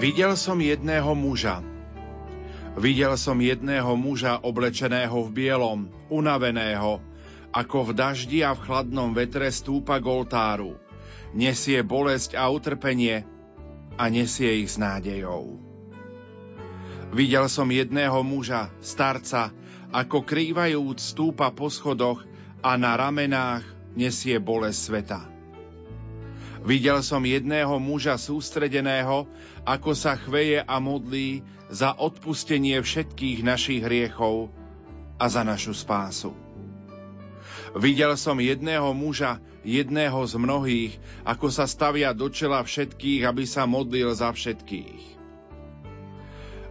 Videl som jedného muža. Videl som jedného muža oblečeného v bielom, unaveného, ako v daždi a v chladnom vetre stúpa k oltáru. Nesie bolesť a utrpenie a nesie ich s nádejou. Videl som jedného muža, starca, ako krývajúc stúpa po schodoch a na ramenách nesie bolesť sveta. Videl som jedného muža sústredeného, ako sa chveje a modlí za odpustenie všetkých našich hriechov a za našu spásu. Videl som jedného muža, jedného z mnohých, ako sa stavia do čela všetkých, aby sa modlil za všetkých.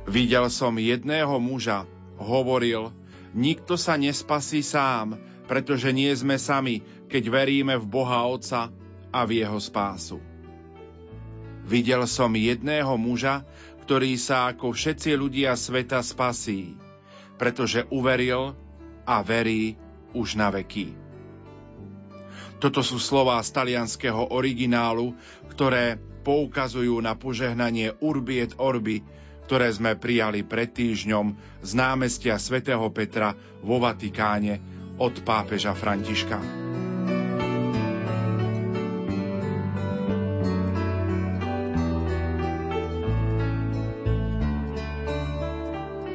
Videl som jedného muža, hovoril, nikto sa nespasí sám, pretože nie sme sami, keď veríme v Boha Otca, a v jeho spásu. Videl som jedného muža, ktorý sa ako všetci ľudia sveta spasí, pretože uveril a verí už na veky. Toto sú slová z talianského originálu, ktoré poukazujú na požehnanie Urbi et Orbi, ktoré sme prijali pred týždňom z námestia svätého Petra vo Vatikáne od pápeža Františka.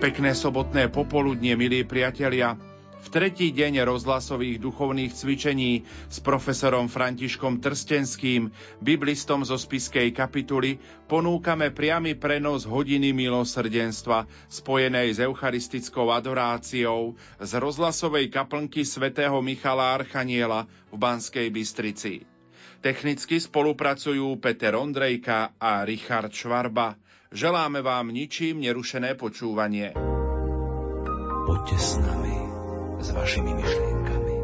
Pekné sobotné popoludnie, milí priatelia. V tretí deň rozhlasových duchovných cvičení s profesorom Františkom Trstenským, biblistom zo spiskej kapituly, ponúkame priamy prenos hodiny milosrdenstva spojenej s eucharistickou adoráciou z rozhlasovej kaplnky svätého Michala Archaniela v Banskej Bystrici. Technicky spolupracujú Peter Ondrejka a Richard Švarba. Želáme vám ničím nerušené počúvanie. Poďte s nami, s vašimi myšlienkami.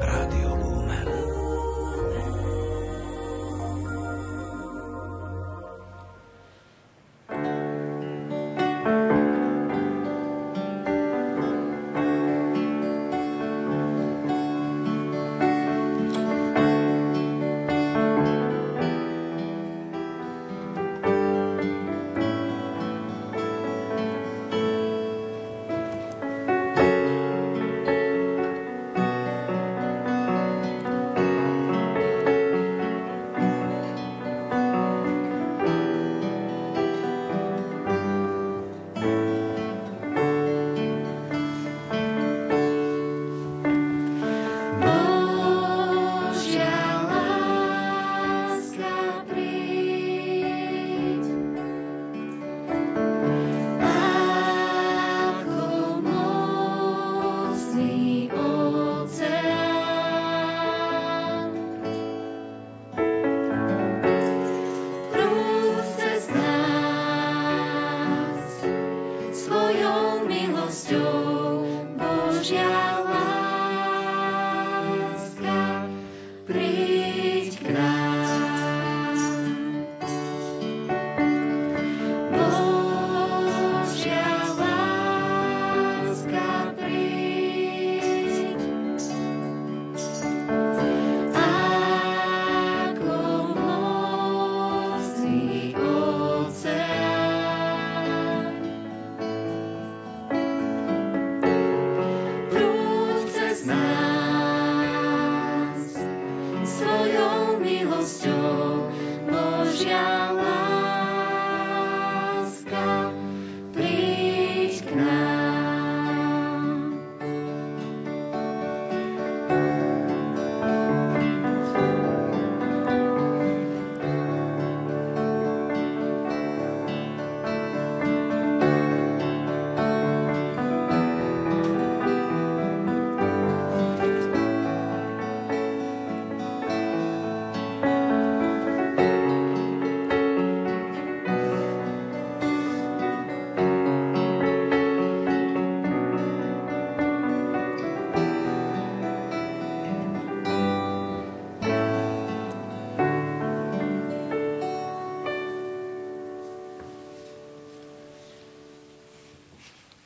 Rádio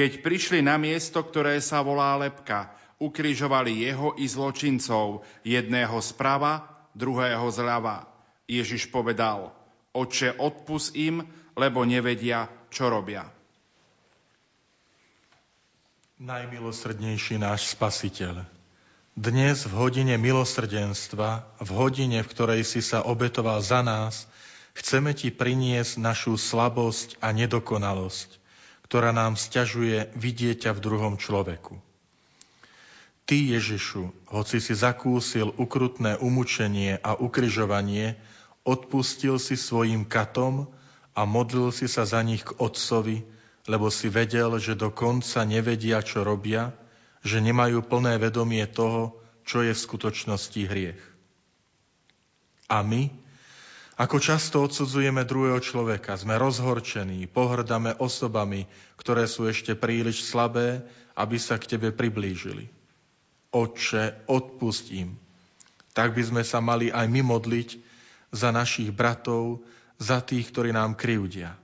Keď prišli na miesto, ktoré sa volá Lepka, ukrižovali jeho i zločincov, jedného zprava, druhého zľava. Ježiš povedal, Oče, odpus im, lebo nevedia, čo robia. Najmilosrdnejší náš Spasiteľ, dnes v hodine milosrdenstva, v hodine, v ktorej si sa obetoval za nás, chceme Ti priniesť našu slabosť a nedokonalosť, ktorá nám stiažuje vidieť ťa v druhom človeku. Ty, Ježišu, hoci si zakúsil ukrutné umúčenie a ukryžovanie, odpustil si svojim katom a modlil si sa za nich k Otcovi, lebo si vedel, že do konca nevedia, čo robia, že nemajú plné vedomie toho, čo je v skutočnosti hriech. A my, ako často odsudzujeme druhého človeka, sme rozhorčení, pohrdame osobami, ktoré sú ešte príliš slabé, aby sa k Tebe priblížili. Otče, odpustím. Tak by sme sa mali aj my modliť za našich bratov, za tých, ktorí nám krivdia.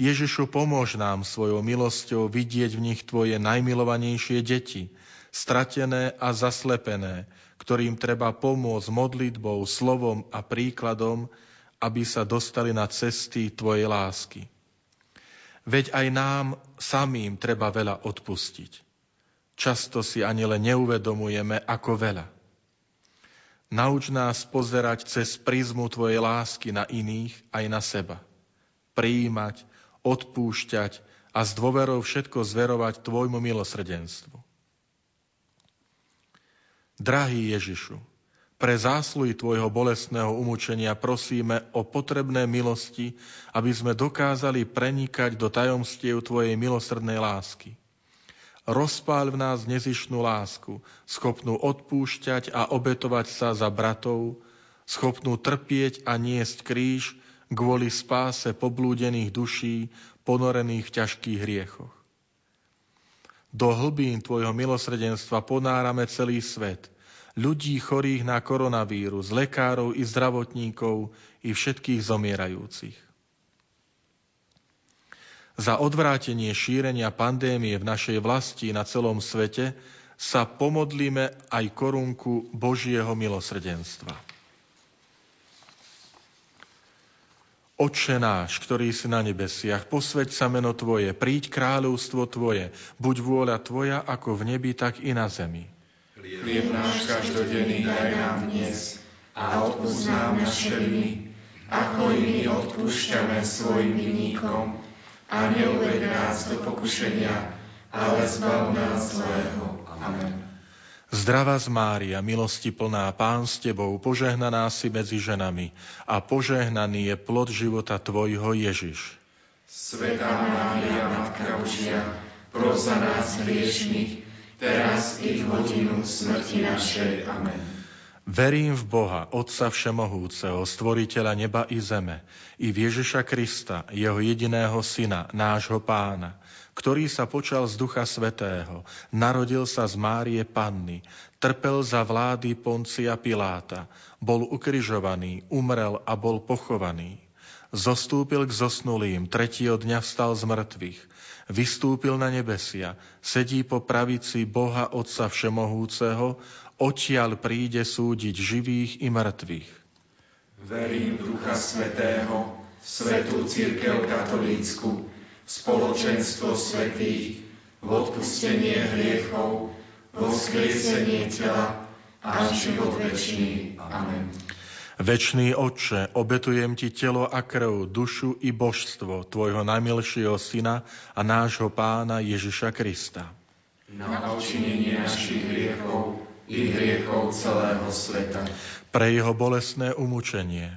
Ježišu, pomôž nám svojou milosťou vidieť v nich Tvoje najmilovanejšie deti, stratené a zaslepené, ktorým treba pomôcť modlitbou, slovom a príkladom, aby sa dostali na cesty Tvojej lásky. Veď aj nám samým treba veľa odpustiť. Často si ani len neuvedomujeme, ako veľa. Nauč nás pozerať cez prízmu Tvojej lásky na iných aj na seba. Prijímať, odpúšťať a s dôverou všetko zverovať Tvojmu milosrdenstvu. Drahý Ježišu, pre zásluhy Tvojho bolestného umúčenia prosíme o potrebné milosti, aby sme dokázali prenikať do tajomstiev Tvojej milosrdnej lásky. Rozpáľ v nás nezišnú lásku, schopnú odpúšťať a obetovať sa za bratov, schopnú trpieť a niesť kríž, kvôli spáse poblúdených duší, ponorených v ťažkých hriechoch. Do hlbín Tvojho milosrdenstva ponárame celý svet, ľudí chorých na koronavírus, lekárov i zdravotníkov i všetkých zomierajúcich. Za odvrátenie šírenia pandémie v našej vlasti na celom svete sa pomodlíme aj korunku Božieho milosrdenstva. Oče náš, ktorý si na nebesiach, posveď sa meno Tvoje, príď kráľovstvo Tvoje, buď vôľa Tvoja ako v nebi, tak i na zemi. Chlieb náš každodenný daj nám dnes a odpúsť nám naše viny, ako i my odpúšťame svojim vinníkom a neuved nás do pokušenia, ale zbav nás zlého. Amen. Zdravá z Mária, milosti plná, Pán s Tebou, požehnaná si medzi ženami a požehnaný je plod života Tvojho Ježiš. Svetá Mária, Matka Božia, pros za nás hriešných, teraz i v hodinu smrti našej. Amen. Verím v Boha, Otca Všemohúceho, Stvoriteľa neba i zeme, i v Ježiša Krista, Jeho jediného Syna, nášho Pána, ktorý sa počal z Ducha Svetého, narodil sa z Márie Panny, trpel za vlády Poncia Piláta, bol ukryžovaný, umrel a bol pochovaný. Zostúpil k zosnulým, tretieho dňa vstal z mŕtvych, vystúpil na nebesia, sedí po pravici Boha Otca Všemohúceho, odtiaľ príde súdiť živých i mŕtvych. Verím Ducha Svetého, Svetú Církev Katolícku, spoločenstvo svetých, v odpustenie hriechov, vo vzkriesenie tela a život večný. Amen. Večný Otče, obetujem Ti telo a krv, dušu i božstvo Tvojho najmilšieho Syna a nášho Pána Ježiša Krista. Na očinenie našich hriechov i hriechov celého sveta. Pre Jeho bolestné umúčenie,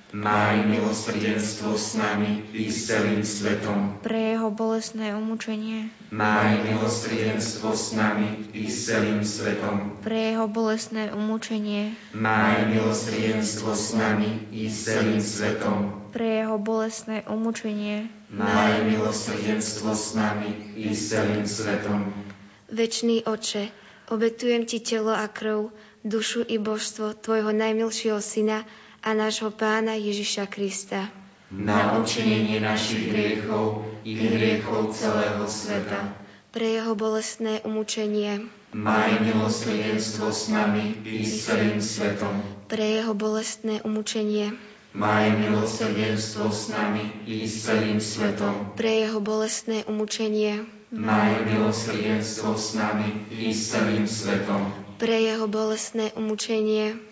Maj milosrdenstvo s nami i s celým svetom. pre jeho bolestné umúčenie, Maj milosrdenstvo s nami i s celým svetom. pre jeho bolestné umúčenie, Maj milosrdenstvo s nami i s celým svetom. pre jeho bolestné umúčenie, Maj milosrdenstvo s nami i s celým svetom. Večný oče, obetujem ti telo a krv, dušu i božstvo tvojho najmilšieho syna a nášho pána Ježiša Krista, Na odčinenie našich hriechov i hriechov celého sveta. pre jeho bolestné umúčenie, Maj milosrdenstvo s nami i s celým svetom. pre jeho bolestné umúčenie, Maj milosrdenstvo s nami i s celým svetom. Pre jeho bolestné umúčenie. Maj milosrdenstvo s nami i s celým svetom. Pre jeho bolestné umúčenie.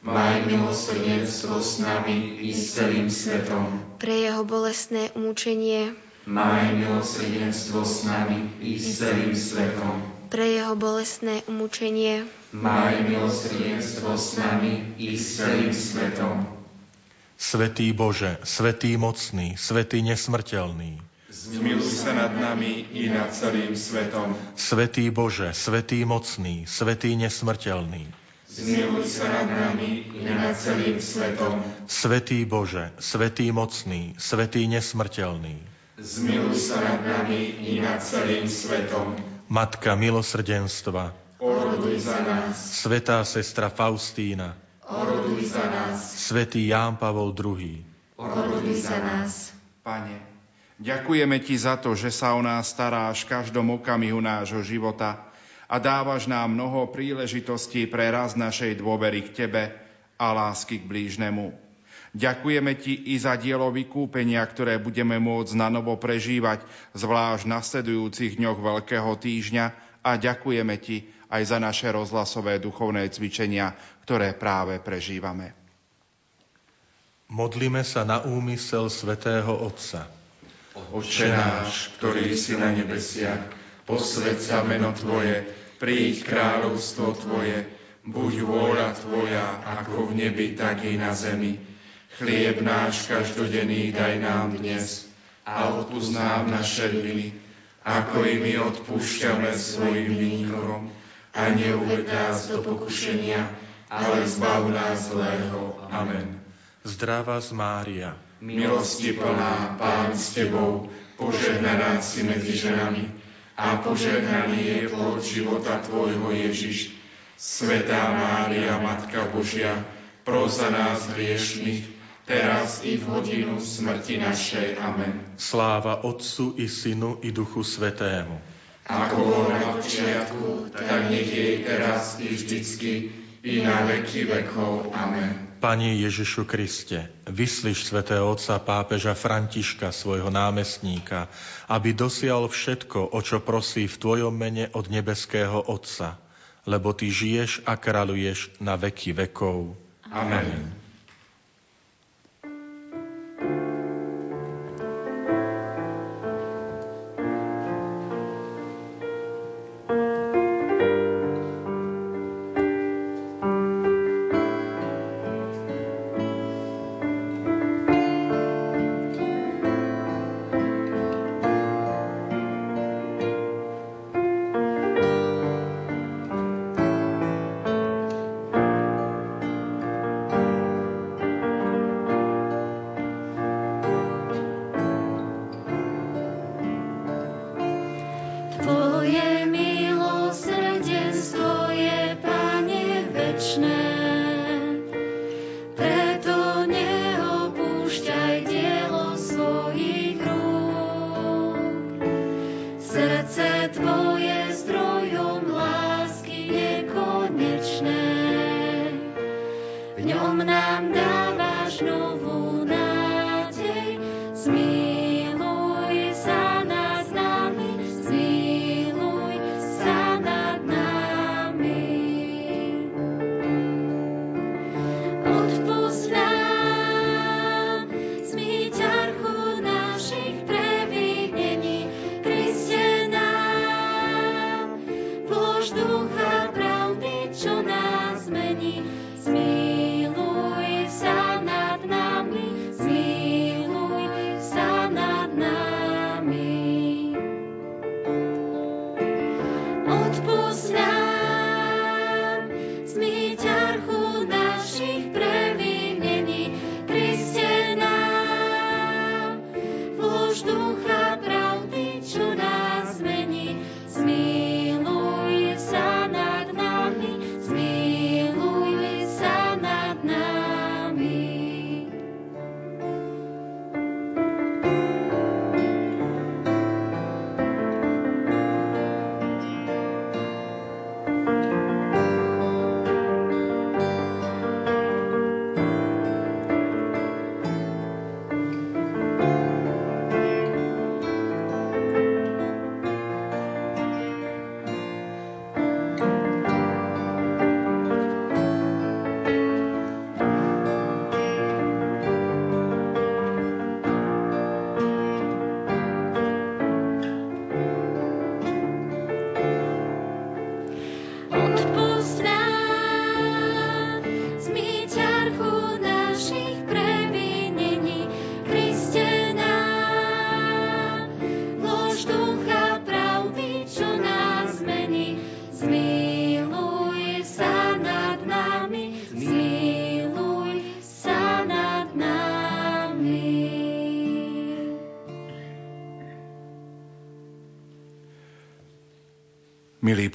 Maj milosrdenstvo s nami i s celým svetom. Pre jeho bolestné umúčenie. Maj milosrdenstvo s nami i s celým svetom. Pre jeho bolestné umúčenie. Maj milosrdenstvo s nami i s celým svetom. Svetý Bože, Svetý mocný, Svetý nesmrteľný, Zmiluj sa nad nami i nad celým svetom. Svetý Bože, Svetý mocný, Svetý nesmrteľný, Zmiluj sa nad nami i nad celým svetom. Svetý Bože, Svetý mocný, Svetý nesmrteľný, Zmiluj sa nad nami i nad celým svetom. Matka milosrdenstva, Oroduj za nás, Svetá sestra Faustína, oroduj za nás, Svetý Ján Pavol II, Oroduj za nás. Pane, ďakujeme Ti za to, že sa o nás staráš v každom okamihu nášho života a dávaš nám mnoho príležitostí pre raz našej dôvery k Tebe a lásky k blížnemu. Ďakujeme Ti i za dielo vykúpenia, ktoré budeme môcť na novo prežívať, zvlášť v nasledujúcich dňoch Veľkého týždňa a ďakujeme Ti aj za naše rozhlasové duchovné cvičenia, ktoré práve prežívame. Modlíme sa na úmysel svätého Otca. Oče náš, ktorý si na nebesiach, posved sa meno Tvoje, príď kráľovstvo Tvoje, buď vôľa Tvoja, ako v nebi, tak i na zemi. Chlieb náš každodenný daj nám dnes a odpúsť nám naše viny, ako i my odpúšťame svojim vinníkom. A neuved nás do pokušenia, ale zbav nás zlého. Amen. Zdravá z Mária, Milosti plná, Pán s Tebou, požehnaná si medzi ženami a požehnaný je plod života Tvojho Ježiš. Svetá Mária, Matka Božia, pros za nás hriešných, teraz i v hodinu smrti našej. Amen. sláva Otcu i Synu i Duchu Svetému. Ako bolo na počiatku, tak nech je teraz i vždycky, i na veky vekov. Amen. Pane Ježišu Kriste, vyslíš svätého Otca pápeža Františka, svojho námestníka, aby dosial všetko, o čo prosí v Tvojom mene od nebeského Otca, lebo Ty žiješ a kráľuješ na veky vekov. Amen. Milí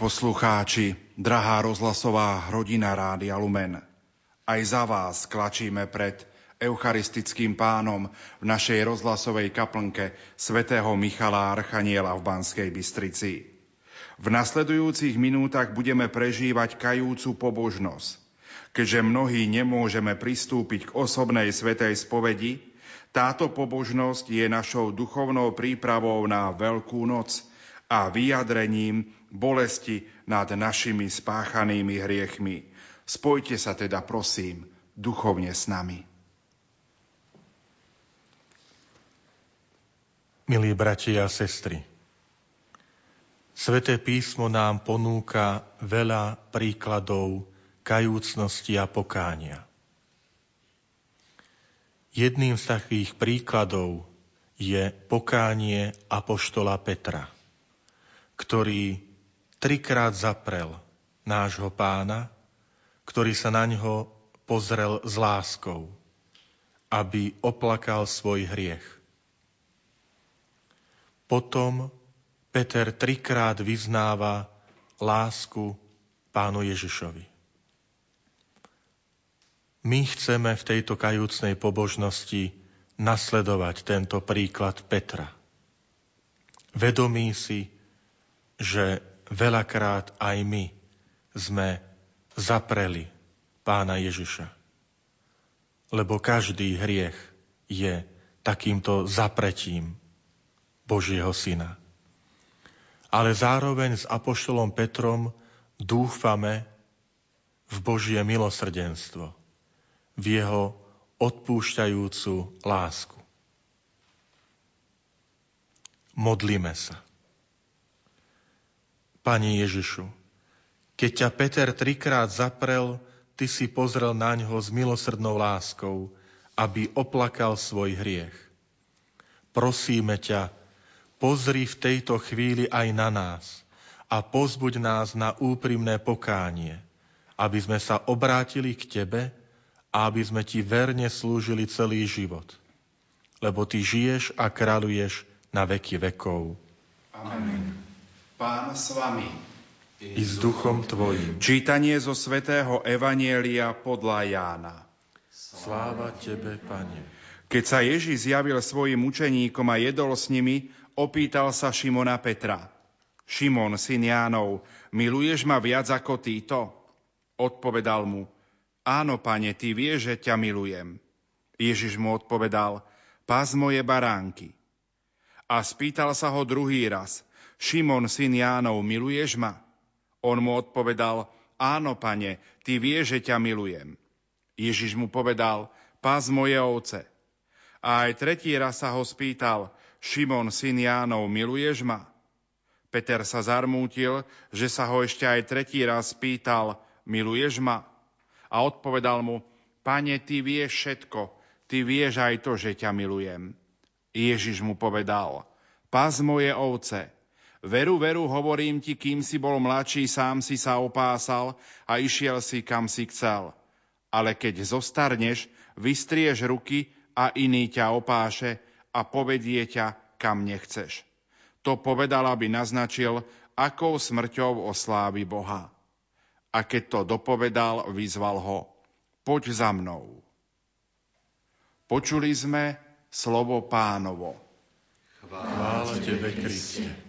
poslucháči, drahá rozhlasová rodina Rádia Lumen, aj za vás klačíme pred eucharistickým pánom v našej rozhlasovej kaplnke svätého Michala Archaniela v Banskej Bystrici. V nasledujúcich minútach budeme prežívať kajúcu pobožnosť. Keďže mnohí nemôžeme pristúpiť k osobnej svetej spovedi, táto pobožnosť je našou duchovnou prípravou na Veľkú noc a vyjadrením bolesti nad našimi spáchanými hriechmi. Spojte sa teda, prosím, duchovne s nami. Milí bratia a sestry, Sveté písmo nám ponúka veľa príkladov kajúcnosti a pokánia. Jedným z takých príkladov je pokánie apoštola Petra, ktorý trikrát zaprel nášho pána, ktorý sa na ňo pozrel s láskou, aby oplakal svoj hriech. Potom Peter trikrát vyznáva lásku pánu Ježišovi. My chceme v tejto kajúcnej pobožnosti nasledovať tento príklad Petra. Vedomí si, že veľakrát aj my sme zapreli pána Ježiša. Lebo každý hriech je takýmto zapretím Božieho Syna. Ale zároveň s Apoštolom Petrom dúfame v Božie milosrdenstvo, v jeho odpúšťajúcu lásku. Modlíme sa. Pani Ježišu, keď ťa Peter trikrát zaprel, ty si pozrel na ňo s milosrdnou láskou, aby oplakal svoj hriech. Prosíme ťa, pozri v tejto chvíli aj na nás a pozbuď nás na úprimné pokánie, aby sme sa obrátili k Tebe a aby sme Ti verne slúžili celý život. Lebo Ty žiješ a kráľuješ na veky vekov. Amen. Pán s vami. I s duchom tvojim. Čítanie zo svätého Evanielia podľa Jána. Sláva Tebe, Pane. Keď sa Ježíš zjavil svojim učeníkom a jedol s nimi, opýtal sa Šimona Petra. Šimon, syn Jánov, miluješ ma viac ako títo? Odpovedal mu, áno, pane, ty vieš, že ťa milujem. Ježiš mu odpovedal, pás moje baránky. A spýtal sa ho druhý raz, Šimon, syn Jánov, miluješ ma? On mu odpovedal, áno, pane, ty vieš, že ťa milujem. Ježiš mu povedal, pás moje ovce. A aj tretí raz sa ho spýtal, Šimon, syn Jánov, miluješ ma? Peter sa zarmútil, že sa ho ešte aj tretí raz spýtal, miluješ ma? A odpovedal mu, pane, ty vieš všetko, ty vieš aj to, že ťa milujem. Ježiš mu povedal, pás moje ovce. Veru, veru, hovorím ti, kým si bol mladší, sám si sa opásal a išiel si, kam si chcel. Ale keď zostarneš, vystrieš ruky a iný ťa opáše a povedie ťa, kam nechceš. To povedal, aby naznačil, akou smrťou oslávi Boha. A keď to dopovedal, vyzval ho, poď za mnou. Počuli sme slovo pánovo. Chvála Tebe, Kriste.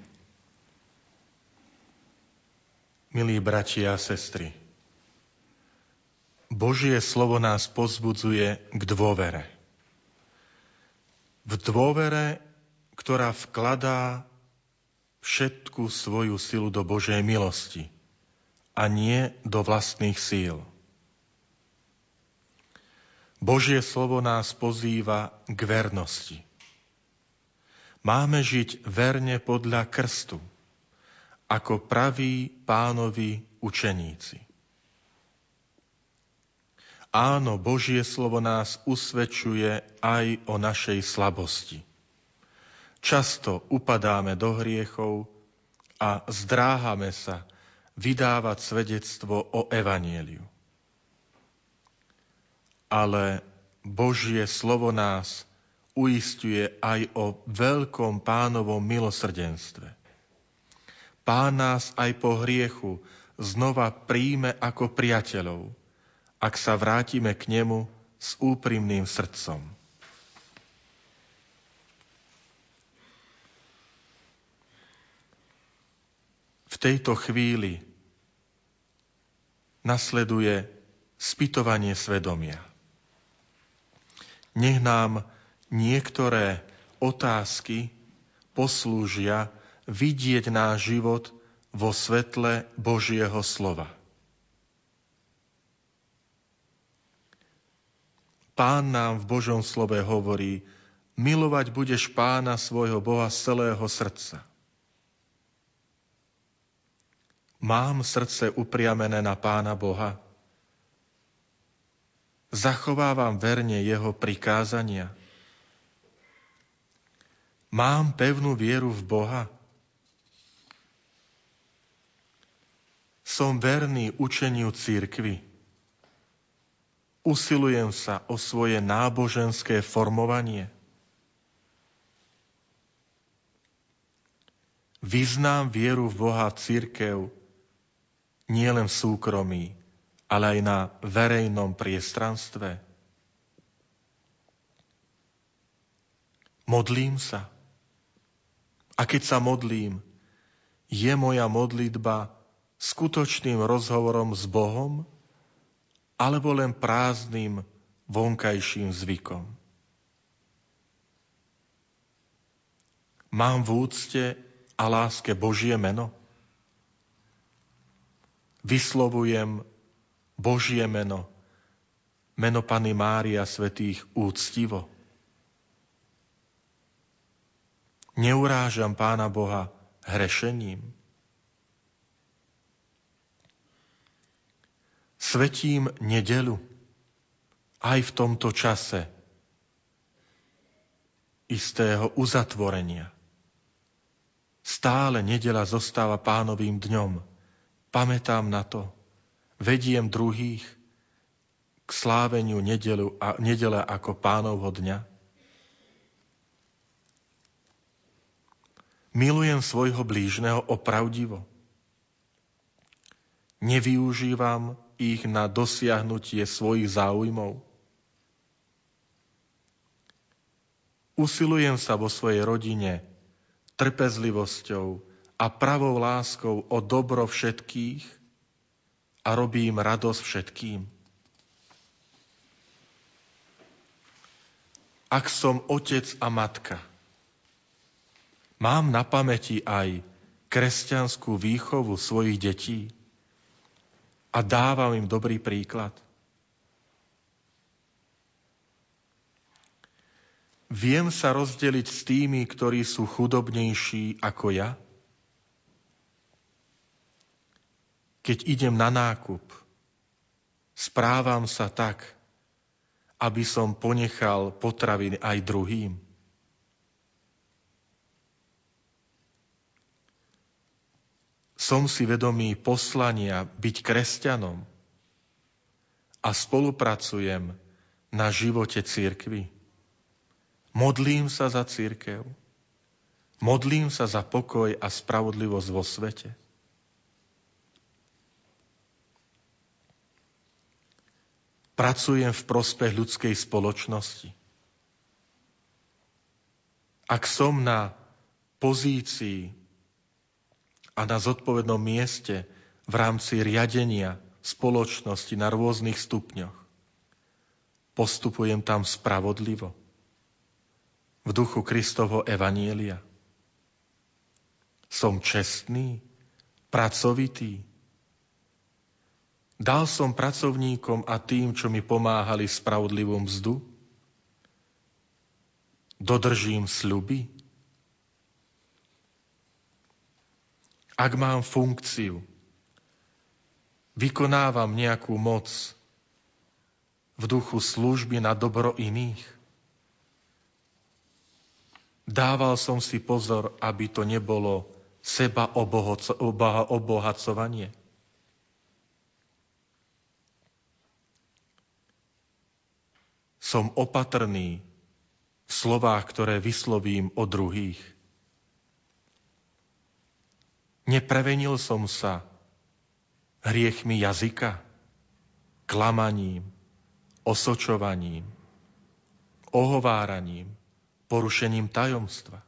Milí bratia a sestry, Božie slovo nás pozbudzuje k dôvere. V dôvere, ktorá vkladá všetku svoju silu do Božej milosti a nie do vlastných síl. Božie slovo nás pozýva k vernosti. Máme žiť verne podľa krstu – ako praví pánovi učeníci. Áno, Božie slovo nás usvedčuje aj o našej slabosti. Často upadáme do hriechov a zdráhame sa vydávať svedectvo o evanieliu. Ale Božie slovo nás uistuje aj o veľkom pánovom milosrdenstve Pán nás aj po hriechu znova príjme ako priateľov, ak sa vrátime k nemu s úprimným srdcom. V tejto chvíli nasleduje spytovanie svedomia. Nech nám niektoré otázky poslúžia vidieť náš život vo svetle Božieho slova. Pán nám v Božom slove hovorí, milovať budeš pána svojho Boha z celého srdca. Mám srdce upriamené na pána Boha. Zachovávam verne jeho prikázania. Mám pevnú vieru v Boha. Som verný učeniu církvy. Usilujem sa o svoje náboženské formovanie. Vyznám vieru v Boha církev nielen v súkromí, ale aj na verejnom priestranstve. Modlím sa. A keď sa modlím, je moja modlitba skutočným rozhovorom s Bohom alebo len prázdnym vonkajším zvykom? Mám v úcte a láske Božie meno? Vyslovujem Božie meno, meno Pany Mária Svetých úctivo? Neurážam Pána Boha hrešením. Svetím nedelu aj v tomto čase istého uzatvorenia. Stále nedela zostáva pánovým dňom. Pamätám na to. Vediem druhých k sláveniu nedelu a, nedele ako pánovho dňa. Milujem svojho blížneho opravdivo. Nevyužívam ich na dosiahnutie svojich záujmov. Usilujem sa vo svojej rodine trpezlivosťou a pravou láskou o dobro všetkých a robím radosť všetkým. Ak som otec a matka, Mám na pamäti aj kresťanskú výchovu svojich detí a dávam im dobrý príklad. Viem sa rozdeliť s tými, ktorí sú chudobnejší ako ja? Keď idem na nákup, správam sa tak, aby som ponechal potraviny aj druhým. Som si vedomý poslania byť kresťanom a spolupracujem na živote církvy. Modlím sa za církev. Modlím sa za pokoj a spravodlivosť vo svete. Pracujem v prospech ľudskej spoločnosti. Ak som na pozícii a na zodpovednom mieste v rámci riadenia spoločnosti na rôznych stupňoch. Postupujem tam spravodlivo v duchu Kristovho Evanielia. Som čestný, pracovitý. Dal som pracovníkom a tým, čo mi pomáhali spravodlivú mzdu? Dodržím sľuby? Ak mám funkciu, vykonávam nejakú moc v duchu služby na dobro iných. Dával som si pozor, aby to nebolo seba obohacovanie. Som opatrný v slovách, ktoré vyslovím o druhých. Neprevenil som sa hriechmi jazyka, klamaním, osočovaním, ohováraním, porušením tajomstva.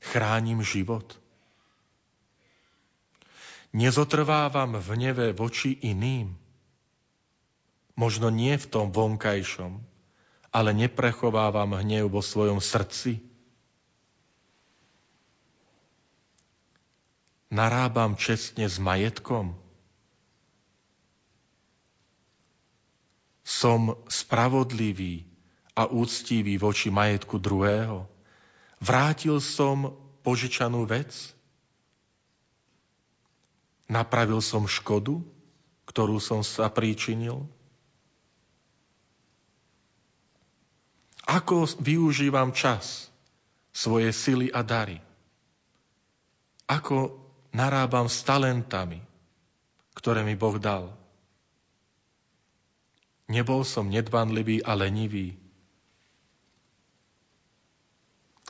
Chránim život. Nezotrvávam v neve voči iným. Možno nie v tom vonkajšom, ale neprechovávam hnev vo svojom srdci. Narábam čestne s majetkom. Som spravodlivý a úctivý voči majetku druhého. Vrátil som požičanú vec. Napravil som škodu, ktorú som sa príčinil. Ako využívam čas, svoje sily a dary? Ako narábam s talentami, ktoré mi Boh dal? Nebol som nedbanlivý a lenivý.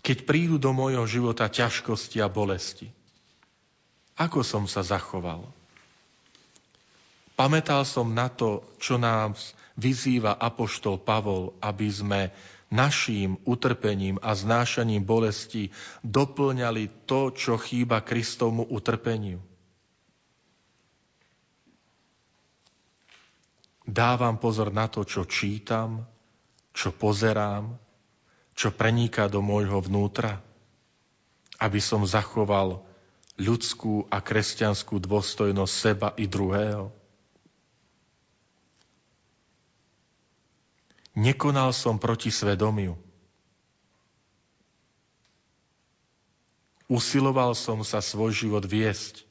Keď prídu do môjho života ťažkosti a bolesti, ako som sa zachoval? Pamätal som na to, čo nám vyzýva apoštol Pavol, aby sme naším utrpením a znášaním bolesti doplňali to, čo chýba Kristovmu utrpeniu. Dávam pozor na to, čo čítam, čo pozerám, čo preniká do môjho vnútra, aby som zachoval ľudskú a kresťanskú dôstojnosť seba i druhého. Nekonal som proti svedomiu. Usiloval som sa svoj život viesť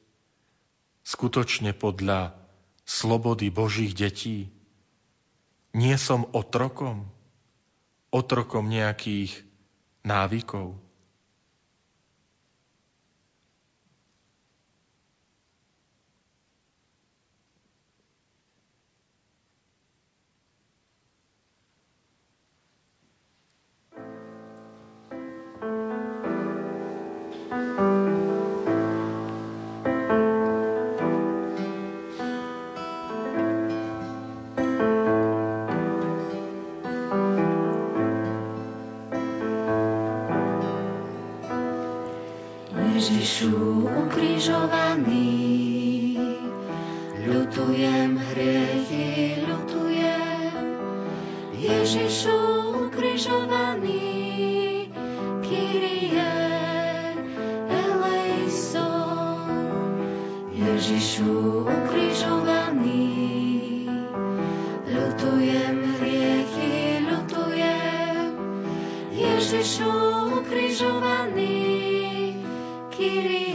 skutočne podľa slobody Božích detí. Nie som otrokom, otrokom nejakých návykov. Ježišu ukrižovaný. Ľutujem hriechy, ľutujem Ježišu ukrižovaný. Kyrie eleison, Ježišu ukrižovaný. Ľutujem hriechy, ľutujem Ježišu ukrižovaný chvíli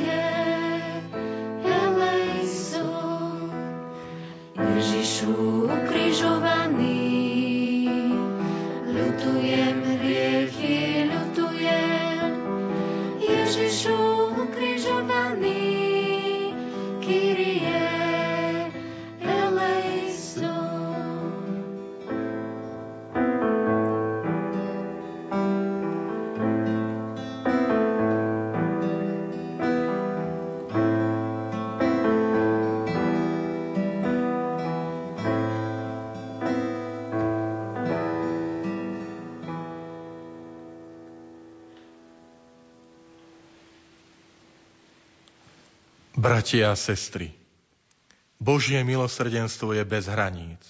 Bratia a sestry, Božie milosrdenstvo je bez hraníc.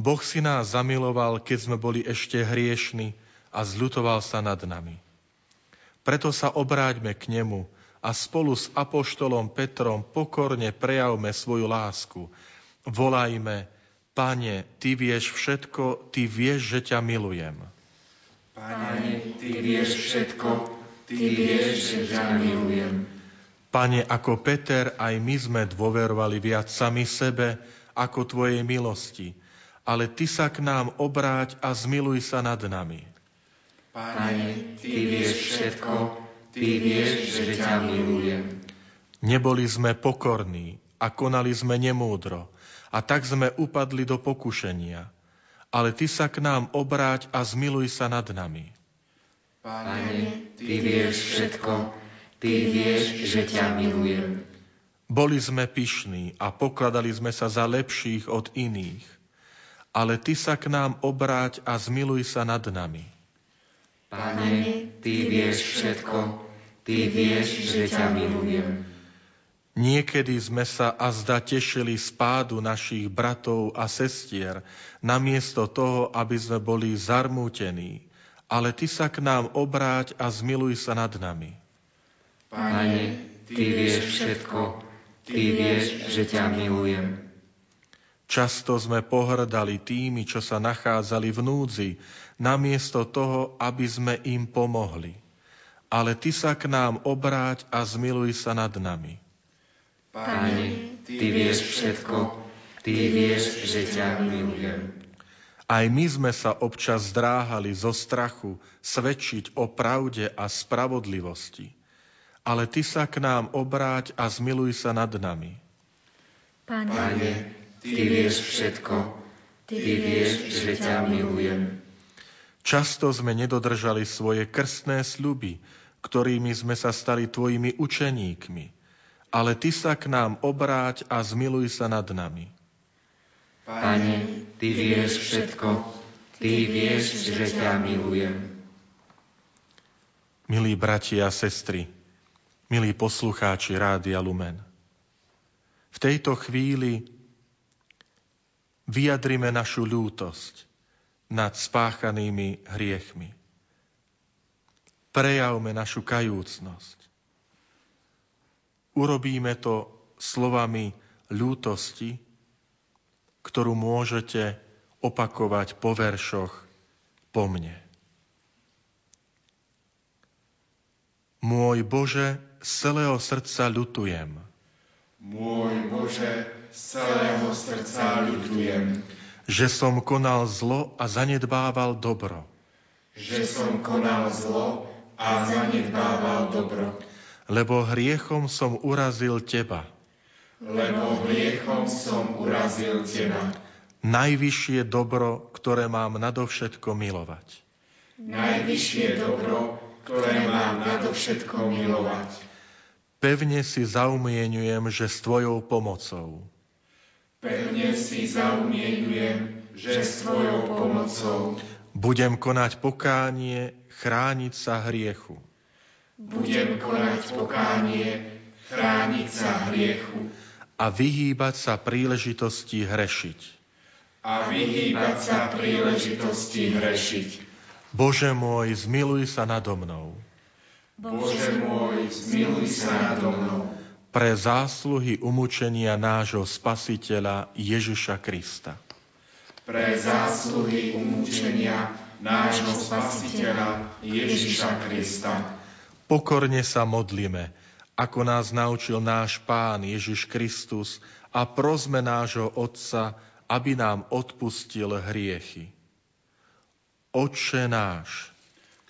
Boh si nás zamiloval, keď sme boli ešte hriešni a zľutoval sa nad nami. Preto sa obráťme k nemu a spolu s apoštolom Petrom pokorne prejavme svoju lásku. Volajme, Pane, Ty vieš všetko, Ty vieš, že ťa milujem. Pane, Ty vieš všetko, Ty vieš, že ťa milujem. Pane, ako Peter, aj my sme dôverovali viac sami sebe ako Tvojej milosti, ale Ty sa k nám obráť a zmiluj sa nad nami. Pane, Ty vieš všetko, Ty vieš, že ťa milujem. Neboli sme pokorní a konali sme nemúdro, a tak sme upadli do pokušenia. Ale Ty sa k nám obráť a zmiluj sa nad nami. Pane, Ty vieš všetko, Ty vieš, že ťa milujem. Boli sme pyšní a pokladali sme sa za lepších od iných. Ale Ty sa k nám obráť a zmiluj sa nad nami. Pane, Ty vieš všetko, Ty vieš, že ťa milujem. Niekedy sme sa a zda tešili z pádu našich bratov a sestier, namiesto toho, aby sme boli zarmútení. Ale Ty sa k nám obráť a zmiluj sa nad nami. Pane, Ty vieš všetko, Ty vieš, že ťa milujem. Často sme pohrdali tými, čo sa nachádzali v núdzi, namiesto toho, aby sme im pomohli. Ale Ty sa k nám obráť a zmiluj sa nad nami. Pane, Ty vieš všetko, Ty vieš, že ťa milujem. Aj my sme sa občas zdráhali zo strachu svedčiť o pravde a spravodlivosti. Ale Ty sa k nám obráť a zmiluj sa nad nami. Pane, Pane Ty vieš všetko, Ty vieš, že ťa milujem. Často sme nedodržali svoje krstné sľuby, ktorými sme sa stali Tvojimi učeníkmi ale Ty sa k nám obráť a zmiluj sa nad nami. Pane, Ty vieš všetko, Ty vieš, že ťa milujem. Milí bratia a sestry, milí poslucháči Rádia Lumen, v tejto chvíli vyjadrime našu ľútosť nad spáchanými hriechmi. Prejavme našu kajúcnosť Urobíme to slovami ľútosti, ktorú môžete opakovať po veršoch po mne. Môj Bože, z celého srdca ľutujem. Môj Bože, z celého srdca ľutujem. Že som konal zlo a zanedbával dobro. Že som konal zlo a zanedbával dobro lebo hriechom som urazil teba. Lebo hriechom som urazil teba. Najvyššie dobro, ktoré mám nadovšetko milovať. Najvyššie dobro, ktoré mám nadovšetko milovať. Pevne si zaumienujem, že s Tvojou pomocou. Pevne si zaumienujem, že s Tvojou pomocou. Budem konať pokánie, chrániť sa hriechu budem konať pokánie, chrániť sa hriechu a vyhýbať sa príležitosti hrešiť. A vyhýbať sa príležitosti hrešiť. Bože môj, zmiluj sa nado mnou. Bože môj, zmiluj sa nado mnou. Pre zásluhy umúčenia nášho Spasiteľa Ježiša Krista. Pre zásluhy umúčenia nášho Spasiteľa Ježiša Krista Pokorne sa modlíme, ako nás naučil náš Pán Ježiš Kristus a prosme nášho Otca, aby nám odpustil hriechy. Otče náš,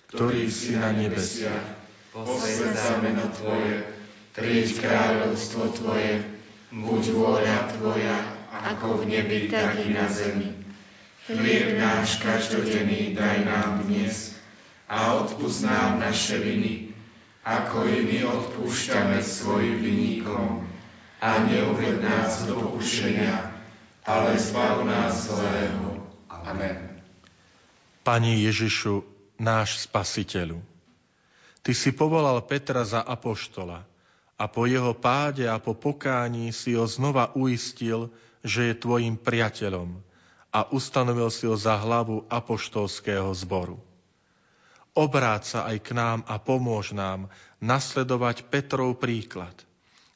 ktorý si na nebesiach, posved meno Tvoje, príď kráľovstvo Tvoje, buď vôľa Tvoja, ako v nebi, tak i na zemi. Chlieb náš každodenný daj nám dnes a odpúsť nám naše viny, ako i my odpúšťame svojim vinníkom. A neuved nás do pokušenia, ale zbav nás zlého. Amen. Pani Ježišu, náš Spasiteľu, Ty si povolal Petra za apoštola a po jeho páde a po pokání si ho znova uistil, že je tvojim priateľom a ustanovil si ho za hlavu apoštolského zboru. Obráť sa aj k nám a pomôž nám nasledovať Petrov príklad,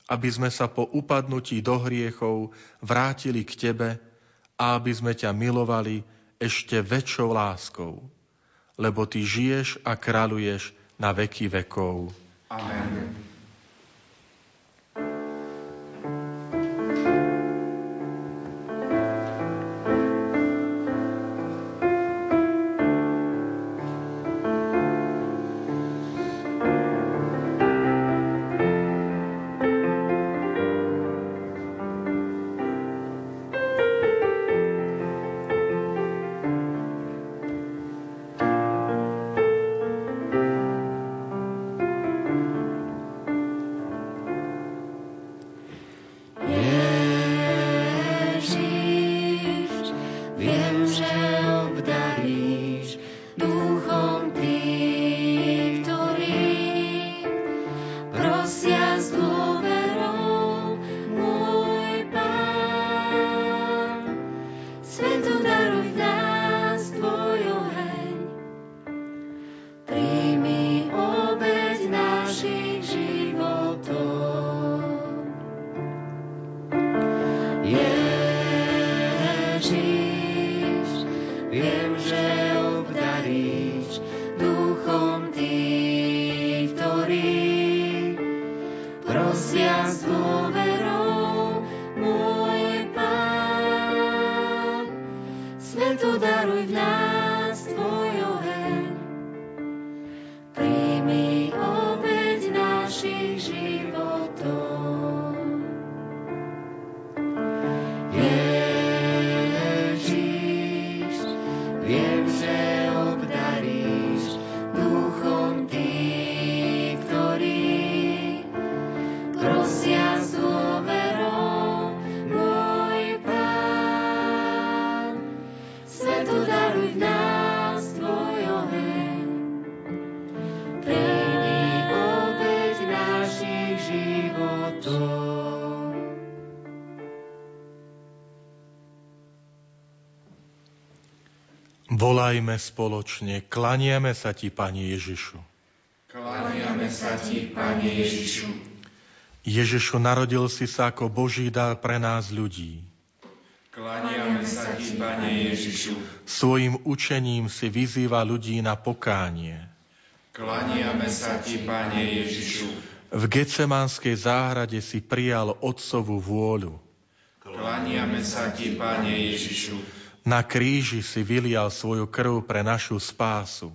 aby sme sa po upadnutí do hriechov vrátili k Tebe a aby sme ťa milovali ešte väčšou láskou, lebo Ty žiješ a kráľuješ na veky vekov. Amen. in Volajme spoločne, klaniame sa Ti, Pane Ježišu. Klaniame sa Ti, Pane Ježišu. Ježišu, narodil si sa ako Boží dar pre nás ľudí. Klaniame sa Ti, Pane Ježišu. Svojim učením si vyzýva ľudí na pokánie. Klaniame sa Ti, Pane Ježišu. V Gecemánskej záhrade si prijal Otcovú vôľu. Klaniame sa Ti, Pane Ježišu. Na kríži si vylial svoju krv pre našu spásu.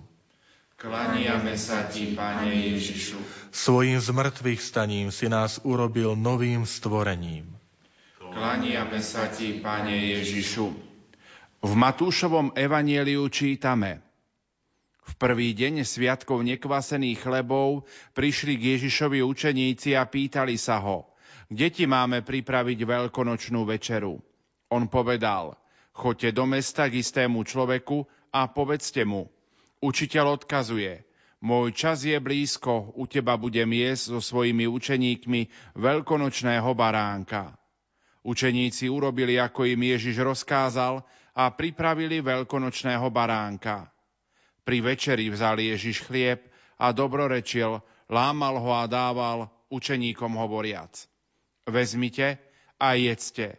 Klaniame sa Ti, Pane Ježišu. Svojim zmrtvých staním si nás urobil novým stvorením. Klaniame sa Ti, Pane Ježišu. V Matúšovom evanieliu čítame V prvý deň sviatkov nekvasených chlebov prišli k Ježišovi učeníci a pýtali sa ho, kde ti máme pripraviť veľkonočnú večeru. On povedal – Choďte do mesta k istému človeku a povedzte mu. Učiteľ odkazuje. Môj čas je blízko, u teba budem jesť so svojimi učeníkmi veľkonočného baránka. Učeníci urobili, ako im Ježiš rozkázal a pripravili veľkonočného baránka. Pri večeri vzal Ježiš chlieb a dobrorečil, lámal ho a dával učeníkom hovoriac. Vezmite a jedzte.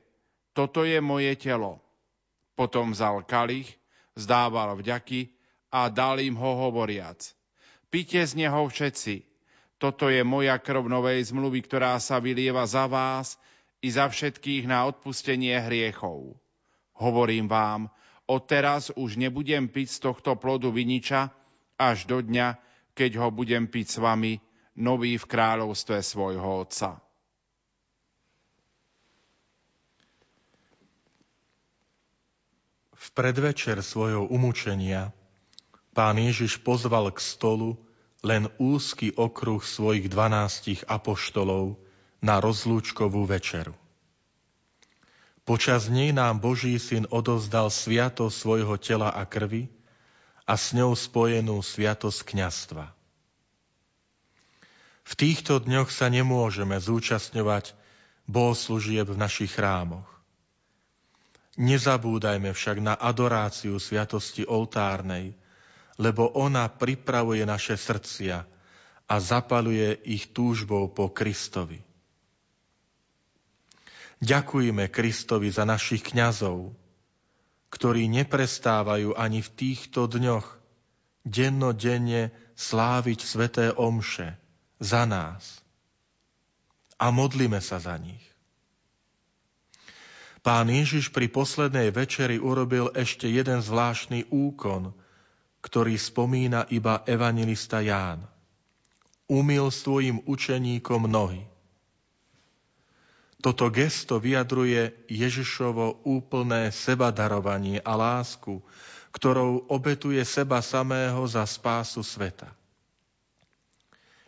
Toto je moje telo. Potom vzal kalich, zdával vďaky a dal im ho hovoriac. Pite z neho všetci. Toto je moja krv novej zmluvy, ktorá sa vylieva za vás i za všetkých na odpustenie hriechov. Hovorím vám, odteraz už nebudem piť z tohto plodu viniča až do dňa, keď ho budem piť s vami, nový v kráľovstve svojho Otca. V predvečer svojho umúčenia pán Ježiš pozval k stolu len úzky okruh svojich dvanástich apoštolov na rozlúčkovú večeru. Počas nej nám Boží syn odozdal sviatosť svojho tela a krvi a s ňou spojenú sviatosť kňastva. V týchto dňoch sa nemôžeme zúčastňovať bohoslúžieb v našich chrámoch. Nezabúdajme však na adoráciu sviatosti oltárnej, lebo ona pripravuje naše srdcia a zapaluje ich túžbou po Kristovi. Ďakujme Kristovi za našich kňazov, ktorí neprestávajú ani v týchto dňoch dennodenne sláviť sveté omše za nás. A modlíme sa za nich. Pán Ježiš pri poslednej večeri urobil ešte jeden zvláštny úkon, ktorý spomína iba evangelista Ján. Umil svojim učeníkom nohy. Toto gesto vyjadruje Ježišovo úplné sebadarovanie a lásku, ktorou obetuje seba samého za spásu sveta.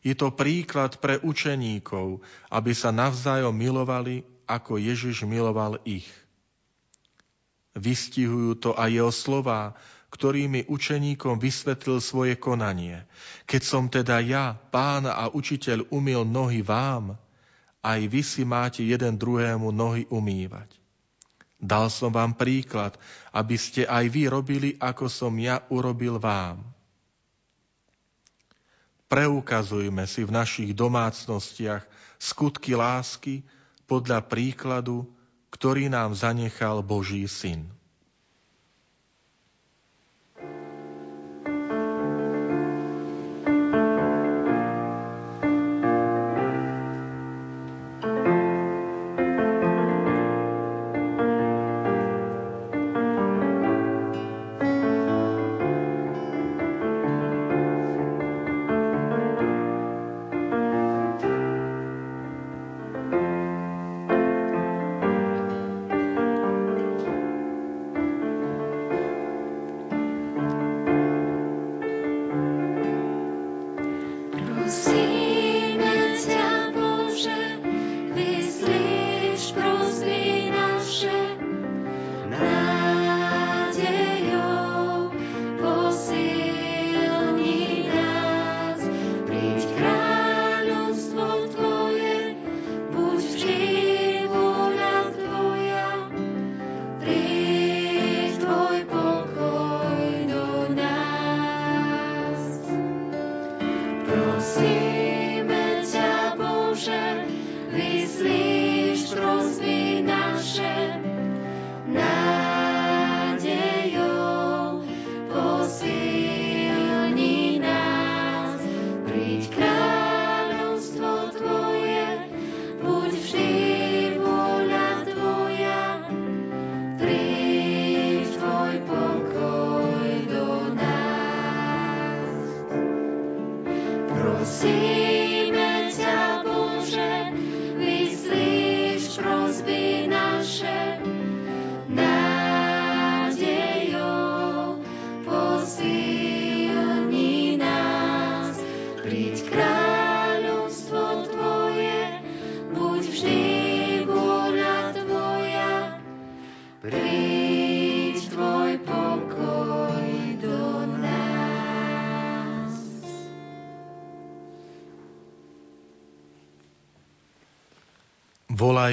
Je to príklad pre učeníkov, aby sa navzájom milovali ako Ježiš miloval ich. Vystihujú to aj jeho slová, ktorými učeníkom vysvetlil svoje konanie. Keď som teda ja, pán a učiteľ, umil nohy vám, aj vy si máte jeden druhému nohy umývať. Dal som vám príklad, aby ste aj vy robili, ako som ja urobil vám. Preukazujme si v našich domácnostiach skutky lásky, podľa príkladu, ktorý nám zanechal Boží syn.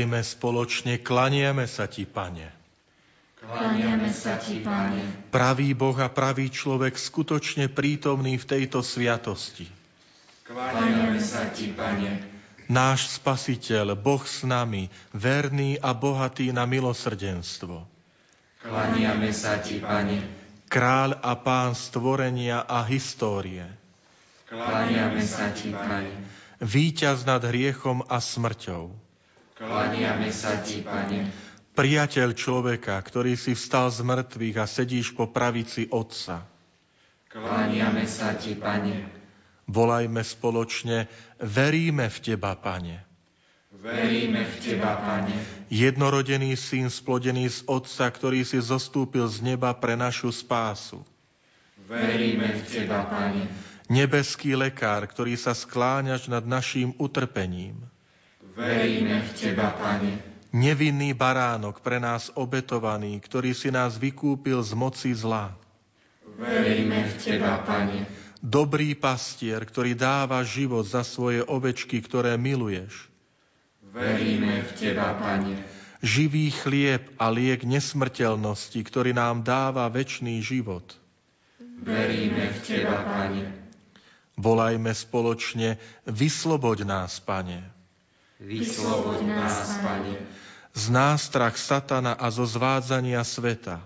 Volajme spoločne, klaniame sa Ti, Pane. Klaniame sa Ti, Pane. Pravý Boh a pravý človek skutočne prítomný v tejto sviatosti. Klaniame sa Ti, Pane. Náš Spasiteľ, Boh s nami, verný a bohatý na milosrdenstvo. Klaniame sa Ti, Pane. Kráľ a pán stvorenia a histórie. Klaniame sa Ti, Pane. Výťaz nad hriechom a smrťou Klaniame sa Ti, Pane. Priateľ človeka, ktorý si vstal z mŕtvych a sedíš po pravici Otca. Klaniame sa Ti, Pane. Volajme spoločne, veríme v Teba, Pane. Veríme v Teba, Pane. Jednorodený syn splodený z Otca, ktorý si zostúpil z neba pre našu spásu. Veríme v Teba, Pane. Nebeský lekár, ktorý sa skláňaš nad naším utrpením. Veríme v Teba, Pane. Nevinný baránok pre nás obetovaný, ktorý si nás vykúpil z moci zla. Veríme v Teba, Pane. Dobrý pastier, ktorý dáva život za svoje ovečky, ktoré miluješ. Veríme v Teba, Pane. Živý chlieb a liek nesmrteľnosti, ktorý nám dáva väčší život. Veríme v Teba, Pane. Volajme spoločne, vysloboď nás, Pane. Vysloboď nás, Pane. Z nástrach satana a zo zvádzania sveta.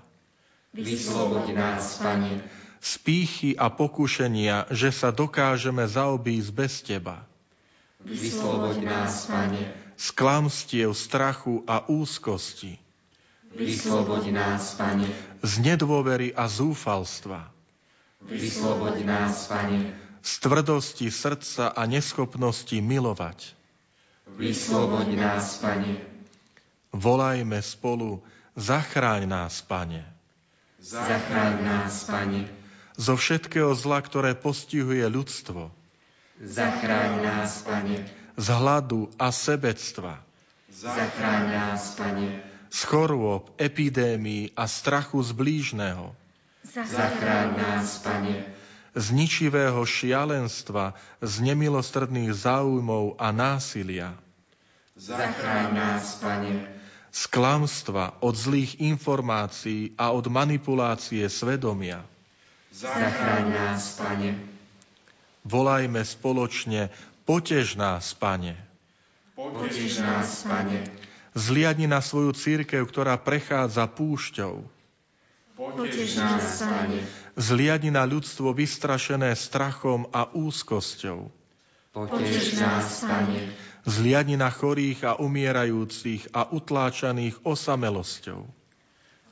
Vysloboď nás, Pane. Z pýchy a pokušenia, že sa dokážeme zaobísť bez Teba. Vysloboď nás, Pane. Z klamstiev, strachu a úzkosti. Vysloboď nás, Pane. Z nedôvery a zúfalstva. Vysloboď nás, Pane. Z tvrdosti srdca a neschopnosti milovať Vysloboď nás, Pane. Volajme spolu, zachráň nás, Pane. Zachráň nás, Pane. Zo všetkého zla, ktoré postihuje ľudstvo. Zachráň nás, Pane. Z hladu a sebectva. Zachráň nás, Pane. Z chorôb, epidémií a strachu z blížneho. Zachráň nás, Pane z ničivého šialenstva, z nemilostredných záujmov a násilia. Zachráň nás, Pane. Z klamstva, od zlých informácií a od manipulácie svedomia. Zachráň nás, Pane. Volajme spoločne, potež nás, Pane. Potež nás, Pane. Zliadni na svoju církev, ktorá prechádza púšťou. Potež nás, Pane Zliadni na ľudstvo vystrašené strachom a úzkosťou. Potež nás, Pane. Zliadni na chorých a umierajúcich a utláčaných osamelosťou.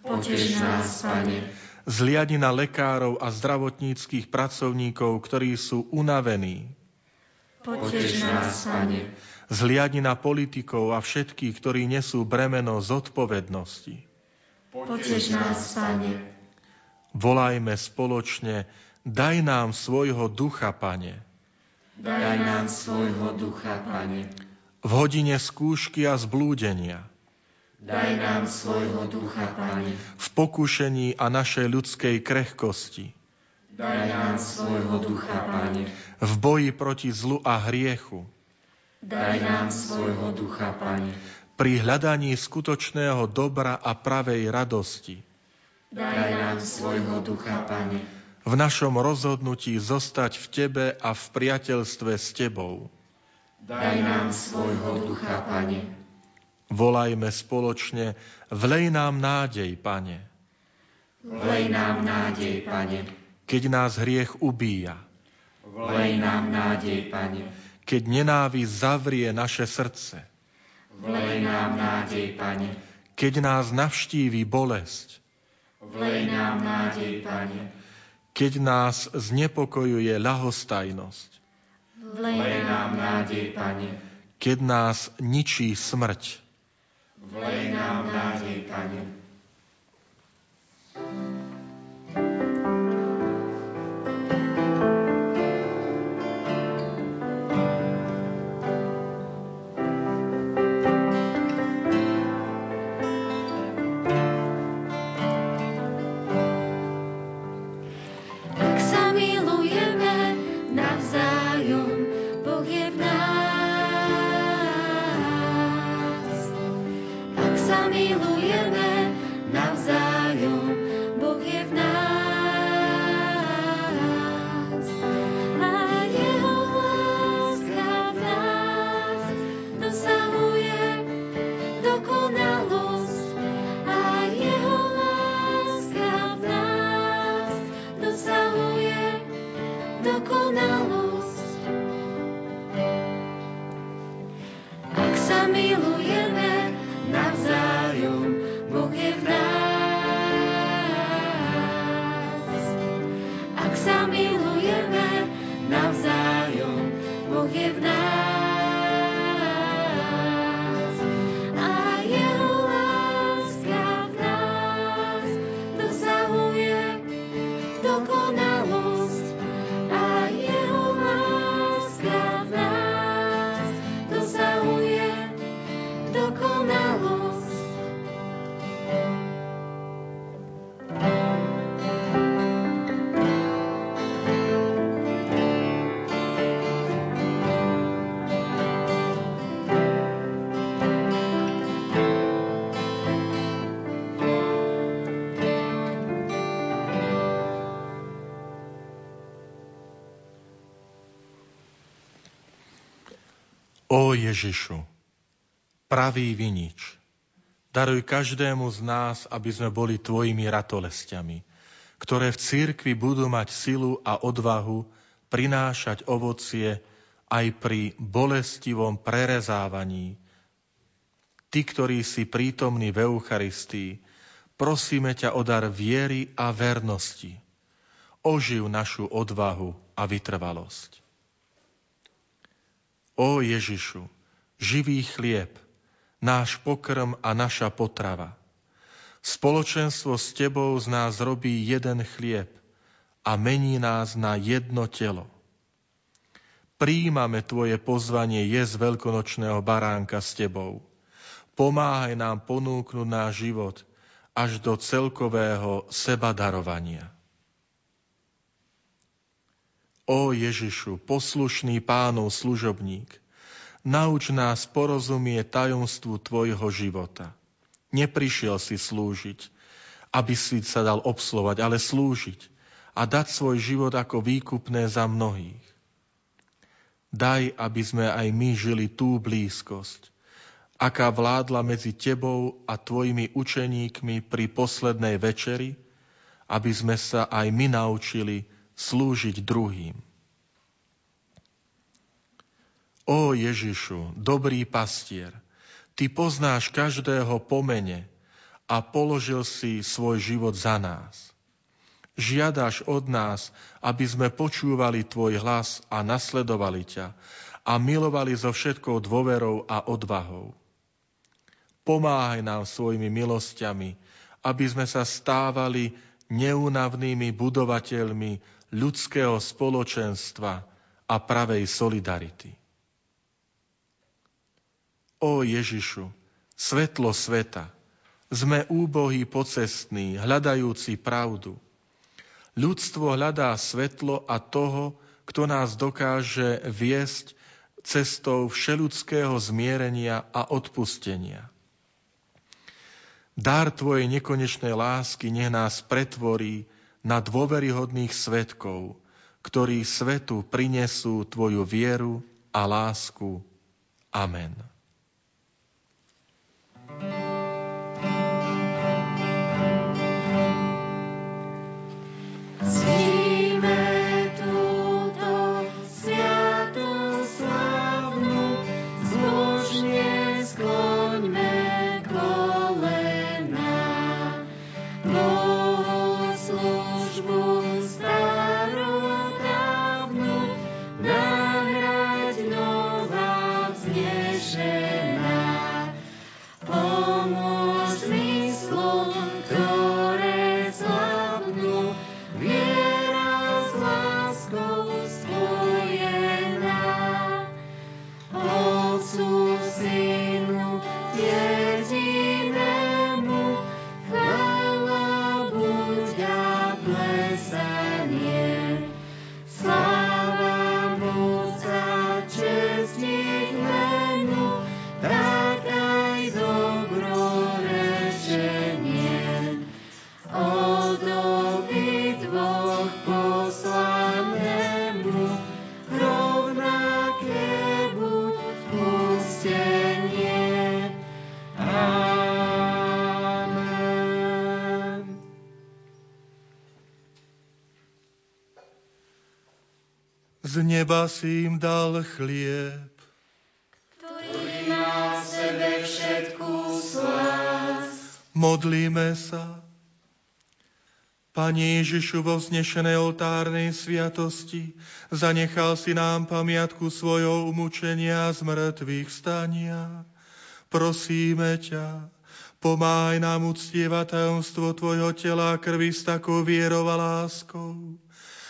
Potež nás, Pane. Zliadni na lekárov a zdravotníckých pracovníkov, ktorí sú unavení. Potež nás, Pane. Zliadni na politikov a všetkých, ktorí nesú bremeno zodpovednosti. Potež nás, Pane Volajme spoločne, daj nám svojho ducha, Pane. Daj nám svojho ducha, Pane. V hodine skúšky a zblúdenia. Daj nám svojho ducha, Pane. V pokušení a našej ľudskej krehkosti. Daj nám svojho ducha, Pane. V boji proti zlu a hriechu. Daj nám svojho ducha, Pane. Pri hľadaní skutočného dobra a pravej radosti Daj nám svojho ducha, Pane. V našom rozhodnutí zostať v Tebe a v priateľstve s Tebou. Daj nám svojho ducha, Pane. Volajme spoločne, vlej nám nádej, Pane. Vlej nám nádej, Pane. Keď nás hriech ubíja. Vlej nám nádej, Pane. Keď nenávisť zavrie naše srdce. Vlej nám nádej, Pane. Keď nás navštíví bolesť. Vlej nám nádej, Pane keď nás znepokojuje ľahostajnosť. Vlej nám nádej, Pane. Keď nás ničí smrť. Vlej nám nádej, Pane. Ó Ježišu, pravý vinič, daruj každému z nás, aby sme boli Tvojimi ratolestiami, ktoré v církvi budú mať silu a odvahu prinášať ovocie aj pri bolestivom prerezávaní. Ty, ktorý si prítomný v Eucharistii, prosíme ťa o dar viery a vernosti. Oživ našu odvahu a vytrvalosť. Ó Ježišu, živý chlieb, náš pokrm a naša potrava. Spoločenstvo s Tebou z nás robí jeden chlieb a mení nás na jedno telo. Príjmame Tvoje pozvanie jesť veľkonočného baránka s Tebou. Pomáhaj nám ponúknuť náš život až do celkového seba darovania. Ó Ježišu, poslušný pánov služobník, nauč nás porozumieť tajomstvu Tvojho života. Neprišiel si slúžiť, aby si sa dal obslovať, ale slúžiť a dať svoj život ako výkupné za mnohých. Daj, aby sme aj my žili tú blízkosť, aká vládla medzi Tebou a Tvojimi učeníkmi pri poslednej večeri, aby sme sa aj my naučili slúžiť druhým. Ó Ježišu, dobrý pastier, Ty poznáš každého pomene a položil si svoj život za nás. Žiadaš od nás, aby sme počúvali Tvoj hlas a nasledovali ťa a milovali so všetkou dôverou a odvahou. Pomáhaj nám svojimi milosťami, aby sme sa stávali neúnavnými budovateľmi ľudského spoločenstva a pravej solidarity. Ó Ježišu, svetlo sveta, sme úbohí pocestní, hľadajúci pravdu. Ľudstvo hľadá svetlo a toho, kto nás dokáže viesť cestou všeludského zmierenia a odpustenia. Dar Tvojej nekonečnej lásky nech nás pretvorí na dôveryhodných svetkov, ktorí svetu prinesú Tvoju vieru a lásku. Amen. Neba si im dal chlieb, ktorý má v sebe všetkú slás. Modlíme sa. Pane Ježišu, vo vznešenej oltárnej sviatosti zanechal si nám pamiatku svojho umúčenia z mŕtvych stania. Prosíme ťa, pomáj nám uctievať tajomstvo Tvojho tela a krvi s takou vierou a láskou,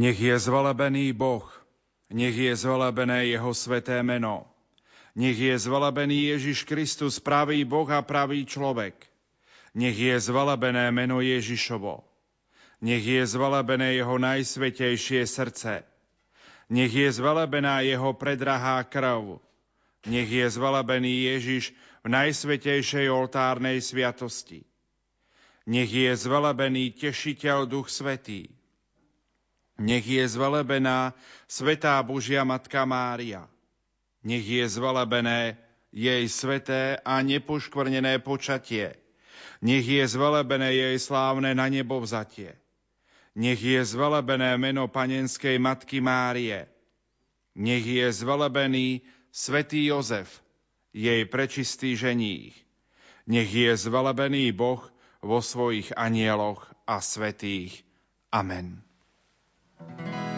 Nech je zvelebený Boh, nech je zvelebené Jeho sveté meno. Nech je zvelebený Ježiš Kristus, pravý Boh a pravý človek. Nech je zvelebené meno Ježišovo. Nech je zvelebené Jeho najsvetejšie srdce. Nech je zvelebená Jeho predrahá krv. Nech je zvelebený Ježiš v najsvetejšej oltárnej sviatosti. Nech je zvelebený Tešiteľ Duch Svetý nech je zvelebená Svetá Božia Matka Mária. Nech je zvelebené jej sveté a nepoškvrnené počatie. Nech je zvelebené jej slávne na nebo vzatie. Nech je zvelebené meno panenskej Matky Márie. Nech je zvelebený Svetý Jozef, jej prečistý ženích. Nech je zvelebený Boh vo svojich anieloch a svetých. Amen. Večnou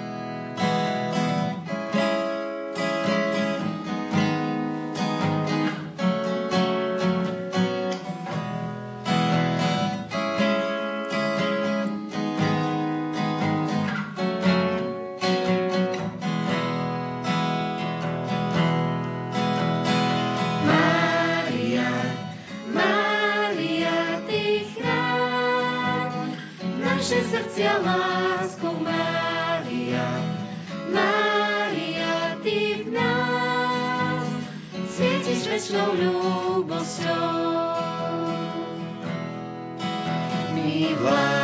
večnou ľúbosťou. My vlá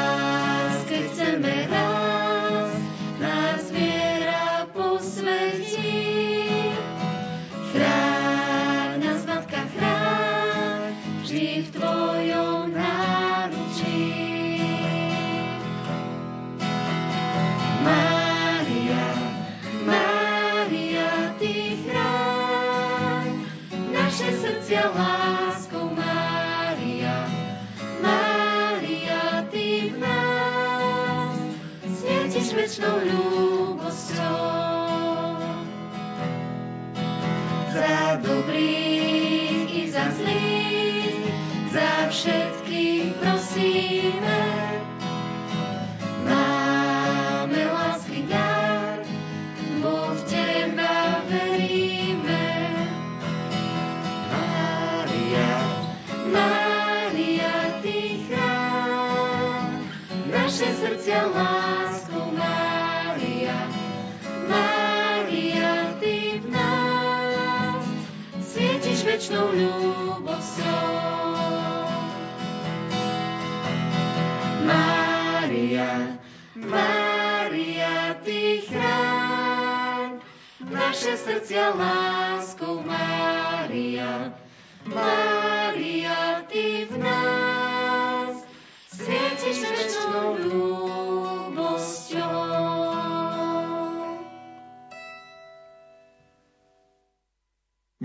Hallelujah. Naše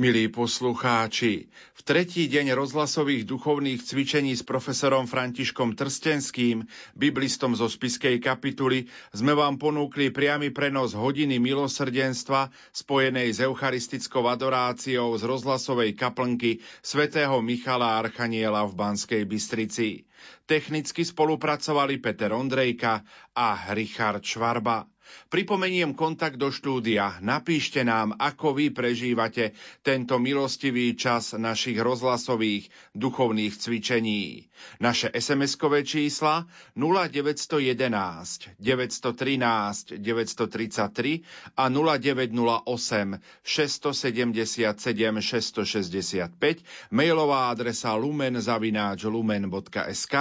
Milí poslucháči, v tretí deň rozhlasových duchovných cvičení s profesorom Františkom Trstenským, biblistom zo spiskej kapituly, sme vám ponúkli priamy prenos hodiny milosrdenstva spojenej s eucharistickou adoráciou z rozhlasovej kaplnky svätého Michala Archaniela v Banskej Bystrici. Technicky spolupracovali Peter Ondrejka a Richard Švarba. Pripomeniem kontakt do štúdia. Napíšte nám, ako vy prežívate tento milostivý čas našich rozhlasových duchovných cvičení. Naše SMS-kové čísla 0911 913 933 a 0908 677 665, mailová adresa lumen.lumen.sk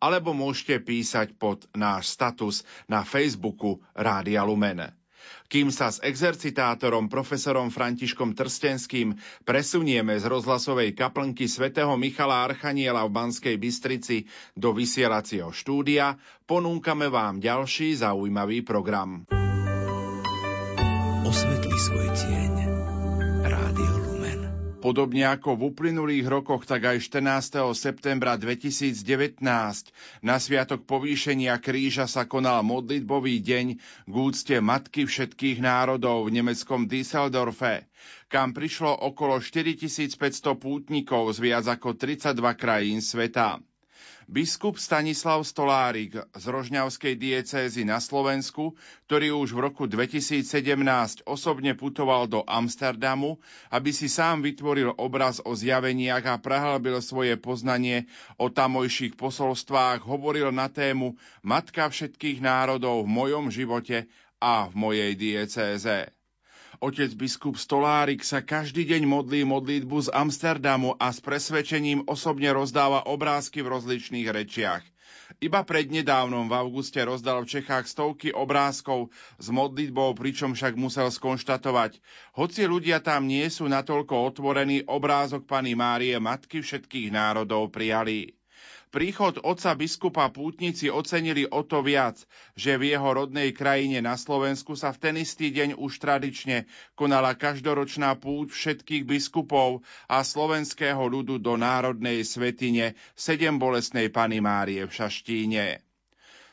alebo môžete písať pod náš status na Facebooku Rádia Lumen. Kým sa s exercitátorom profesorom Františkom Trstenským presunieme z rozhlasovej kaplnky svätého Michala Archaniela v Banskej Bystrici do vysielacieho štúdia, ponúkame vám ďalší zaujímavý program. Osvetli svoj tieň. Podobne ako v uplynulých rokoch, tak aj 14. septembra 2019 na Sviatok povýšenia kríža sa konal modlitbový deň k úcte Matky všetkých národov v nemeckom Düsseldorfe, kam prišlo okolo 4500 pútnikov z viac ako 32 krajín sveta. Biskup Stanislav Stolárik z Rožňavskej diecézy na Slovensku, ktorý už v roku 2017 osobne putoval do Amsterdamu, aby si sám vytvoril obraz o zjaveniach a prehlbil svoje poznanie o tamojších posolstvách, hovoril na tému Matka všetkých národov v mojom živote a v mojej diecéze. Otec biskup Stolárik sa každý deň modlí modlitbu z Amsterdamu a s presvedčením osobne rozdáva obrázky v rozličných rečiach. Iba prednedávnom v auguste rozdal v Čechách stovky obrázkov s modlitbou, pričom však musel skonštatovať, hoci ľudia tam nie sú natoľko otvorení, obrázok Pany Márie, Matky všetkých národov prijali. Príchod otca biskupa pútnici ocenili o to viac, že v jeho rodnej krajine na Slovensku sa v ten istý deň už tradične konala každoročná púť všetkých biskupov a slovenského ľudu do národnej svetine sedem bolesnej Pany Márie v Šaštíne.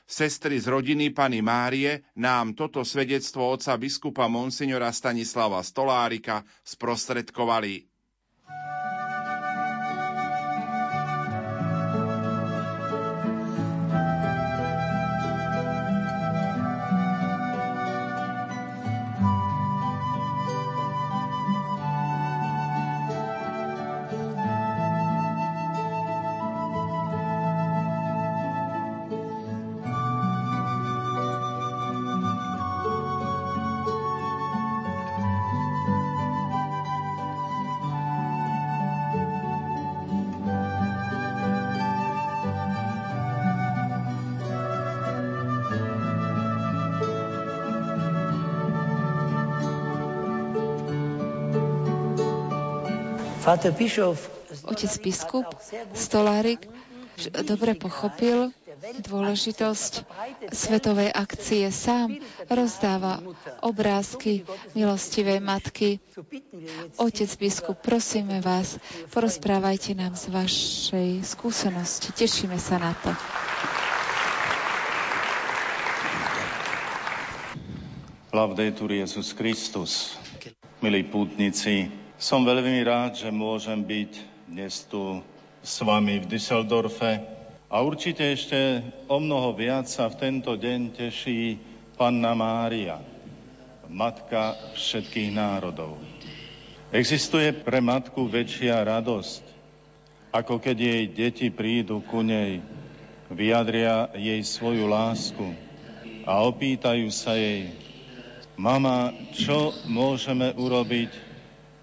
Sestry z rodiny Pany Márie nám toto svedectvo otca biskupa Monsignora Stanislava Stolárika sprostredkovali. Otec biskup Stolárik dobre pochopil dôležitosť svetovej akcie. Sám rozdáva obrázky milostivej matky. Otec biskup, prosíme vás, porozprávajte nám z vašej skúsenosti. Tešíme sa na to. Laudetur Jesus Christus. Milí pútnici, som veľmi rád, že môžem byť dnes tu s vami v Düsseldorfe a určite ešte o mnoho viac sa v tento deň teší Panna Mária, Matka všetkých národov. Existuje pre matku väčšia radosť, ako keď jej deti prídu ku nej, vyjadria jej svoju lásku a opýtajú sa jej, mama, čo môžeme urobiť,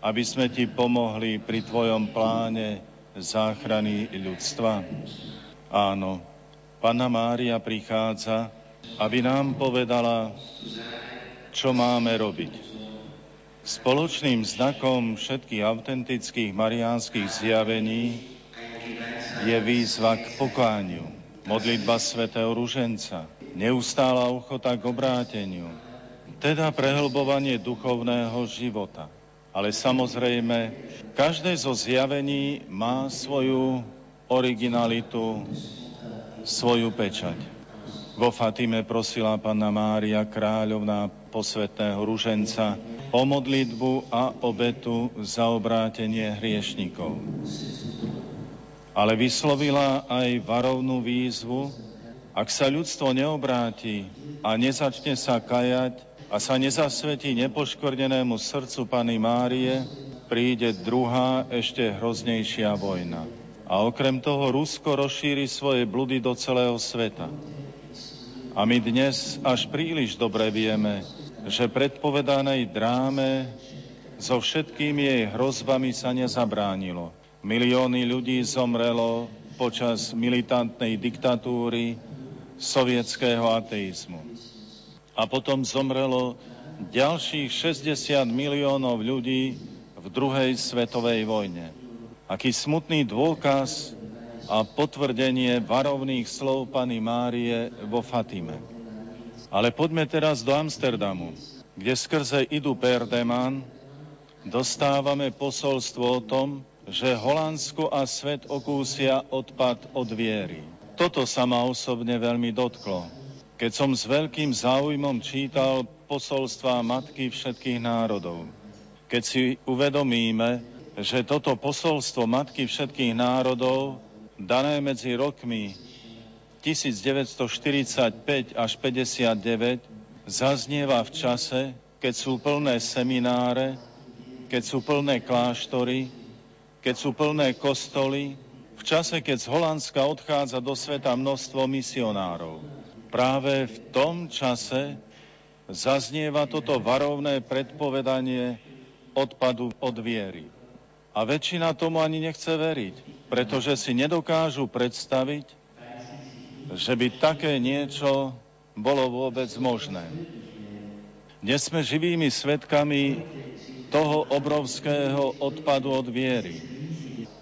aby sme ti pomohli pri tvojom pláne záchrany ľudstva? Áno, Panna Mária prichádza, aby nám povedala, čo máme robiť. Spoločným znakom všetkých autentických mariánskych zjavení je výzva k pokániu, modlitba svätého Ruženca, neustála ochota k obráteniu, teda prehlbovanie duchovného života. Ale samozrejme, každé zo zjavení má svoju originalitu, svoju pečať. Vo Fatime prosila Panna Mária, kráľovná posvetného ruženca, o modlitbu a obetu za obrátenie hriešnikov. Ale vyslovila aj varovnú výzvu, ak sa ľudstvo neobráti a nezačne sa kajať, a sa nezasvetí nepoškornenému srdcu Pany Márie, príde druhá, ešte hroznejšia vojna. A okrem toho Rusko rozšíri svoje bludy do celého sveta. A my dnes až príliš dobre vieme, že predpovedanej dráme so všetkými jej hrozbami sa nezabránilo. Milióny ľudí zomrelo počas militantnej diktatúry sovietského ateizmu a potom zomrelo ďalších 60 miliónov ľudí v druhej svetovej vojne. Aký smutný dôkaz a potvrdenie varovných slov Pany Márie vo Fatime. Ale poďme teraz do Amsterdamu, kde skrze Idu Perdeman dostávame posolstvo o tom, že Holandsko a svet okúsia odpad od viery. Toto sa ma osobne veľmi dotklo keď som s veľkým záujmom čítal posolstva Matky všetkých národov. Keď si uvedomíme, že toto posolstvo Matky všetkých národov, dané medzi rokmi 1945 až 59, zaznieva v čase, keď sú plné semináre, keď sú plné kláštory, keď sú plné kostoly, v čase, keď z Holandska odchádza do sveta množstvo misionárov práve v tom čase zaznieva toto varovné predpovedanie odpadu od viery. A väčšina tomu ani nechce veriť, pretože si nedokážu predstaviť, že by také niečo bolo vôbec možné. Dnes sme živými svetkami toho obrovského odpadu od viery.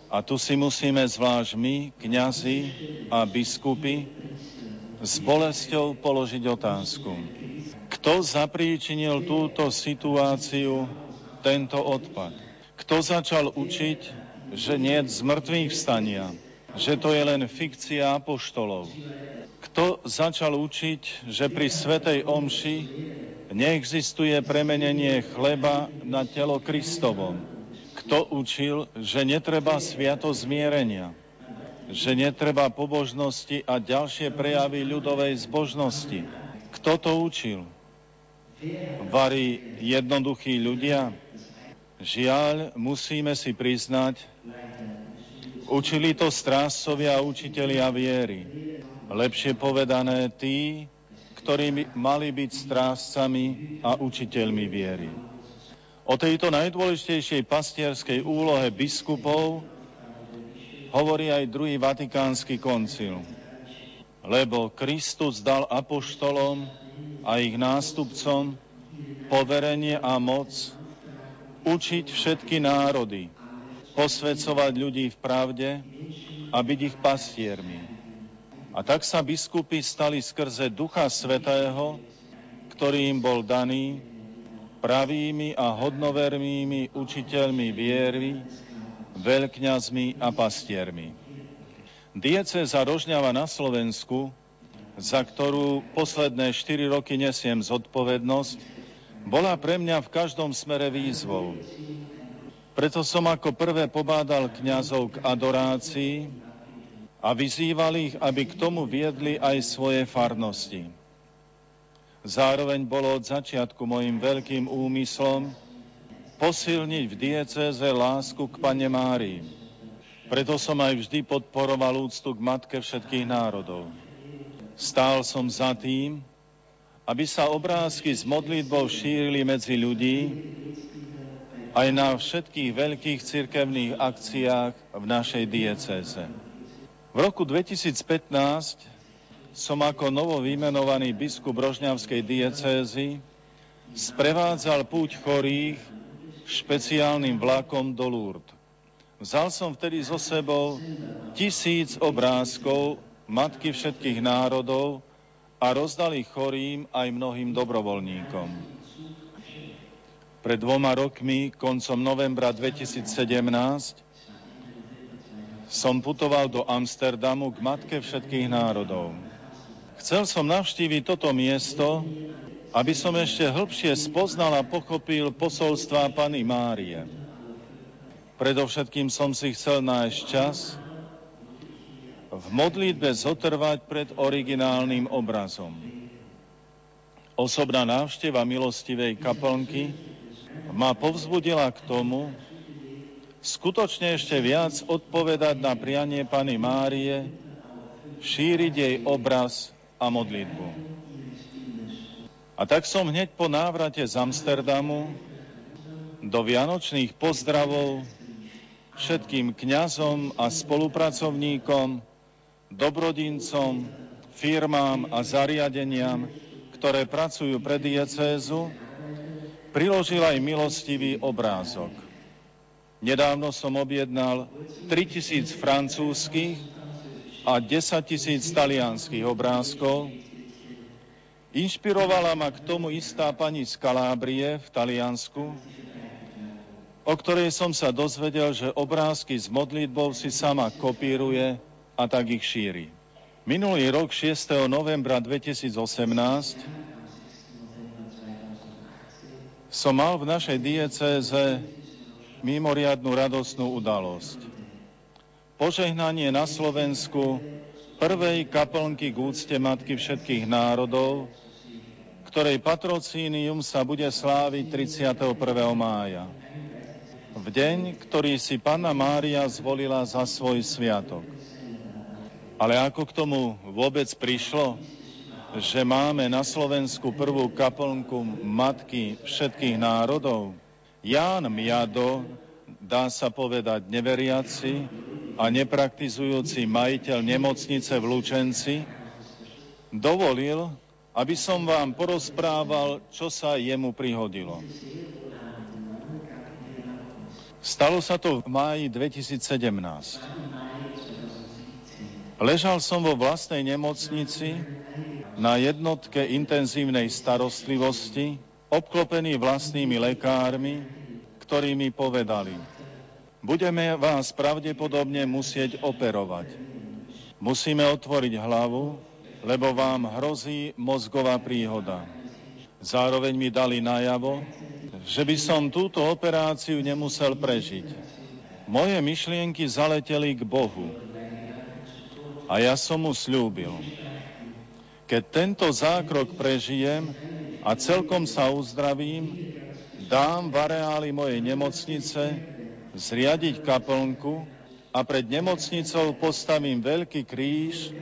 A tu si musíme zvlášť my, kňazi a biskupy, s bolesťou položiť otázku. Kto zapríčinil túto situáciu, tento odpad? Kto začal učiť, že nie z mŕtvych vstania, že to je len fikcia apoštolov? Kto začal učiť, že pri Svetej Omši neexistuje premenenie chleba na telo Kristovom? Kto učil, že netreba sviato zmierenia? Že netreba pobožnosti a ďalšie prejavy ľudovej zbožnosti. Kto to učil? Varí jednoduchí ľudia? Žiaľ, musíme si priznať, učili to strážcovia a učitelia viery. Lepšie povedané tí, ktorí mali byť strážcami a učiteľmi viery. O tejto najdôležitejšej pastierskej úlohe biskupov hovorí aj druhý vatikánsky koncil. Lebo Kristus dal apoštolom a ich nástupcom poverenie a moc učiť všetky národy, posvedcovať ľudí v pravde a byť ich pastiermi. A tak sa biskupy stali skrze Ducha Svetého, ktorý im bol daný, pravými a hodnovernými učiteľmi viery, veľkňazmi a pastiermi. Dieceza Rožňava na Slovensku, za ktorú posledné 4 roky nesiem zodpovednosť, bola pre mňa v každom smere výzvou. Preto som ako prvé pobádal kňazov k adorácii a vyzýval ich, aby k tomu viedli aj svoje farnosti. Zároveň bolo od začiatku mojim veľkým úmyslom, posilniť v diecéze lásku k Pane Márii. Preto som aj vždy podporoval úctu k Matke všetkých národov. Stál som za tým, aby sa obrázky s modlitbou šírili medzi ľudí aj na všetkých veľkých cirkevných akciách v našej diecéze. V roku 2015 som ako novo vymenovaný biskup Rožňavskej diecézy sprevádzal púť chorých špeciálnym vlakom do Lourdes. Vzal som vtedy so sebou tisíc obrázkov Matky všetkých národov a rozdali chorým aj mnohým dobrovoľníkom. Pred dvoma rokmi, koncom novembra 2017, som putoval do Amsterdamu k Matke všetkých národov. Chcel som navštíviť toto miesto, aby som ešte hĺbšie spoznal a pochopil posolstva Pany Márie. Predovšetkým som si chcel nájsť čas v modlitbe zotrvať pred originálnym obrazom. Osobná návšteva milostivej kaplnky ma povzbudila k tomu, skutočne ešte viac odpovedať na prianie Pany Márie, šíriť jej obraz a modlitbu. A tak som hneď po návrate z Amsterdamu do vianočných pozdravov všetkým kňazom a spolupracovníkom, dobrodincom, firmám a zariadeniam, ktoré pracujú pre diecézu, priložil aj milostivý obrázok. Nedávno som objednal 3000 francúzskych a 10 tisíc talianských obrázkov. Inšpirovala ma k tomu istá pani z Kalábrie v Taliansku, o ktorej som sa dozvedel, že obrázky s modlitbou si sama kopíruje a tak ich šíri. Minulý rok 6. novembra 2018 som mal v našej diecéze mimoriadnú radosnú udalosť. Požehnanie na Slovensku prvej kaplnky k úcte Matky všetkých národov, ktorej patrocínium sa bude sláviť 31. mája. V deň, ktorý si Panna Mária zvolila za svoj sviatok. Ale ako k tomu vôbec prišlo, že máme na Slovensku prvú kaplnku Matky všetkých národov. Ján Miado, dá sa povedať neveriaci a nepraktizujúci majiteľ nemocnice v Lučenci, dovolil, aby som vám porozprával, čo sa jemu prihodilo. Stalo sa to v máji 2017. Ležal som vo vlastnej nemocnici na jednotke intenzívnej starostlivosti, obklopený vlastnými lekármi, ktorí mi povedali, budeme vás pravdepodobne musieť operovať. Musíme otvoriť hlavu, lebo vám hrozí mozgová príhoda. Zároveň mi dali najavo, že by som túto operáciu nemusel prežiť. Moje myšlienky zaleteli k Bohu. A ja som mu slúbil, keď tento zákrok prežijem a celkom sa uzdravím, dám v areáli mojej nemocnice zriadiť kaplnku a pred nemocnicou postavím veľký kríž,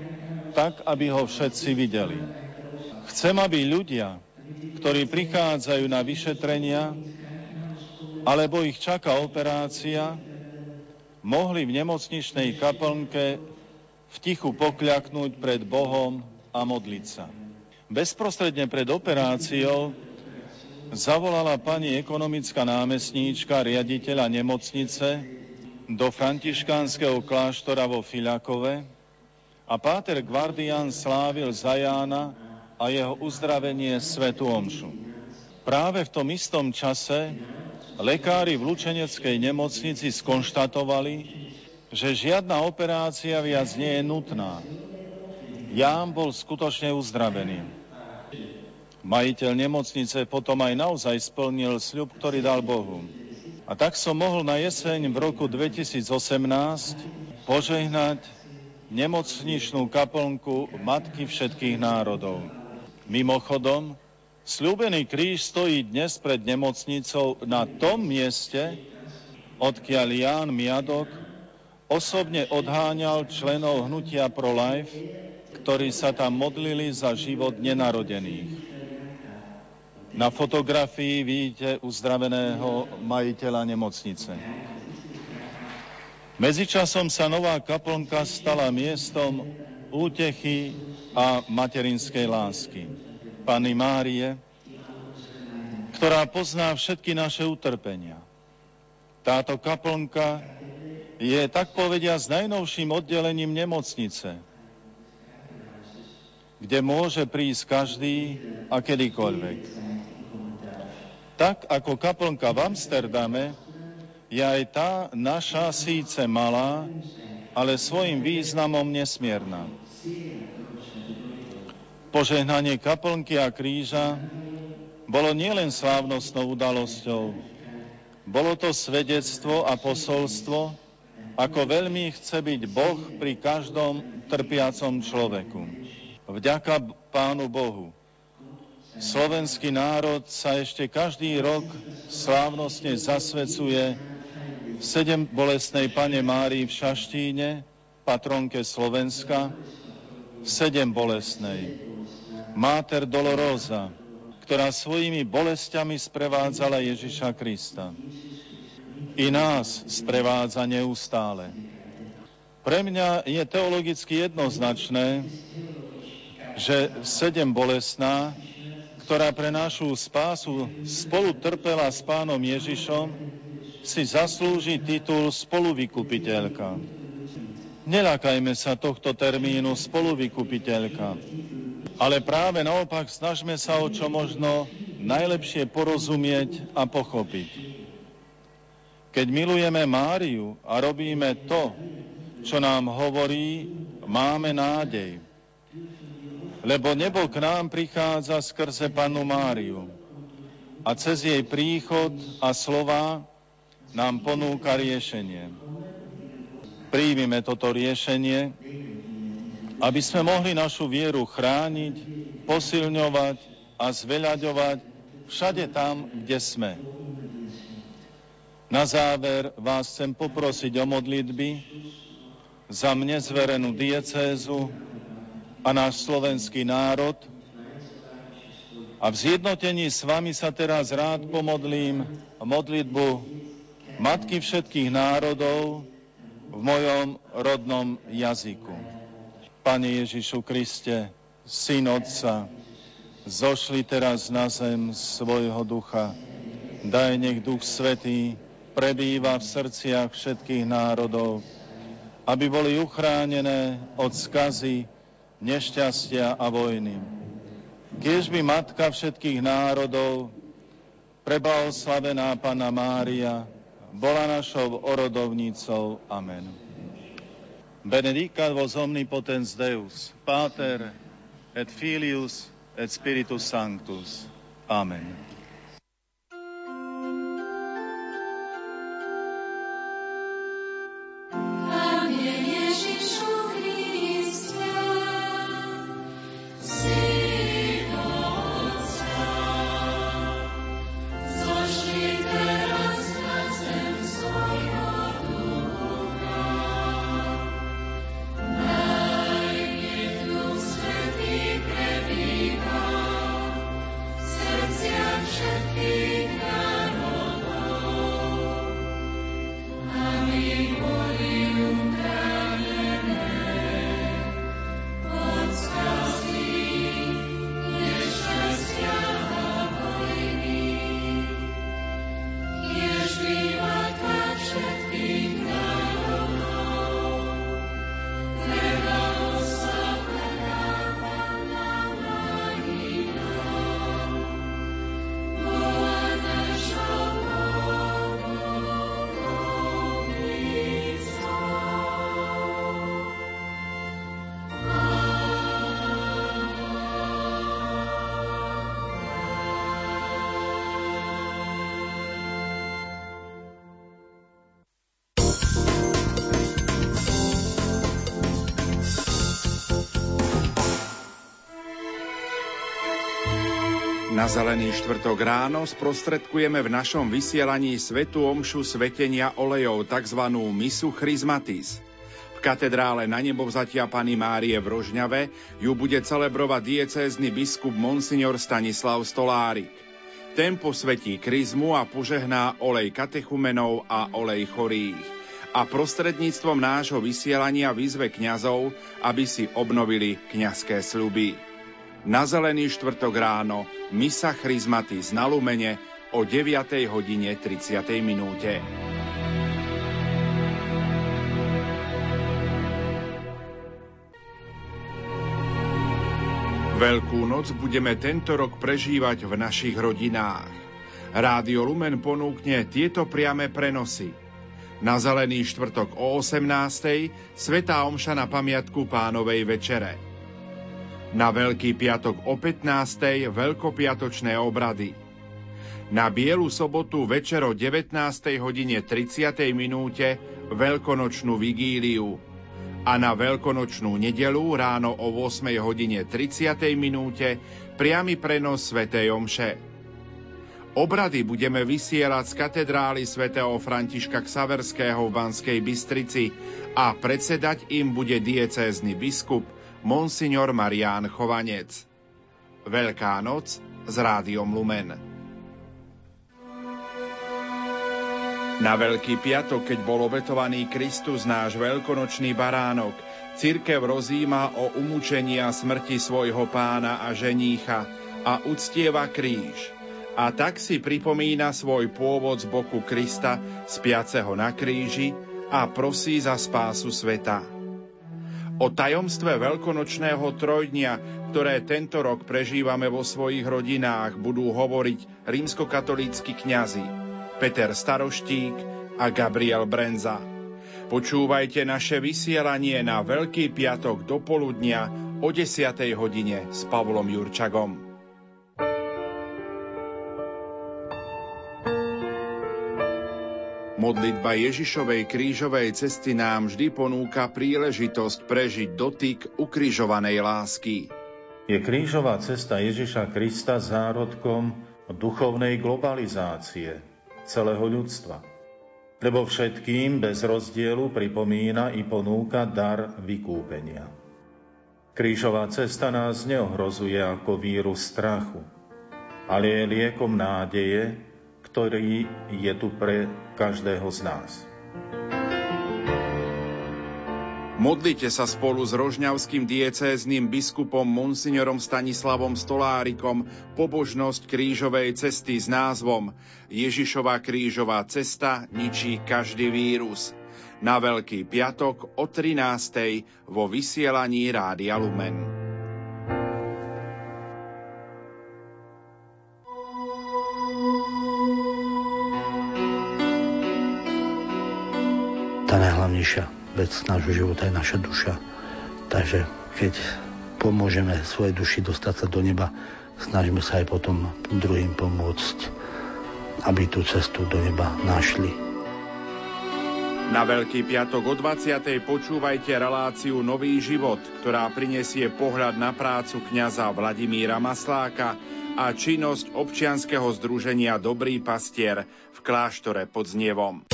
tak, aby ho všetci videli. Chcem, aby ľudia, ktorí prichádzajú na vyšetrenia, alebo ich čaká operácia, mohli v nemocničnej kaplnke v tichu pokľaknúť pred Bohom a modliť sa. Bezprostredne pred operáciou zavolala pani ekonomická námestníčka riaditeľa nemocnice do františkánskeho kláštora vo Filakove a páter Guardian slávil za Jána a jeho uzdravenie Svetu Omšu. Práve v tom istom čase lekári v Lučeneckej nemocnici skonštatovali, že žiadna operácia viac nie je nutná Ján bol skutočne uzdravený. Majiteľ nemocnice potom aj naozaj splnil sľub, ktorý dal Bohu. A tak som mohol na jeseň v roku 2018 požehnať nemocničnú kaplnku Matky všetkých národov. Mimochodom, slúbený kríž stojí dnes pred nemocnicou na tom mieste, odkiaľ Ján Miadok osobne odháňal členov hnutia Pro Life ktorí sa tam modlili za život nenarodených. Na fotografii vidíte uzdraveného majiteľa nemocnice. Medzičasom sa nová kaplnka stala miestom útechy a materinskej lásky. Pani Márie, ktorá pozná všetky naše utrpenia. Táto kaplnka je tak povedia s najnovším oddelením nemocnice, kde môže prísť každý a kedykoľvek. Tak ako kaplnka v Amsterdame je aj tá naša síce malá, ale svojim významom nesmierna. Požehnanie kaplnky a kríža bolo nielen slávnostnou udalosťou, bolo to svedectvo a posolstvo, ako veľmi chce byť Boh pri každom trpiacom človeku. Vďaka Pánu Bohu, Slovenský národ sa ešte každý rok slávnostne zasvecuje sedem bolestnej pane Márii v Šaštíne, patronke Slovenska, sedem bolestnej. Máter Dolorosa, ktorá svojimi bolestiami sprevádzala Ježiša Krista. I nás sprevádza neustále. Pre mňa je teologicky jednoznačné, že sedem bolestná ktorá pre našu spásu spolu trpela s pánom Ježišom, si zaslúži titul spoluvykupiteľka. Nelakajme sa tohto termínu spoluvykupiteľka, ale práve naopak snažme sa o čo možno najlepšie porozumieť a pochopiť. Keď milujeme Máriu a robíme to, čo nám hovorí, máme nádej lebo nebo k nám prichádza skrze Panu Máriu a cez jej príchod a slova nám ponúka riešenie. Príjmime toto riešenie, aby sme mohli našu vieru chrániť, posilňovať a zveľaďovať všade tam, kde sme. Na záver vás chcem poprosiť o modlitby za mne zverenú diecézu, a náš slovenský národ. A v zjednotení s vami sa teraz rád pomodlím modlitbu Matky všetkých národov v mojom rodnom jazyku. Pane Ježišu Kriste, Syn Otca, zošli teraz na zem svojho ducha. Daj nech Duch Svetý prebýva v srdciach všetkých národov, aby boli uchránené od skazy, nešťastia a vojny. Kiež by Matka všetkých národov, preblahoslavená Pana Mária, bola našou orodovnicou. Amen. Benedicat vos omnipotens Deus, Pater et Filius et Spiritus Sanctus. Amen. Na zelený štvrtok ráno sprostredkujeme v našom vysielaní Svetu Omšu svetenia olejov, tzv. misu Chrismatis. V katedrále na nebo vzatia Pany Márie v Rožňave ju bude celebrovať diecézny biskup Monsignor Stanislav Stolárik. Ten posvetí kryzmu a požehná olej katechumenov a olej chorých a prostredníctvom nášho vysielania vyzve kňazov, aby si obnovili kňazské sľuby. Na zelený štvrtok ráno Misa Chryzmatis na Lumene o 9. hodine 30. minúte. Veľkú noc budeme tento rok prežívať v našich rodinách. Rádio Lumen ponúkne tieto priame prenosy. Na Zelený štvrtok o 18. Svetá Omša na pamiatku pánovej večere. Na Veľký piatok o 15. Veľkopiatočné obrady. Na Bielu sobotu večer o 19. hodine 30. minúte Veľkonočnú vigíliu a na veľkonočnú nedelu ráno o 8 hodine 30. minúte priamy prenos svätej Omše. Obrady budeme vysielať z katedrály svätého Františka Ksaverského v Banskej Bystrici a predsedať im bude diecézny biskup Monsignor Marián Chovanec. Veľká noc s rádiom Lumen. Na Veľký piatok, keď bol obetovaný Kristus, náš veľkonočný baránok, cirkev rozíma o umúčení smrti svojho pána a ženícha a uctieva kríž. A tak si pripomína svoj pôvod z boku Krista, spiaceho na kríži a prosí za spásu sveta. O tajomstve veľkonočného trojdnia, ktoré tento rok prežívame vo svojich rodinách, budú hovoriť rímskokatolícky kňazi Peter Staroštík a Gabriel Brenza. Počúvajte naše vysielanie na Veľký piatok do poludnia o 10. hodine s Pavlom Jurčagom. Modlitba Ježišovej krížovej cesty nám vždy ponúka príležitosť prežiť dotyk ukrižovanej lásky. Je krížová cesta Ježiša Krista zárodkom duchovnej globalizácie, celého ľudstva. Lebo všetkým bez rozdielu pripomína i ponúka dar vykúpenia. Krížová cesta nás neohrozuje ako vírus strachu, ale je liekom nádeje, ktorý je tu pre každého z nás. Modlite sa spolu s rožňavským diecézným biskupom monsignorom Stanislavom Stolárikom pobožnosť krížovej cesty s názvom Ježišova krížová cesta ničí každý vírus. Na Veľký piatok o 13. vo vysielaní Rádia Lumen. Tá najhlavnejšia vec nášho života je naša duša. Takže keď pomôžeme svojej duši dostať sa do neba, snažíme sa aj potom druhým pomôcť, aby tú cestu do neba našli. Na Veľký piatok o 20. počúvajte reláciu Nový život, ktorá prinesie pohľad na prácu kňaza Vladimíra Masláka a činnosť občianskeho združenia Dobrý pastier v kláštore pod Znievom.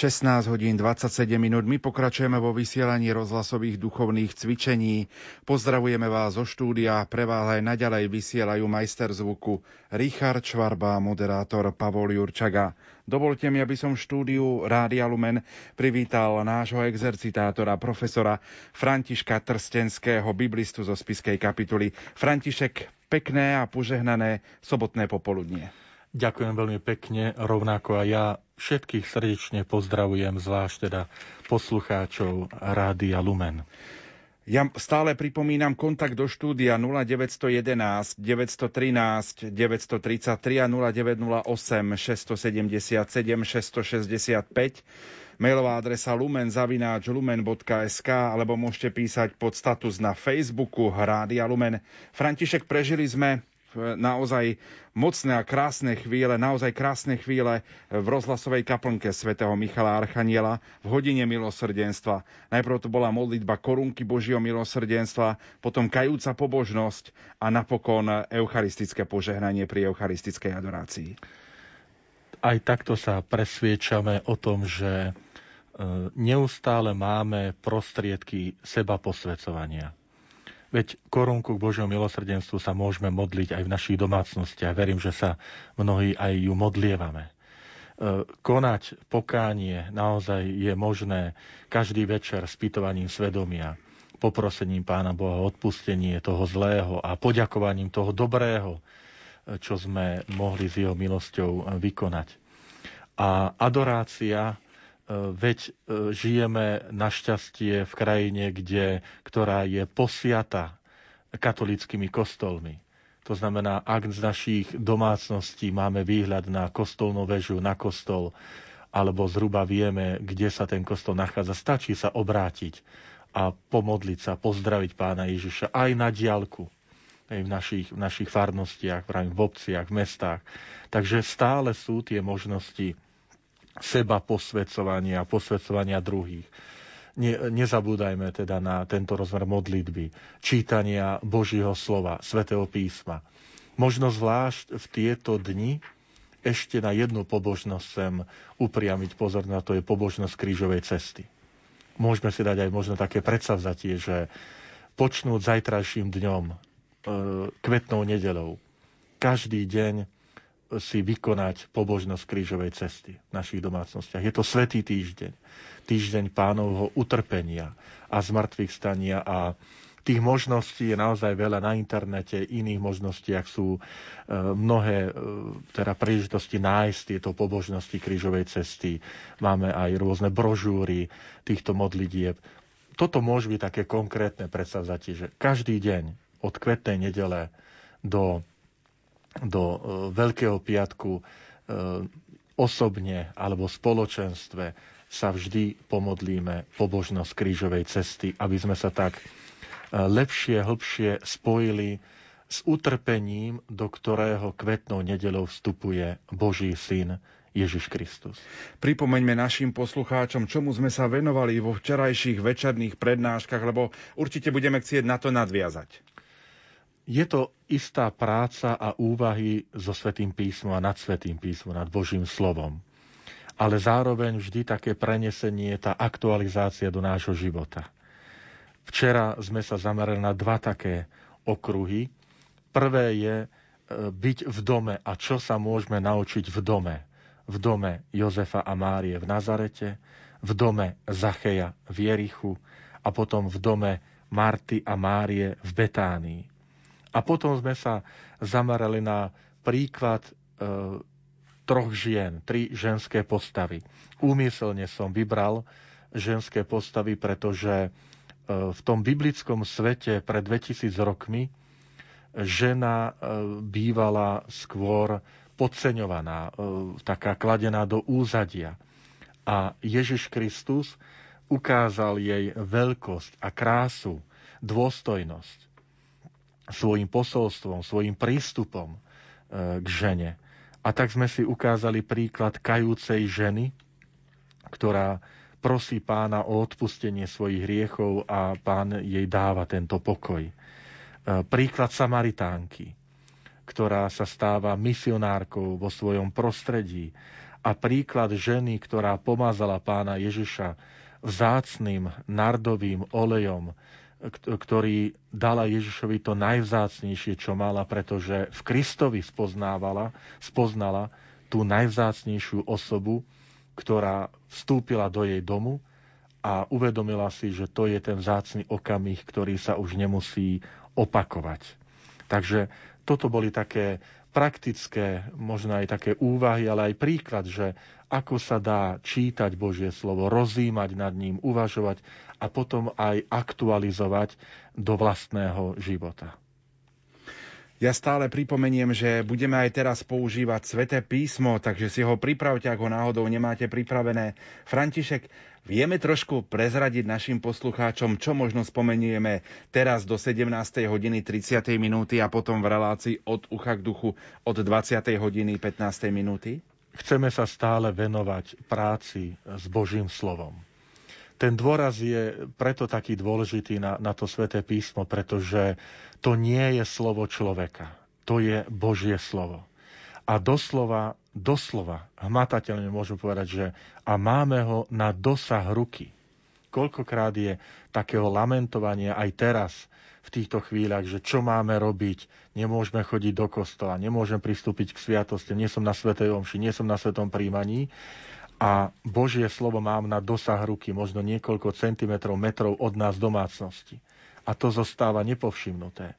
16 hodín 27 minút. My pokračujeme vo vysielaní rozhlasových duchovných cvičení. Pozdravujeme vás zo štúdia. Pre vás aj naďalej vysielajú majster zvuku Richard Čvarba moderátor Pavol Jurčaga. Dovolte mi, aby som v štúdiu Rádia Lumen privítal nášho exercitátora, profesora Františka Trstenského, biblistu zo spiskej kapituly. František, pekné a požehnané sobotné popoludnie. Ďakujem veľmi pekne, rovnako aj ja všetkých srdečne pozdravujem, zvlášť teda poslucháčov Rádia Lumen. Ja stále pripomínam kontakt do štúdia 0911 913 933 a 0908 677 665 mailová adresa lumen.lumen.sk alebo môžete písať pod status na Facebooku Rádia Lumen. František, prežili sme naozaj mocné a krásne chvíle, naozaj krásne chvíle v rozhlasovej kaplnke svätého Michala Archaniela v hodine milosrdenstva. Najprv to bola modlitba korunky Božieho milosrdenstva, potom kajúca pobožnosť a napokon eucharistické požehnanie pri eucharistickej adorácii. Aj takto sa presviečame o tom, že e, neustále máme prostriedky seba posvedcovania Veď korunku k Božiemu milosrdenstvu sa môžeme modliť aj v našich domácnostiach. Verím, že sa mnohí aj ju modlievame. E, konať pokánie naozaj je možné každý večer spýtovaním svedomia, poprosením Pána Boha o odpustenie toho zlého a poďakovaním toho dobrého, e, čo sme mohli s jeho milosťou vykonať. A adorácia Veď e, žijeme našťastie v krajine, kde, ktorá je posiata katolickými kostolmi. To znamená, ak z našich domácností máme výhľad na kostolnú väžu, na kostol, alebo zhruba vieme, kde sa ten kostol nachádza, stačí sa obrátiť a pomodliť sa, pozdraviť pána Ježiša aj na diálku v našich, v našich farnostiach, v obciach, v mestách. Takže stále sú tie možnosti seba posvedcovania, posvedcovania druhých. Ne, nezabúdajme teda na tento rozmer modlitby, čítania Božieho slova, svätého písma. Možno zvlášť v tieto dni ešte na jednu pobožnosť sem upriamiť pozor na to je pobožnosť krížovej cesty. Môžeme si dať aj možno také predsavzatie, že počnúť zajtrajším dňom, e, kvetnou nedelou, každý deň si vykonať pobožnosť krížovej cesty v našich domácnostiach. Je to svetý týždeň. Týždeň pánovho utrpenia a zmrtvých stania a tých možností je naozaj veľa na internete, iných možnostiach sú e, mnohé e, teda príležitosti nájsť tieto pobožnosti krížovej cesty. Máme aj rôzne brožúry týchto modlitieb. Toto môže byť také konkrétne predsavzatie, že každý deň od kvetnej nedele do do e, Veľkého piatku e, osobne alebo v spoločenstve sa vždy pomodlíme pobožnosť krížovej cesty, aby sme sa tak e, lepšie, hlbšie spojili s utrpením, do ktorého kvetnou nedelou vstupuje Boží syn Ježiš Kristus. Pripomeňme našim poslucháčom, čomu sme sa venovali vo včerajších večerných prednáškach, lebo určite budeme chcieť na to nadviazať. Je to istá práca a úvahy so Svetým písmom a nad Svetým písmom, nad Božím slovom. Ale zároveň vždy také prenesenie, tá aktualizácia do nášho života. Včera sme sa zamerali na dva také okruhy. Prvé je e, byť v dome a čo sa môžeme naučiť v dome. V dome Jozefa a Márie v Nazarete, v dome Zacheja v Jerichu a potom v dome Marty a Márie v Betánii. A potom sme sa zamerali na príklad e, troch žien, tri ženské postavy. Úmyselne som vybral ženské postavy, pretože e, v tom biblickom svete pred 2000 rokmi žena e, bývala skôr podceňovaná, e, taká kladená do úzadia. A Ježiš Kristus ukázal jej veľkosť a krásu, dôstojnosť svojim posolstvom, svojim prístupom e, k žene. A tak sme si ukázali príklad kajúcej ženy, ktorá prosí pána o odpustenie svojich hriechov a pán jej dáva tento pokoj. E, príklad Samaritánky, ktorá sa stáva misionárkou vo svojom prostredí a príklad ženy, ktorá pomazala pána Ježiša vzácným nardovým olejom, ktorý dala Ježišovi to najvzácnejšie, čo mala, pretože v Kristovi spoznávala, spoznala tú najvzácnejšiu osobu, ktorá vstúpila do jej domu a uvedomila si, že to je ten vzácný okamih, ktorý sa už nemusí opakovať. Takže toto boli také praktické, možno aj také úvahy, ale aj príklad, že ako sa dá čítať Božie slovo, rozímať nad ním, uvažovať a potom aj aktualizovať do vlastného života. Ja stále pripomeniem, že budeme aj teraz používať sveté písmo, takže si ho pripravte, ak ho náhodou nemáte pripravené. František, vieme trošku prezradiť našim poslucháčom, čo možno spomenieme teraz do 17. hodiny 30. minúty a potom v relácii od ucha k duchu od 20. hodiny 15. minúty? Chceme sa stále venovať práci s Božím slovom. Ten dôraz je preto taký dôležitý na, na to sväté písmo, pretože to nie je slovo človeka. To je Božie slovo. A doslova, doslova, hmatateľne môžem povedať, že a máme ho na dosah ruky. Koľkokrát je takého lamentovania aj teraz, v týchto chvíľach, že čo máme robiť, nemôžeme chodiť do kostola, nemôžem pristúpiť k sviatosti, nie som na Svetej Omši, nie som na Svetom príjmaní a Božie slovo mám na dosah ruky, možno niekoľko centimetrov, metrov od nás domácnosti. A to zostáva nepovšimnuté.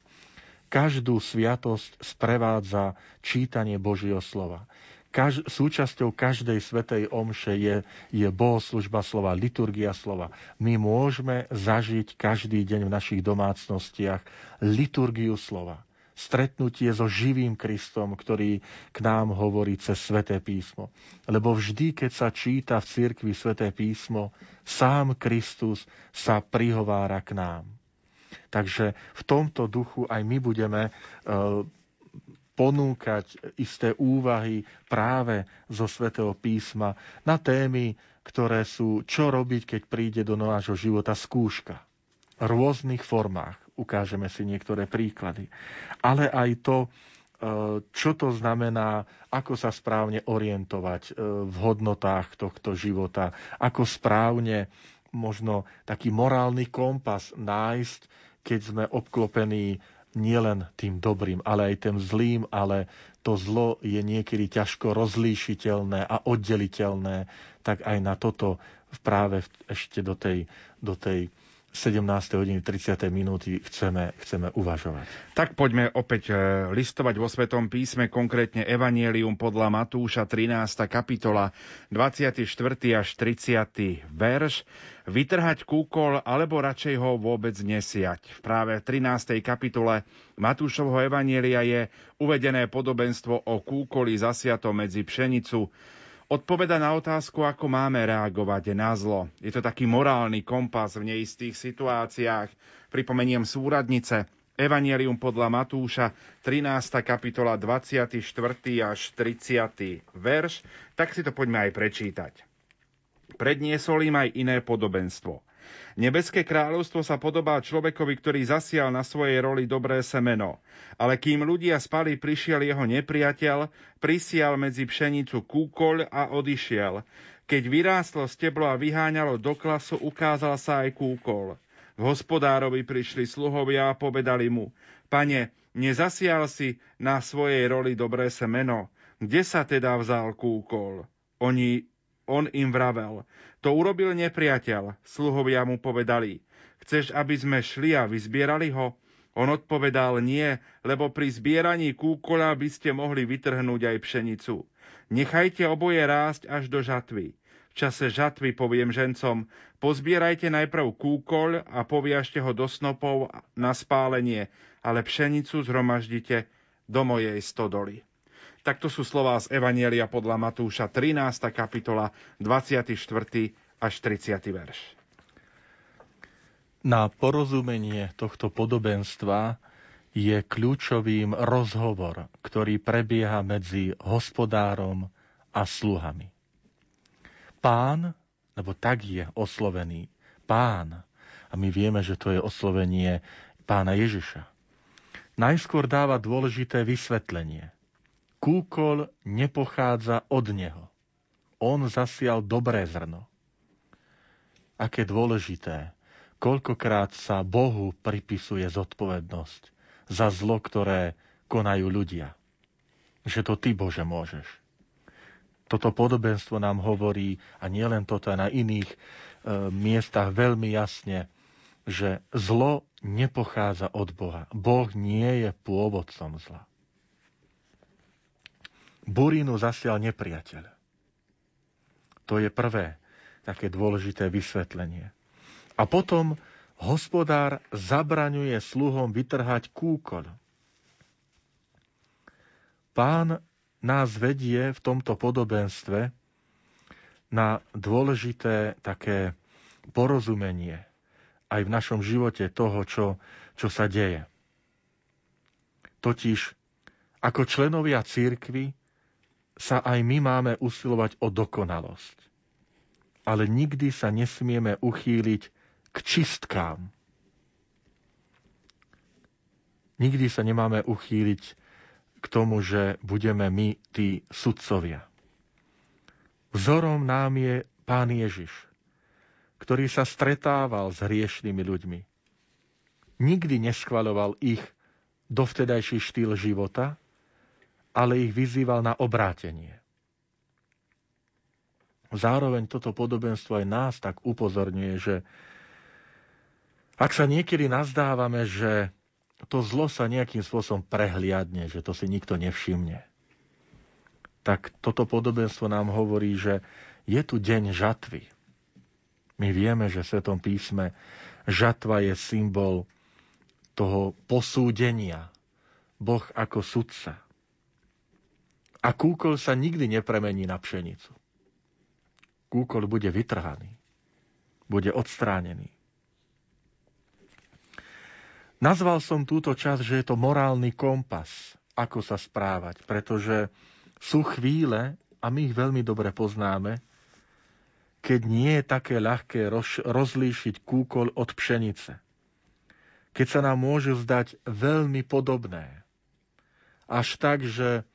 Každú sviatosť sprevádza čítanie Božieho slova. Kaž, súčasťou každej svetej omše je, je bohoslužba slova, liturgia slova. My môžeme zažiť každý deň v našich domácnostiach liturgiu slova stretnutie so živým Kristom, ktorý k nám hovorí cez Sveté písmo. Lebo vždy, keď sa číta v cirkvi Sveté písmo, sám Kristus sa prihovára k nám. Takže v tomto duchu aj my budeme e, ponúkať isté úvahy práve zo Svetého písma na témy, ktoré sú čo robiť, keď príde do nášho života skúška. V rôznych formách ukážeme si niektoré príklady. Ale aj to, e, čo to znamená, ako sa správne orientovať e, v hodnotách tohto života, ako správne možno taký morálny kompas nájsť, keď sme obklopení nielen tým dobrým, ale aj tým zlým, ale to zlo je niekedy ťažko rozlíšiteľné a oddeliteľné, tak aj na toto práve ešte do tej, do tej 17. hodiny 30. minúty chceme, chceme uvažovať. Tak poďme opäť e, listovať vo Svetom písme, konkrétne Evangelium podľa Matúša 13. kapitola 24. až 30. verš. Vytrhať kúkol alebo radšej ho vôbec nesiať. V práve v 13. kapitole Matúšovho Evanielia je uvedené podobenstvo o kúkoli zasiato medzi pšenicu, odpoveda na otázku, ako máme reagovať na zlo. Je to taký morálny kompas v neistých situáciách. Pripomeniem súradnice. Evangelium podľa Matúša, 13. kapitola, 24. až 30. verš, tak si to poďme aj prečítať. Predniesol im aj iné podobenstvo. Nebeské kráľovstvo sa podobá človekovi, ktorý zasial na svojej roli dobré semeno. Ale kým ľudia spali, prišiel jeho nepriateľ, prisial medzi pšenicu kúkoľ a odišiel. Keď vyrástlo steblo a vyháňalo do klasu, ukázal sa aj kúkol. V hospodárovi prišli sluhovia a povedali mu, pane, nezasial si na svojej roli dobré semeno, kde sa teda vzal kúkol? Oni on im vravel, to urobil nepriateľ. Sluhovia mu povedali, chceš, aby sme šli a vyzbierali ho? On odpovedal nie, lebo pri zbieraní kúkola by ste mohli vytrhnúť aj pšenicu. Nechajte oboje rásť až do žatvy. V čase žatvy poviem žencom, pozbierajte najprv kúkol a poviažte ho do snopov na spálenie, ale pšenicu zhromaždite do mojej stodoly. Takto sú slová z Evanielia podľa Matúša 13. kapitola 24. až 30. verš. Na porozumenie tohto podobenstva je kľúčovým rozhovor, ktorý prebieha medzi hospodárom a sluhami. Pán, lebo tak je oslovený, pán, a my vieme, že to je oslovenie pána Ježiša, najskôr dáva dôležité vysvetlenie – Kúkol nepochádza od neho. On zasial dobré zrno. Aké dôležité, koľkokrát sa Bohu pripisuje zodpovednosť za zlo, ktoré konajú ľudia. Že to ty, Bože, môžeš. Toto podobenstvo nám hovorí, a nielen toto, aj na iných e, miestach veľmi jasne, že zlo nepochádza od Boha. Boh nie je pôvodcom zla. Burínu zasial nepriateľ. To je prvé také dôležité vysvetlenie. A potom hospodár zabraňuje sluhom vytrhať kúkol. Pán nás vedie v tomto podobenstve na dôležité také porozumenie aj v našom živote toho, čo, čo sa deje. Totiž ako členovia církvy sa aj my máme usilovať o dokonalosť. Ale nikdy sa nesmieme uchýliť k čistkám. Nikdy sa nemáme uchýliť k tomu, že budeme my tí sudcovia. Vzorom nám je Pán Ježiš, ktorý sa stretával s hriešnými ľuďmi. Nikdy neschvaľoval ich dovtedajší štýl života, ale ich vyzýval na obrátenie. Zároveň toto podobenstvo aj nás tak upozorňuje, že ak sa niekedy nazdávame, že to zlo sa nejakým spôsobom prehliadne, že to si nikto nevšimne, tak toto podobenstvo nám hovorí, že je tu deň žatvy. My vieme, že v Svetom písme žatva je symbol toho posúdenia. Boh ako sudca. A kúkol sa nikdy nepremení na pšenicu. Kúkol bude vytrhaný. Bude odstránený. Nazval som túto časť, že je to morálny kompas, ako sa správať, pretože sú chvíle, a my ich veľmi dobre poznáme, keď nie je také ľahké roz, rozlíšiť kúkol od pšenice. Keď sa nám môžu zdať veľmi podobné. Až tak, že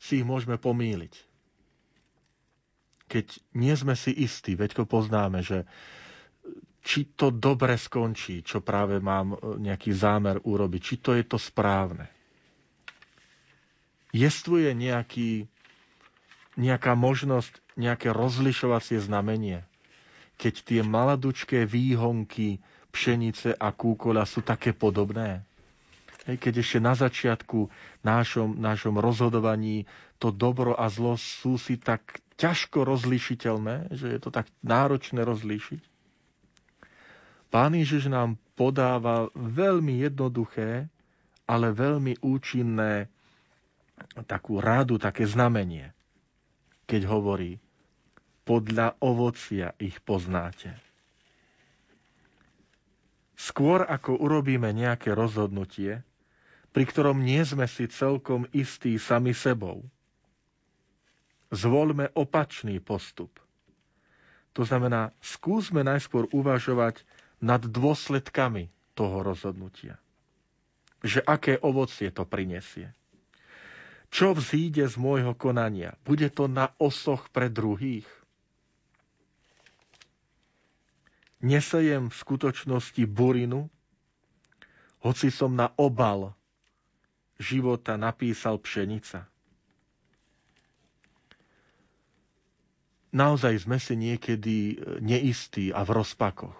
si ich môžeme pomýliť. Keď nie sme si istí, veď poznáme, že či to dobre skončí, čo práve mám e, nejaký zámer urobiť, či to je to správne jestvuje nejaký, nejaká možnosť, nejaké rozlišovacie znamenie, keď tie maladučké výhonky pšenice a kúkoľa sú také podobné. Hej, keď ešte na začiatku nášom, nášom rozhodovaní to dobro a zlo sú si tak ťažko rozlišiteľné, že je to tak náročné rozlíšiť. Pán Ježiš nám podáva veľmi jednoduché, ale veľmi účinné takú radu, také znamenie, keď hovorí, podľa ovocia ich poznáte. Skôr ako urobíme nejaké rozhodnutie, pri ktorom nie sme si celkom istí sami sebou, zvolme opačný postup. To znamená, skúsme najskôr uvažovať nad dôsledkami toho rozhodnutia. Že aké ovocie to prinesie. Čo vzíde z môjho konania? Bude to na osoch pre druhých? Nesejem v skutočnosti burinu, hoci som na obal života napísal pšenica. Naozaj sme si niekedy neistí a v rozpakoch.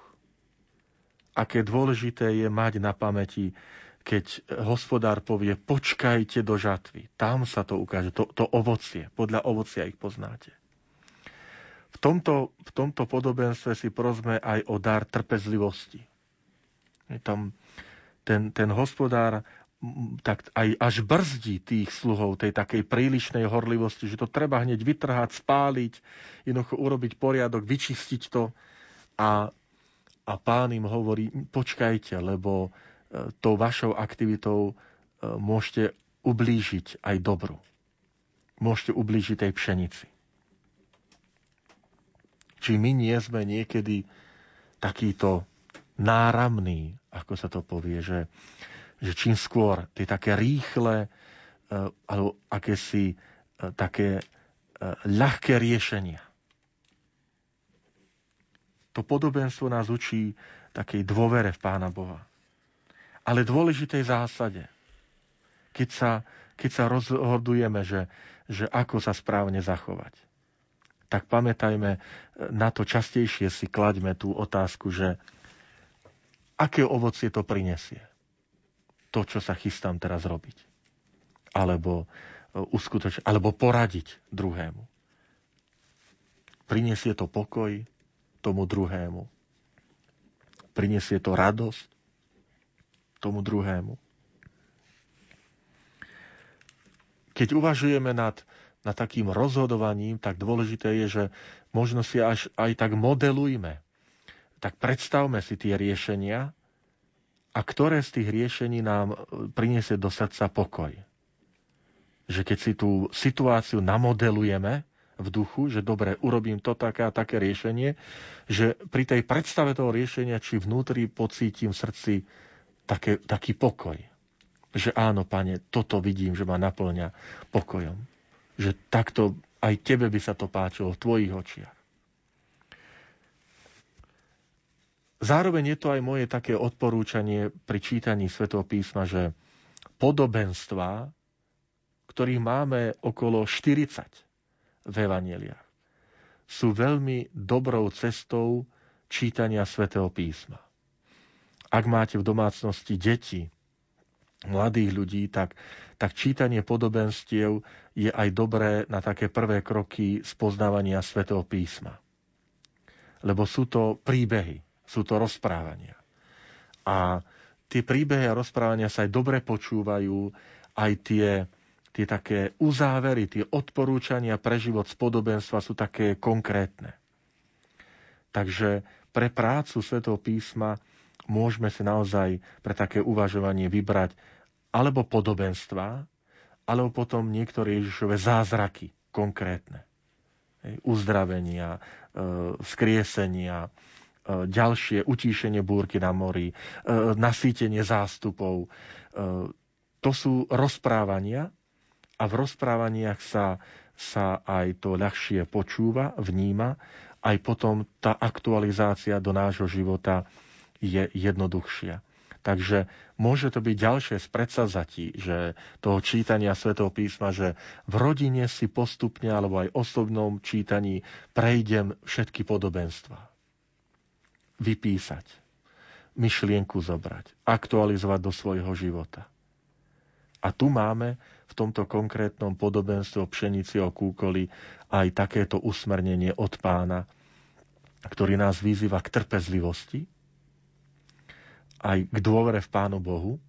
Aké dôležité je mať na pamäti keď hospodár povie, počkajte do žatvy. Tam sa to ukáže, to, to ovocie. Podľa ovocia ich poznáte. V tomto, v tomto podobenstve si prosme aj o dar trpezlivosti. Tam ten, ten hospodár tak aj až brzdí tých sluhov tej takej prílišnej horlivosti, že to treba hneď vytrhať, spáliť, jednoducho urobiť poriadok, vyčistiť to a, a pán im hovorí, počkajte, lebo tou vašou aktivitou e, môžete ublížiť aj dobru. Môžete ublížiť tej pšenici. Či my nie sme niekedy takýto náramný, ako sa to povie, že, že čím skôr tie také rýchle e, alebo akési e, také ľahké riešenia. To podobenstvo nás učí takej dôvere v Pána Boha ale dôležitej zásade. Keď sa, keď sa rozhodujeme, že, že ako sa správne zachovať. Tak pamätajme na to častejšie si klaďme tú otázku, že aké ovocie to prinesie. To, čo sa chystám teraz robiť. Alebo, e, uskutoč- alebo poradiť druhému. Prinesie to pokoj tomu druhému. Prinesie to radosť tomu druhému. keď uvažujeme nad, nad takým rozhodovaním, tak dôležité je, že možno si až aj tak modelujme. Tak predstavme si tie riešenia a ktoré z tých riešení nám e, priniesie do srdca pokoj. Že keď si tú situáciu namodelujeme v duchu, že dobre, urobím to také a také riešenie, že pri tej predstave toho riešenia, či vnútri pocítim v srdci také, taký pokoj že áno, pane, toto vidím, že ma naplňa pokojom. Že takto aj tebe by sa to páčilo v tvojich očiach. Zároveň je to aj moje také odporúčanie pri čítaní Svetého písma, že podobenstva, ktorých máme okolo 40 v Evangeliách, sú veľmi dobrou cestou čítania Svetého písma. Ak máte v domácnosti deti, mladých ľudí, tak, tak čítanie podobenstiev je aj dobré na také prvé kroky spoznávania svätého písma. Lebo sú to príbehy, sú to rozprávania. A tie príbehy a rozprávania sa aj dobre počúvajú, aj tie, tie také uzávery, tie odporúčania pre život z podobenstva sú také konkrétne. Takže pre prácu svätého písma môžeme si naozaj pre také uvažovanie vybrať alebo podobenstva, alebo potom niektoré Ježišové zázraky konkrétne. Uzdravenia, vzkriesenia, e, ďalšie utíšenie búrky na mori, e, nasýtenie zástupov. To sú rozprávania a v rozprávaniach sa, sa aj to ľahšie počúva, vníma, aj potom tá aktualizácia do nášho života je jednoduchšia. Takže môže to byť ďalšie z predsazatí, že toho čítania svätého písma, že v rodine si postupne alebo aj osobnom čítaní prejdem všetky podobenstva. Vypísať, myšlienku zobrať, aktualizovať do svojho života. A tu máme v tomto konkrétnom podobenstve o pšenici o kúkoli aj takéto usmernenie od pána, ktorý nás vyzýva k trpezlivosti, aj k dôvere v Pánu Bohu,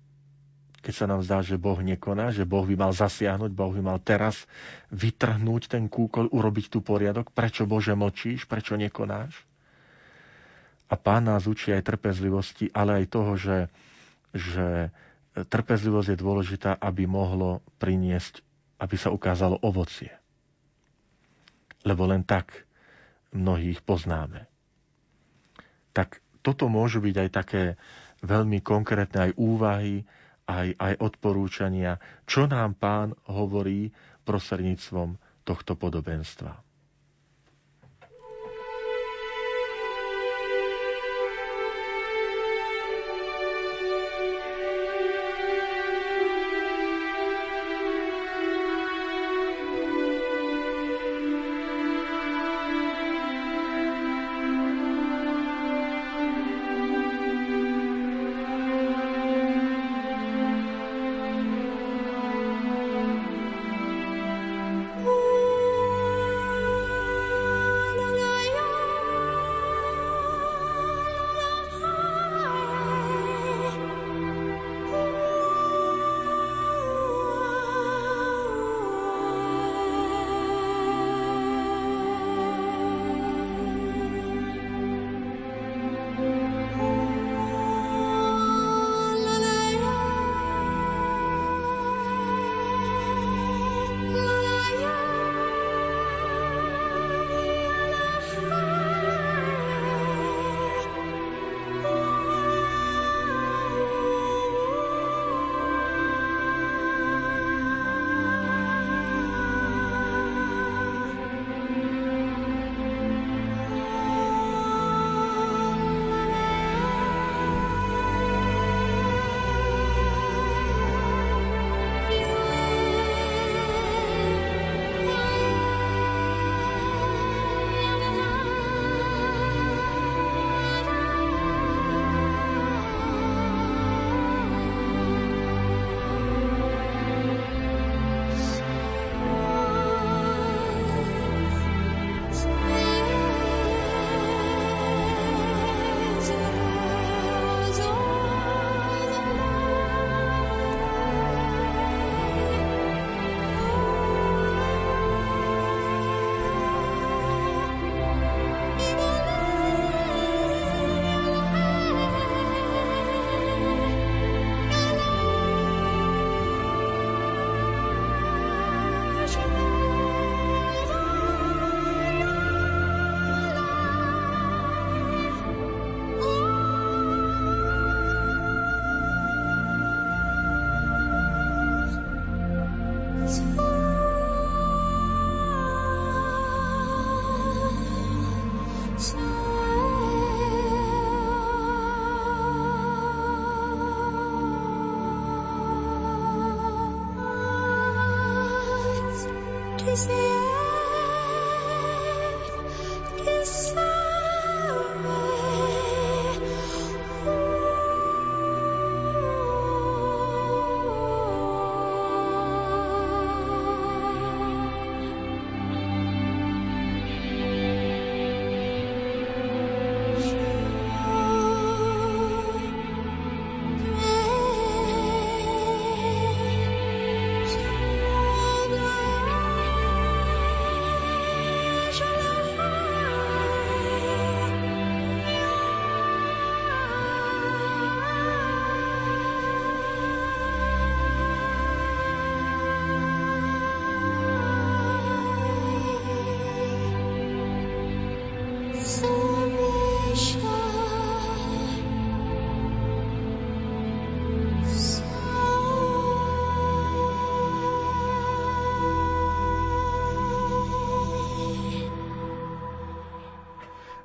keď sa nám zdá, že Boh nekoná, že Boh by mal zasiahnuť, Boh by mal teraz vytrhnúť ten kúkol, urobiť tu poriadok. Prečo Bože mlčíš, prečo nekonáš? A Pán nás učí aj trpezlivosti, ale aj toho, že, že trpezlivosť je dôležitá, aby mohlo priniesť, aby sa ukázalo ovocie. Lebo len tak mnohých poznáme. Tak toto môžu byť aj také veľmi konkrétne aj úvahy, aj, aj odporúčania, čo nám pán hovorí prosredníctvom tohto podobenstva.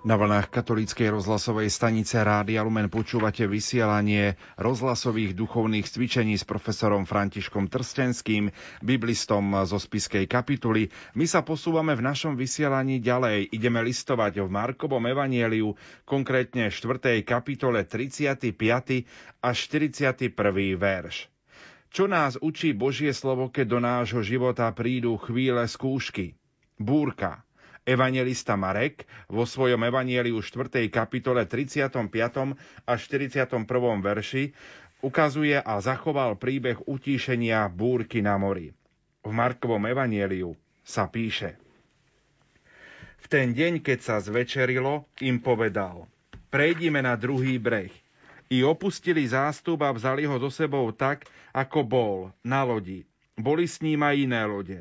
Na vlnách katolíckej rozhlasovej stanice Rádia Lumen počúvate vysielanie rozhlasových duchovných cvičení s profesorom Františkom Trstenským, biblistom zo spiskej kapituly. My sa posúvame v našom vysielaní ďalej. Ideme listovať v Markovom evanieliu, konkrétne 4. kapitole 35. až 41. verš. Čo nás učí Božie slovo, keď do nášho života prídu chvíle skúšky? Búrka, Evangelista Marek vo svojom evanieliu 4. kapitole 35. až 41. verši ukazuje a zachoval príbeh utíšenia búrky na mori. V Markovom evanieliu sa píše V ten deň, keď sa zvečerilo, im povedal Prejdime na druhý breh. I opustili zástup a vzali ho so sebou tak, ako bol, na lodi. Boli s ním aj iné lode.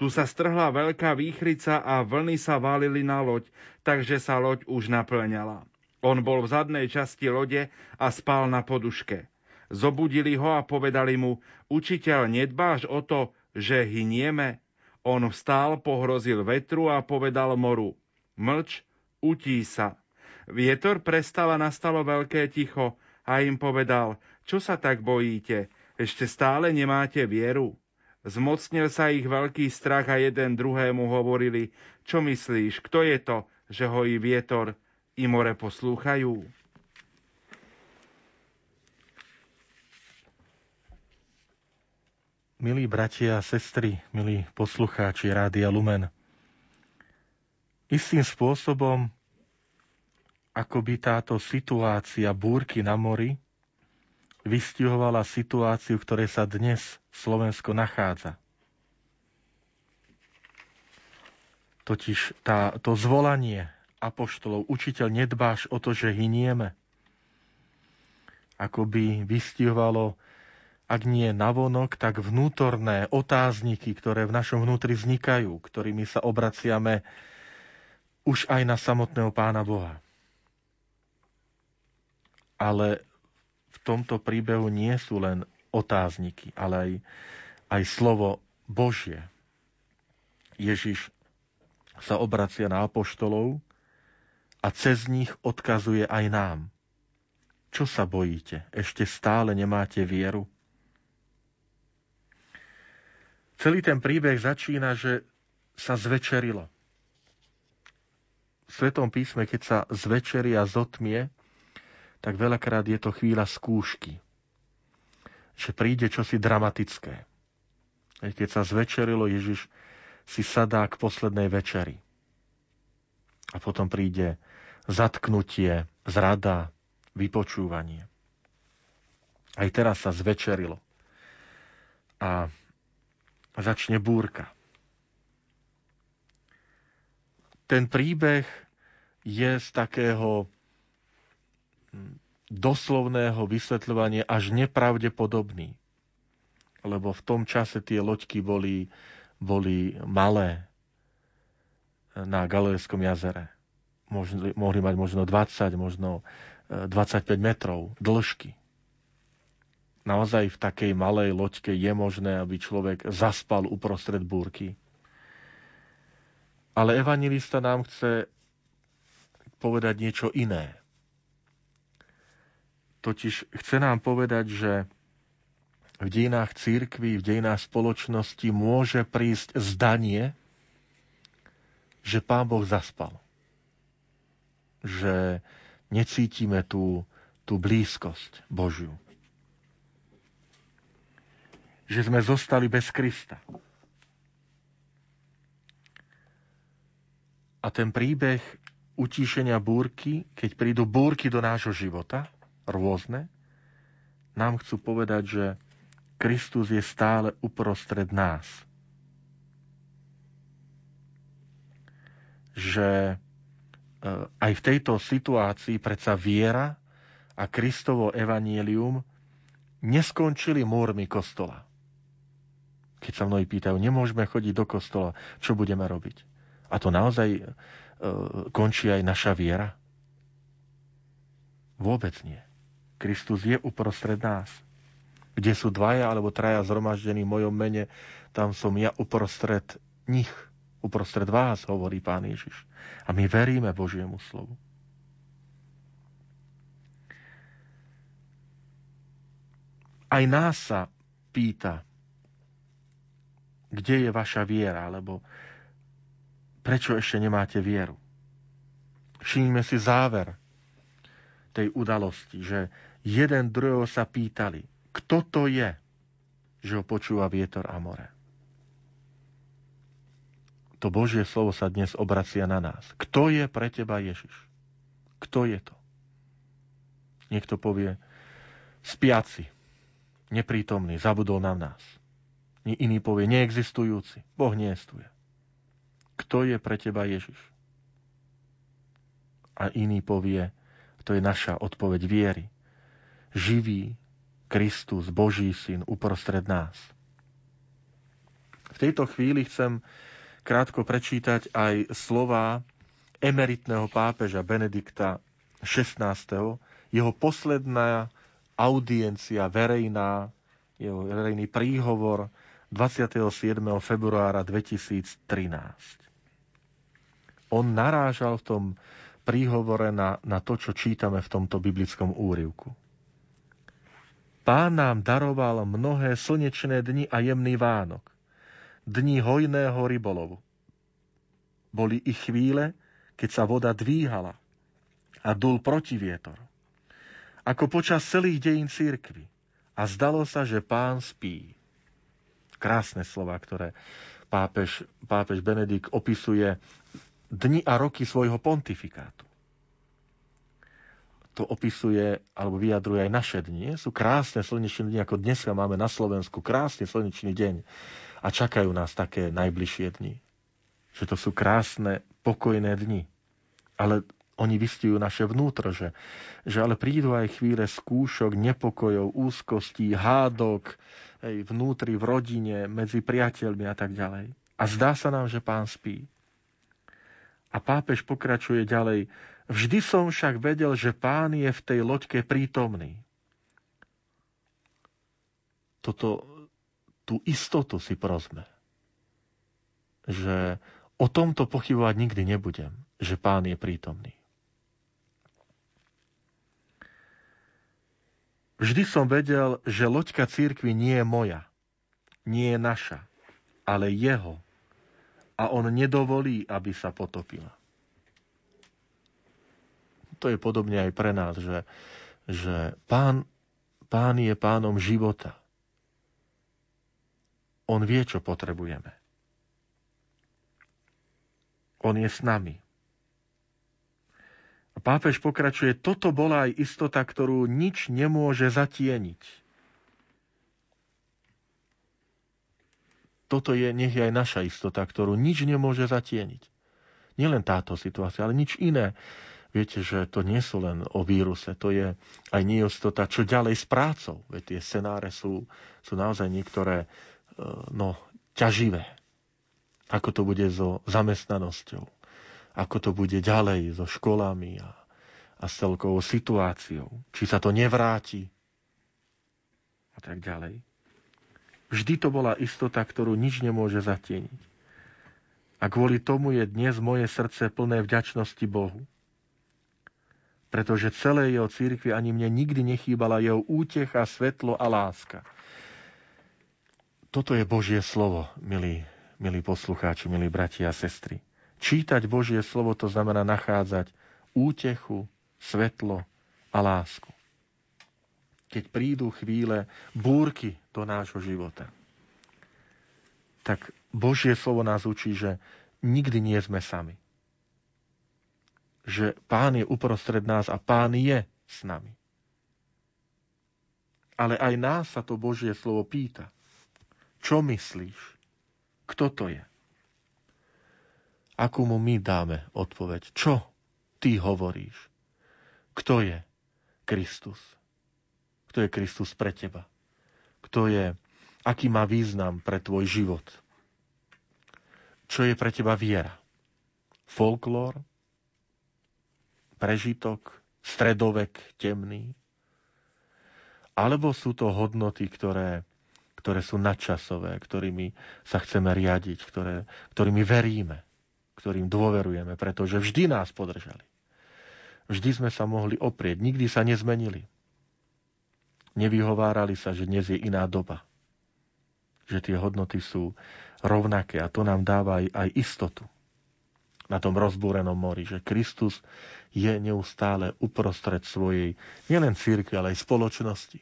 Tu sa strhla veľká výchrica a vlny sa válili na loď, takže sa loď už naplňala. On bol v zadnej časti lode a spal na poduške. Zobudili ho a povedali mu, učiteľ, nedbáš o to, že hynieme? On vstál, pohrozil vetru a povedal moru, mlč, utí sa. Vietor prestal a nastalo veľké ticho a im povedal, čo sa tak bojíte, ešte stále nemáte vieru? Zmocnil sa ich veľký strach a jeden druhému hovorili, čo myslíš, kto je to, že ho i vietor i more poslúchajú? Milí bratia a sestry, milí poslucháči Rádia Lumen, istým spôsobom, ako by táto situácia búrky na mori vystihovala situáciu, v ktorej sa dnes Slovensko nachádza. Totiž tá, to zvolanie apoštolov, učiteľ, nedbáš o to, že hynieme, ako by vystihovalo, ak nie navonok, tak vnútorné otázniky, ktoré v našom vnútri vznikajú, ktorými sa obraciame už aj na samotného Pána Boha. Ale tomto príbehu nie sú len otázniky, ale aj, aj slovo Božie. Ježiš sa obracia na apoštolov a cez nich odkazuje aj nám. Čo sa bojíte? Ešte stále nemáte vieru? Celý ten príbeh začína, že sa zvečerilo. V Svetom písme, keď sa zvečeria zotmie, tak veľakrát je to chvíľa skúšky. Že príde čosi dramatické. Keď sa zvečerilo, Ježiš si sadá k poslednej večeri. A potom príde zatknutie, zrada, vypočúvanie. Aj teraz sa zvečerilo. A začne búrka. Ten príbeh je z takého doslovného vysvetľovania až nepravdepodobný. Lebo v tom čase tie loďky boli, boli malé na Galilejskom jazere. Mohli, mohli mať možno 20, možno 25 e, metrov dĺžky. Naozaj v takej malej loďke je možné, aby človek zaspal uprostred búrky. Ale evangelista nám chce povedať niečo iné. Totiž chce nám povedať, že v dejinách církvy, v dejinách spoločnosti môže prísť zdanie že Pán Boh zaspal. Že necítime tú, tú blízkosť Božiu. Že sme zostali bez Krista. A ten príbeh utíšenia búrky, keď prídu búrky do nášho života, rôzne, nám chcú povedať, že Kristus je stále uprostred nás. Že e, aj v tejto situácii predsa viera a Kristovo evanielium neskončili múrmi kostola. Keď sa mnohí pýtajú, nemôžeme chodiť do kostola, čo budeme robiť? A to naozaj e, končí aj naša viera? Vôbec nie. Kristus je uprostred nás. Kde sú dvaja alebo traja zhromaždení v mojom mene, tam som ja uprostred nich. Uprostred vás, hovorí Pán Ježiš. A my veríme Božiemu slovu. Aj nás sa pýta, kde je vaša viera, alebo Prečo ešte nemáte vieru? Všimnime si záver tej udalosti, že jeden druhého sa pýtali, kto to je, že ho počúva vietor a more. To Božie slovo sa dnes obracia na nás. Kto je pre teba Ježiš? Kto je to? Niekto povie, spiaci, neprítomný, zabudol na nás. Iný povie, neexistujúci, Boh neestuje. Kto je pre teba Ježiš? A iný povie, to je naša odpoveď viery. Živý Kristus, Boží syn, uprostred nás. V tejto chvíli chcem krátko prečítať aj slova emeritného pápeža Benedikta XVI. Jeho posledná audiencia verejná, jeho verejný príhovor 27. februára 2013 on narážal v tom príhovore na, na to, čo čítame v tomto biblickom úrivku. Pán nám daroval mnohé slnečné dni a jemný Vánok, dni hojného rybolovu. Boli i chvíle, keď sa voda dvíhala a dul protivietor. Ako počas celých dejín církvy. A zdalo sa, že pán spí. Krásne slova, ktoré pápež, pápež Benedikt opisuje dni a roky svojho pontifikátu. To opisuje alebo vyjadruje aj naše dni. Sú krásne slnečné dni, ako dnes máme na Slovensku. Krásny slnečný deň. A čakajú nás také najbližšie dni. Že to sú krásne, pokojné dni. Ale oni vystihujú naše vnútro, že, že ale prídu aj chvíle skúšok, nepokojov, úzkostí, hádok, hej, vnútri, v rodine, medzi priateľmi a tak ďalej. A zdá sa nám, že pán spí. A pápež pokračuje ďalej. Vždy som však vedel, že pán je v tej loďke prítomný. Toto, tú istotu si prosme. Že o tomto pochybovať nikdy nebudem, že pán je prítomný. Vždy som vedel, že loďka církvy nie je moja, nie je naša, ale jeho, a on nedovolí, aby sa potopila. To je podobne aj pre nás, že, že pán, pán je pánom života. On vie, čo potrebujeme. On je s nami. A pápež pokračuje, toto bola aj istota, ktorú nič nemôže zatieniť. toto je, nech je aj naša istota, ktorú nič nemôže zatieniť. Nielen táto situácia, ale nič iné. Viete, že to nie sú len o víruse, to je aj neistota, čo ďalej s prácou. Veď tie scenáre sú, sú naozaj niektoré e, no, ťaživé. Ako to bude so zamestnanosťou, ako to bude ďalej so školami a, a s celkovou situáciou. Či sa to nevráti a tak ďalej. Vždy to bola istota, ktorú nič nemôže zatieniť. A kvôli tomu je dnes moje srdce plné vďačnosti Bohu. Pretože celé jeho církvi ani mne nikdy nechýbala jeho útecha, svetlo a láska. Toto je Božie slovo, milí, milí poslucháči, milí bratia a sestry. Čítať Božie slovo to znamená nachádzať útechu, svetlo a lásku. Keď prídu chvíle búrky do nášho života, tak Božie slovo nás učí, že nikdy nie sme sami. Že Pán je uprostred nás a Pán je s nami. Ale aj nás sa to Božie slovo pýta. Čo myslíš? Kto to je? Akú mu my dáme odpoveď? Čo ty hovoríš? Kto je Kristus? Kto je Kristus pre teba? Kto je, aký má význam pre tvoj život? Čo je pre teba viera? Folklór? Prežitok? Stredovek temný? Alebo sú to hodnoty, ktoré, ktoré sú nadčasové, ktorými sa chceme riadiť, ktoré, ktorými veríme, ktorým dôverujeme, pretože vždy nás podržali. Vždy sme sa mohli oprieť, nikdy sa nezmenili. Nevyhovárali sa, že dnes je iná doba. Že tie hodnoty sú rovnaké a to nám dáva aj, aj istotu na tom rozbúrenom mori, že Kristus je neustále uprostred svojej nielen církvy, ale aj spoločnosti.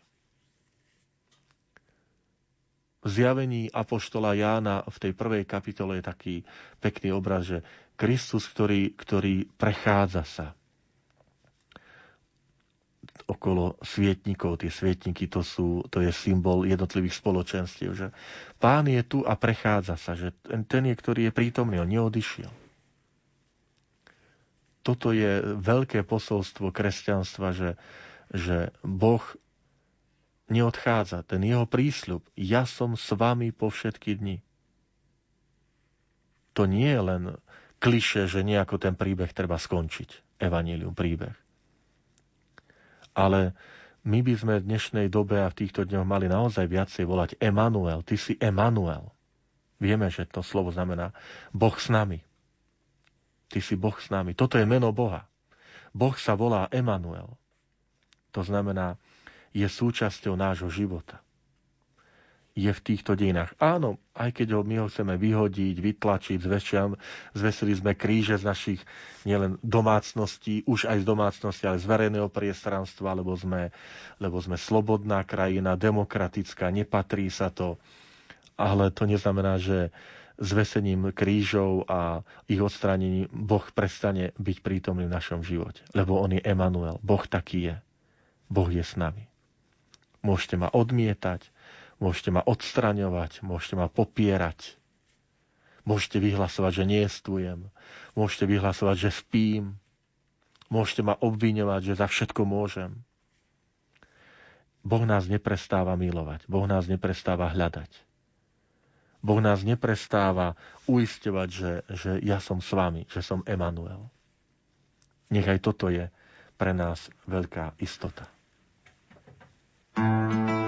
V zjavení Apoštola Jána v tej prvej kapitole je taký pekný obraz, že Kristus, ktorý, ktorý prechádza sa okolo svietnikov. Tie svietniky to, sú, to je symbol jednotlivých spoločenstiev. Že pán je tu a prechádza sa. Že ten je, ktorý je prítomný, on neodišiel toto je veľké posolstvo kresťanstva, že, že Boh neodchádza. Ten jeho prísľub, ja som s vami po všetky dni. To nie je len kliše, že nejako ten príbeh treba skončiť. Evanílium príbeh. Ale my by sme v dnešnej dobe a v týchto dňoch mali naozaj viacej volať Emanuel. Ty si Emanuel. Vieme, že to slovo znamená Boh s nami. Ty si Boh s nami. Toto je meno Boha. Boh sa volá Emanuel. To znamená, je súčasťou nášho života. Je v týchto dejinách. Áno, aj keď ho, my ho chceme vyhodiť, vytlačiť, zväčšiam, zvesili sme kríže z našich nielen domácností, už aj z domácnosti, ale z verejného priestranstva, lebo sme, lebo sme slobodná krajina, demokratická, nepatrí sa to. Ale to neznamená, že, zvesením krížov a ich odstránením Boh prestane byť prítomný v našom živote. Lebo On je Emanuel. Boh taký je. Boh je s nami. Môžete ma odmietať, môžete ma odstraňovať, môžete ma popierať. Môžete vyhlasovať, že nejestujem. Môžete vyhlasovať, že spím. Môžete ma obviňovať, že za všetko môžem. Boh nás neprestáva milovať. Boh nás neprestáva hľadať. Boh nás neprestáva uisťovať, že, že ja som s vami, že som Emanuel. Nech aj toto je pre nás veľká istota. thank you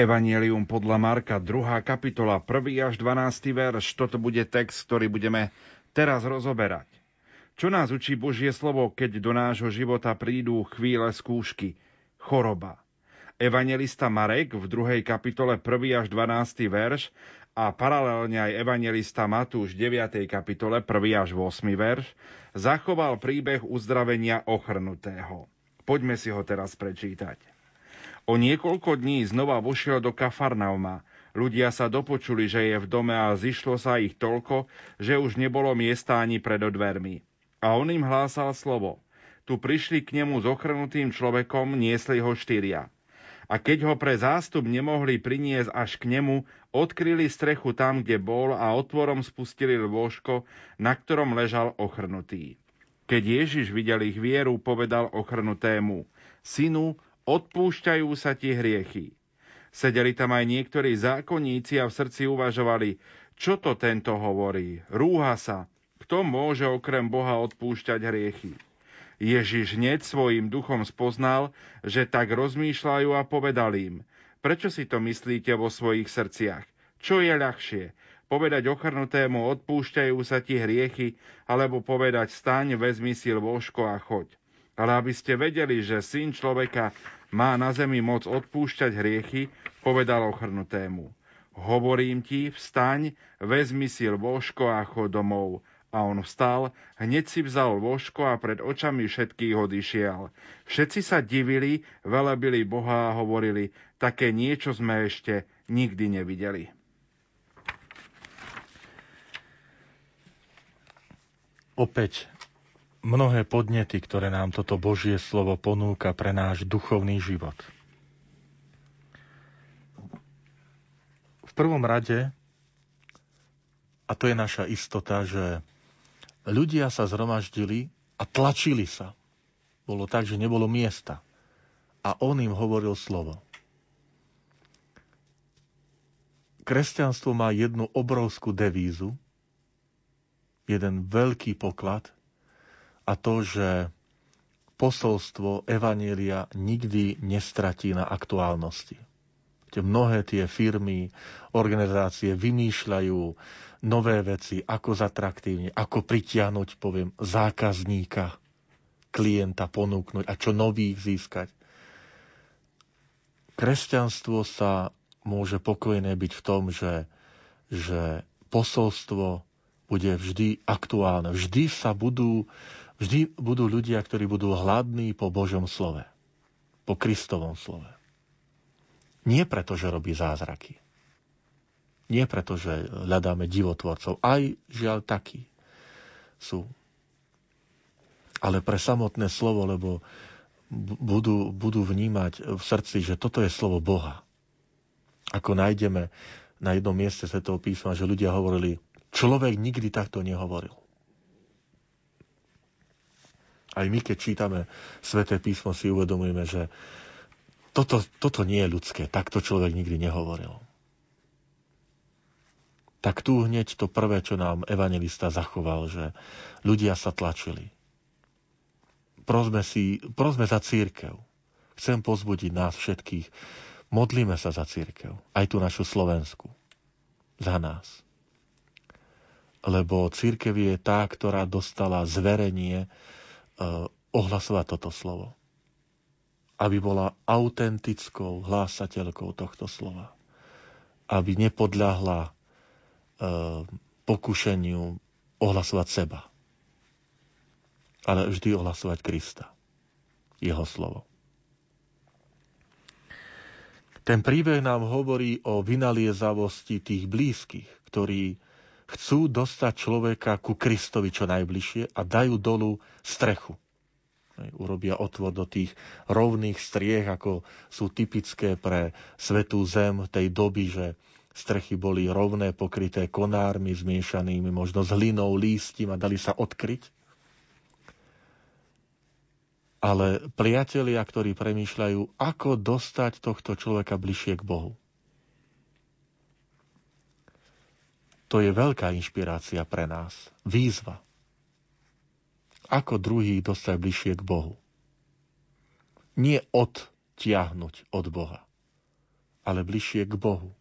Evangelium podľa Marka, 2. kapitola, 1. až 12. verš. Toto bude text, ktorý budeme teraz rozoberať. Čo nás učí Božie slovo, keď do nášho života prídu chvíle skúšky? Choroba. Evangelista Marek v 2. kapitole 1. až 12. verš a paralelne aj evangelista Matúš v 9. kapitole 1. až 8. verš zachoval príbeh uzdravenia ochrnutého. Poďme si ho teraz prečítať. O niekoľko dní znova vošiel do Kafarnauma. Ľudia sa dopočuli, že je v dome a zišlo sa ich toľko, že už nebolo miesta ani pred dvermi. A on im hlásal slovo. Tu prišli k nemu s ochrnutým človekom, niesli ho štyria. A keď ho pre zástup nemohli priniesť až k nemu, odkryli strechu tam, kde bol a otvorom spustili lôžko, na ktorom ležal ochrnutý. Keď Ježiš videl ich vieru, povedal ochrnutému, synu, odpúšťajú sa ti hriechy. Sedeli tam aj niektorí zákonníci a v srdci uvažovali, čo to tento hovorí. Rúha sa. Kto môže okrem Boha odpúšťať hriechy? Ježiš hneď svojim duchom spoznal, že tak rozmýšľajú a povedal im, prečo si to myslíte vo svojich srdciach? Čo je ľahšie? Povedať ochrnutému odpúšťajú sa ti hriechy, alebo povedať staň, vezmi si lôžko a choď. Ale aby ste vedeli, že syn človeka má na zemi moc odpúšťať hriechy, povedal ochrnutému. Hovorím ti, vstaň, vezmi si lôžko a chod domov. A on vstal, hneď si vzal lôžko a pred očami všetkých odišiel. Všetci sa divili, velebili Boha a hovorili, také niečo sme ešte nikdy nevideli. Opäť mnohé podnety, ktoré nám toto Božie slovo ponúka pre náš duchovný život. V prvom rade, a to je naša istota, že ľudia sa zhromaždili a tlačili sa. Bolo tak, že nebolo miesta. A on im hovoril slovo. Kresťanstvo má jednu obrovskú devízu, jeden veľký poklad – a to, že posolstvo Evanielia nikdy nestratí na aktuálnosti. Mnohé tie firmy, organizácie vymýšľajú nové veci, ako zatraktívne, ako pritiahnuť, poviem, zákazníka, klienta ponúknuť a čo nových získať. Kresťanstvo sa môže pokojné byť v tom, že, že posolstvo bude vždy aktuálne. Vždy sa budú Vždy budú ľudia, ktorí budú hladní po Božom slove. Po Kristovom slove. Nie preto, že robí zázraky. Nie preto, že hľadáme divotvorcov. Aj žiaľ takí sú. Ale pre samotné slovo, lebo budú, budú vnímať v srdci, že toto je slovo Boha. Ako nájdeme na jednom mieste Svetého písma, že ľudia hovorili, človek nikdy takto nehovoril. Aj my, keď čítame Sveté písmo, si uvedomujeme, že toto, toto nie je ľudské. Takto človek nikdy nehovoril. Tak tu hneď to prvé, čo nám evangelista zachoval, že ľudia sa tlačili. Prosme, si, prosme za církev. Chcem pozbudiť nás všetkých. Modlíme sa za církev. Aj tu našu Slovensku. Za nás. Lebo církev je tá, ktorá dostala zverenie ohlasovať toto slovo. Aby bola autentickou hlásateľkou tohto slova. Aby nepodľahla e, pokušeniu ohlasovať seba. Ale vždy ohlasovať Krista. Jeho slovo. Ten príbeh nám hovorí o vynaliezavosti tých blízkych, ktorí chcú dostať človeka ku Kristovi čo najbližšie a dajú dolu strechu. Urobia otvor do tých rovných striech, ako sú typické pre svetú zem tej doby, že strechy boli rovné, pokryté konármi zmiešanými, možno s hlinou, lístím a dali sa odkryť. Ale priatelia, ktorí premýšľajú, ako dostať tohto človeka bližšie k Bohu. To je veľká inšpirácia pre nás. Výzva. Ako druhý dostať bližšie k Bohu. Nie odtiahnuť od Boha, ale bližšie k Bohu.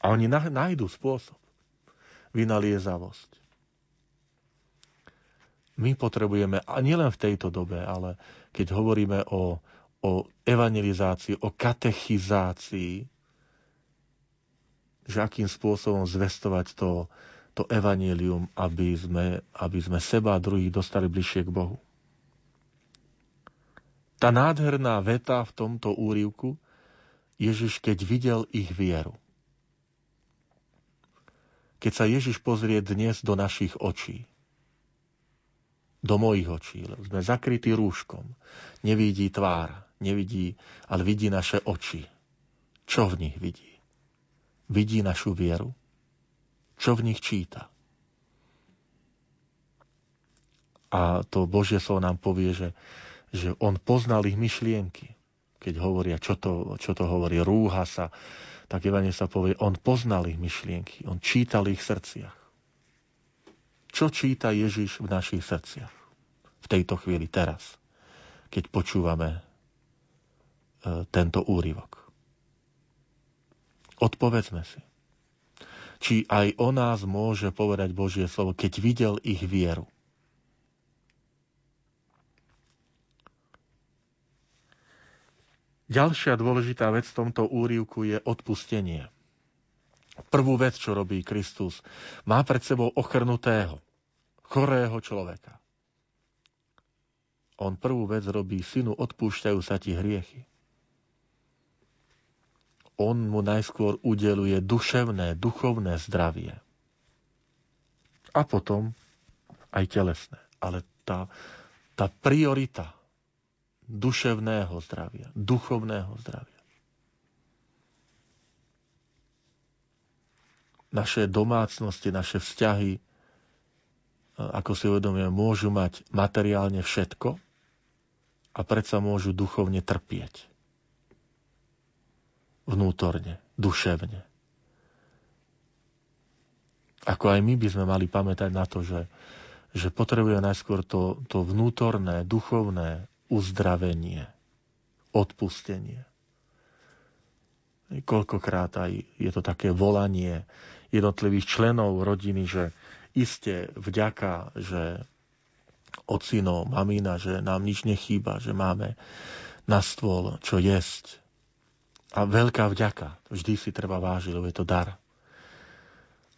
A oni nájdú spôsob. Vynaliezavosť. My potrebujeme, a nielen v tejto dobe, ale keď hovoríme o, o evangelizácii, o katechizácii, že akým spôsobom zvestovať to, to evanílium, aby sme, aby sme seba a druhých dostali bližšie k Bohu. Tá nádherná veta v tomto úrivku, Ježiš, keď videl ich vieru. Keď sa Ježiš pozrie dnes do našich očí, do mojich očí, lebo sme zakrytí rúškom, nevidí tvár, nevidí, ale vidí naše oči. Čo v nich vidí? Vidí našu vieru? Čo v nich číta? A to Božie slovo nám povie, že že on poznal ich myšlienky. Keď hovoria, čo to, čo to hovorí, rúha sa, tak Evanie sa povie, on poznal ich myšlienky, on čítal ich srdciach. Čo číta Ježiš v našich srdciach? V tejto chvíli, teraz, keď počúvame e, tento úryvok. Odpovedzme si, či aj o nás môže povedať Božie slovo, keď videl ich vieru. Ďalšia dôležitá vec v tomto úrivku je odpustenie. Prvú vec, čo robí Kristus, má pred sebou ochrnutého, chorého človeka. On prvú vec robí, synu, odpúšťajú sa ti hriechy. On mu najskôr udeluje duševné, duchovné zdravie. A potom aj telesné. Ale tá, tá priorita duševného zdravia, duchovného zdravia. Naše domácnosti, naše vzťahy, e, ako si uvedomujeme, môžu mať materiálne všetko a predsa môžu duchovne trpieť. Vnútorne, duševne. Ako aj my by sme mali pamätať na to, že, že potrebuje najskôr to, to vnútorné, duchovné uzdravenie, odpustenie. Koľkokrát aj je to také volanie jednotlivých členov rodiny, že iste vďaka, že ocino, mamina, že nám nič nechýba, že máme na stôl čo jesť. A veľká vďaka. Vždy si treba vážiť, lebo je to dar.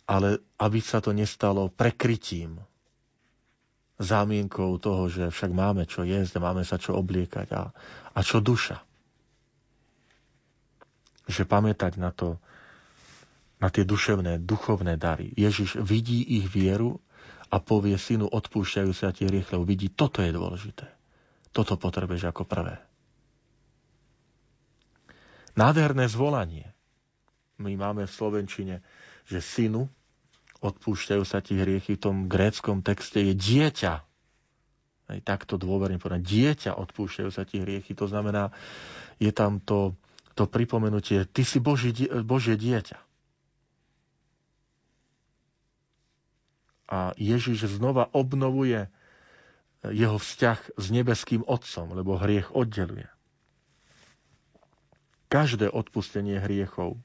Ale aby sa to nestalo prekrytím zámienkou toho, že však máme čo jesť, máme sa čo obliekať a, a čo duša. Že pamätať na to, na tie duševné, duchovné dary. Ježiš vidí ich vieru a povie synu, odpúšťajú sa tie rýchle. Vidí, toto je dôležité. Toto potrebuješ ako prvé. Nádherné zvolanie. My máme v Slovenčine, že synu, odpúšťajú sa ti hriechy, v tom gréckom texte je dieťa. Aj takto dôverne povedať. Dieťa odpúšťajú sa ti hriechy. To znamená, je tam to, to pripomenutie, ty si Boží, Božie dieťa. A Ježiš znova obnovuje jeho vzťah s nebeským Otcom, lebo hriech oddeluje. Každé odpustenie hriechov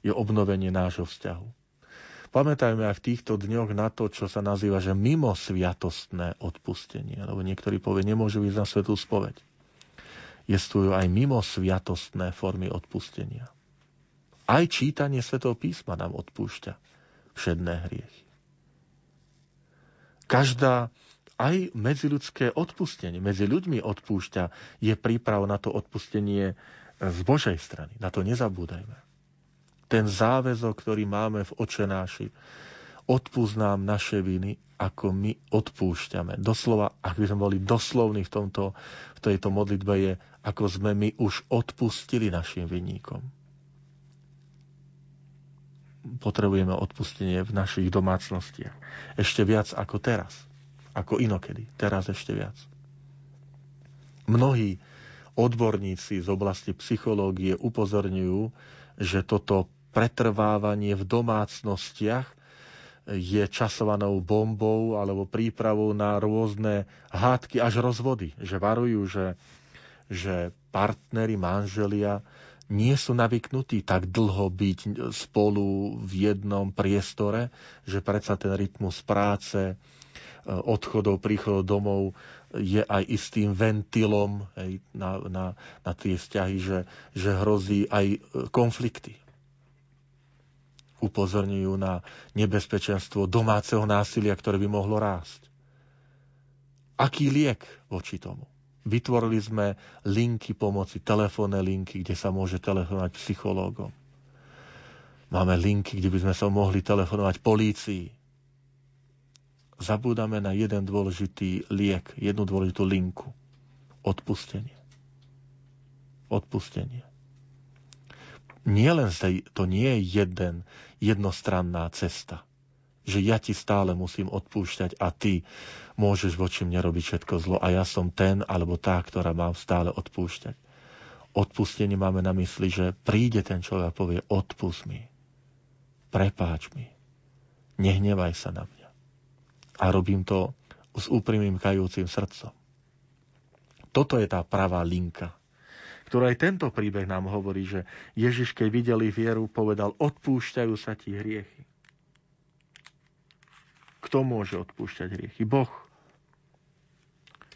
je obnovenie nášho vzťahu. Pamätajme aj v týchto dňoch na to, čo sa nazýva, že mimo sviatostné odpustenie. Lebo niektorí povie, nemôžu ísť na svetú spoveď. Jestujú aj mimo sviatostné formy odpustenia. Aj čítanie svetého písma nám odpúšťa všedné hriechy. Každá aj medziľudské odpustenie, medzi ľuďmi odpúšťa, je príprav na to odpustenie z Božej strany. Na to nezabúdajme ten záväzok, ktorý máme v očenáši. Odpúsť nám naše viny, ako my odpúšťame. Doslova, ak by sme boli doslovní v, tomto, v tejto modlitbe, je, ako sme my už odpustili našim vinníkom. Potrebujeme odpustenie v našich domácnostiach. Ešte viac ako teraz. Ako inokedy. Teraz ešte viac. Mnohí odborníci z oblasti psychológie upozorňujú, že toto pretrvávanie v domácnostiach je časovanou bombou alebo prípravou na rôzne hádky až rozvody. Že varujú, že, že partnery, manželia nie sú navyknutí tak dlho byť spolu v jednom priestore, že predsa ten rytmus práce, odchodov, príchodov domov je aj istým ventilom hej, na, na, na tie vzťahy, že, že hrozí aj konflikty. Upozorňujú na nebezpečenstvo domáceho násilia, ktoré by mohlo rásť. Aký liek voči tomu? Vytvorili sme linky pomoci, telefónne linky, kde sa môže telefonovať psychológom. Máme linky, kde by sme sa mohli telefonovať polícii. Zabúdame na jeden dôležitý liek, jednu dôležitú linku. Odpustenie. Odpustenie. Nie len to nie je jeden, jednostranná cesta že ja ti stále musím odpúšťať a ty môžeš voči mne robiť všetko zlo a ja som ten alebo tá, ktorá mám stále odpúšťať. Odpustenie máme na mysli, že príde ten človek a povie odpust mi, prepáč mi, nehnevaj sa na mňa. A robím to s úprimným kajúcim srdcom. Toto je tá pravá linka, ktorá aj tento príbeh nám hovorí, že Ježiš, keď videli vieru, povedal, odpúšťajú sa ti hriechy. Kto môže odpúšťať hriechy? Boh.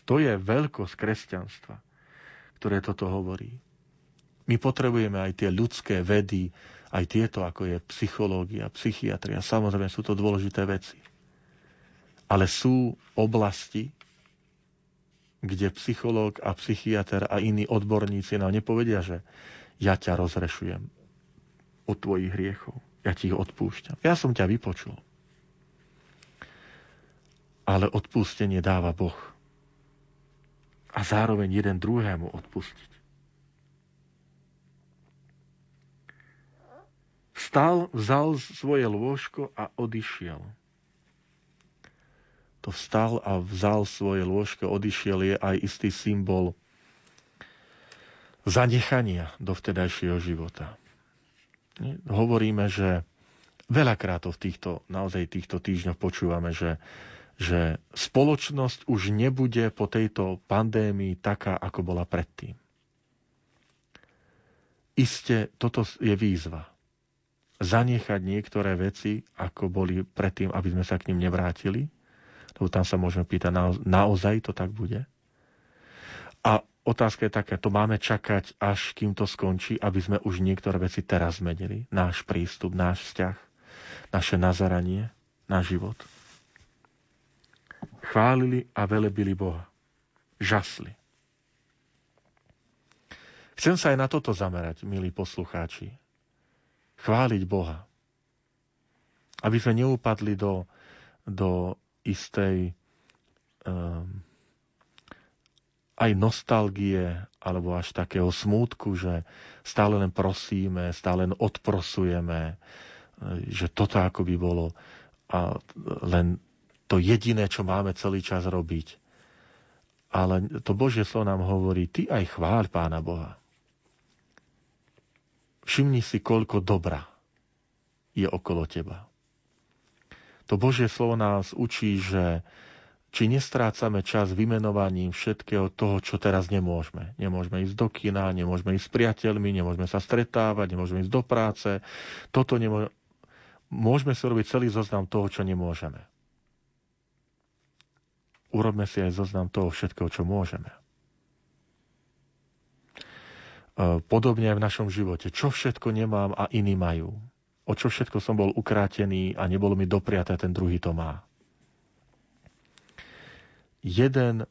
To je veľkosť kresťanstva, ktoré toto hovorí. My potrebujeme aj tie ľudské vedy, aj tieto, ako je psychológia, psychiatria. Samozrejme sú to dôležité veci. Ale sú oblasti, kde psychológ a psychiatr a iní odborníci nám nepovedia, že ja ťa rozrešujem od tvojich hriechov. Ja ti ich odpúšťam. Ja som ťa vypočul ale odpustenie dáva Boh. A zároveň jeden druhému odpustiť. Vstal, vzal svoje lôžko a odišiel. To vstal a vzal svoje lôžko, odišiel je aj istý symbol zanechania do vtedajšieho života. Hovoríme, že veľakrát to v týchto, naozaj týchto týždňoch počúvame, že že spoločnosť už nebude po tejto pandémii taká, ako bola predtým. Isté, toto je výzva. Zanechať niektoré veci, ako boli predtým, aby sme sa k ním nevrátili. Lebo tam sa môžeme pýtať, naozaj to tak bude? A otázka je taká, to máme čakať, až kým to skončí, aby sme už niektoré veci teraz zmenili. Náš prístup, náš vzťah, naše nazaranie, náš život chválili a velebili Boha. Žasli. Chcem sa aj na toto zamerať, milí poslucháči. Chváliť Boha. Aby sme neupadli do, do istej um, aj nostalgie alebo až takého smútku, že stále len prosíme, stále len odprosujeme, že toto ako by bolo a len to jediné, čo máme celý čas robiť. Ale to Božie slovo nám hovorí, ty aj chváľ Pána Boha. Všimni si, koľko dobra je okolo teba. To Božie slovo nás učí, že či nestrácame čas vymenovaním všetkého toho, čo teraz nemôžeme. Nemôžeme ísť do kina, nemôžeme ísť s priateľmi, nemôžeme sa stretávať, nemôžeme ísť do práce. Toto nemôžeme. Môžeme si robiť celý zoznam toho, čo nemôžeme urobme si aj zoznam toho všetkého, čo môžeme. E, podobne aj v našom živote. Čo všetko nemám a iní majú. O čo všetko som bol ukrátený a nebolo mi dopriaté, ten druhý to má. Jeden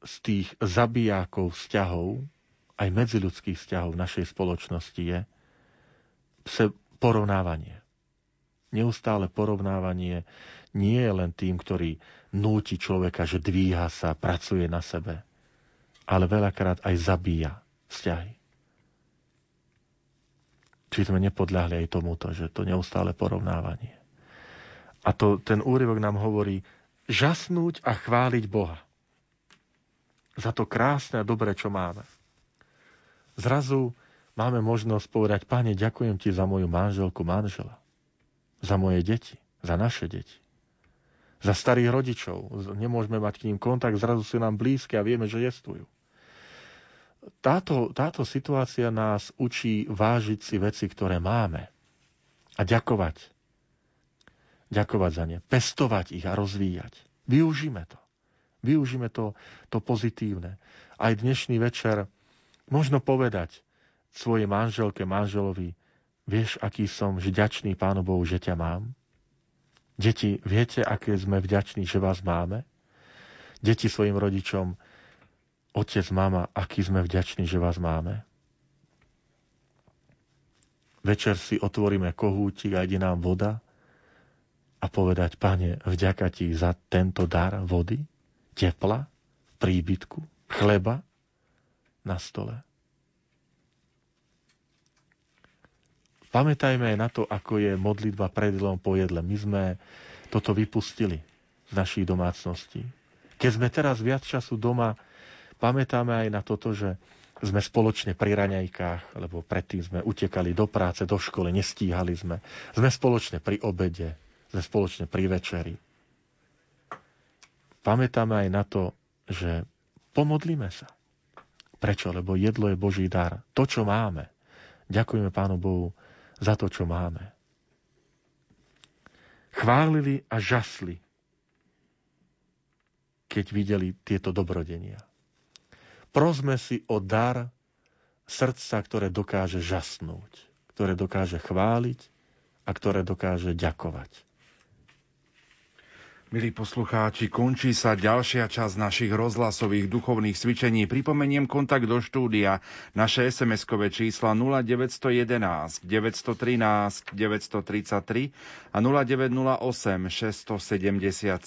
z tých zabijákov vzťahov, aj medziľudských vzťahov v našej spoločnosti je porovnávanie. Neustále porovnávanie nie je len tým, ktorý núti človeka, že dvíha sa, pracuje na sebe, ale veľakrát aj zabíja vzťahy. Či sme nepodľahli aj tomuto, že to neustále porovnávanie. A to, ten úryvok nám hovorí žasnúť a chváliť Boha. Za to krásne a dobré, čo máme. Zrazu máme možnosť povedať, Pane, ďakujem Ti za moju manželku, manžela, za moje deti, za naše deti za starých rodičov. Nemôžeme mať k ním kontakt, zrazu sú nám blízke a vieme, že jestvujú. Táto, táto situácia nás učí vážiť si veci, ktoré máme a ďakovať. Ďakovať za ne, pestovať ich a rozvíjať. Využíme to. Využíme to, to pozitívne. Aj dnešný večer možno povedať svojej manželke, manželovi, vieš, aký som vďačný Pánu Bohu, že ťa mám? Deti, viete, aké sme vďační, že vás máme? Deti svojim rodičom, otec, mama, aký sme vďační, že vás máme? Večer si otvoríme kohútik a ide nám voda a povedať, pane, vďaka ti za tento dar vody, tepla, príbytku, chleba na stole. Pamätajme aj na to, ako je modlitba pred jedlom po jedle. My sme toto vypustili z našich domácností. Keď sme teraz viac času doma, pamätáme aj na toto, že sme spoločne pri raňajkách, lebo predtým sme utekali do práce, do školy, nestíhali sme. Sme spoločne pri obede, sme spoločne pri večeri. Pamätáme aj na to, že pomodlíme sa. Prečo? Lebo jedlo je Boží dar. To, čo máme. Ďakujeme Pánu Bohu za to, čo máme. Chválili a žasli, keď videli tieto dobrodenia. Prosme si o dar srdca, ktoré dokáže žasnúť, ktoré dokáže chváliť a ktoré dokáže ďakovať. Milí poslucháči, končí sa ďalšia časť našich rozhlasových duchovných cvičení. Pripomeniem kontakt do štúdia. Naše SMS-kové čísla 0911 913 933 a 0908 677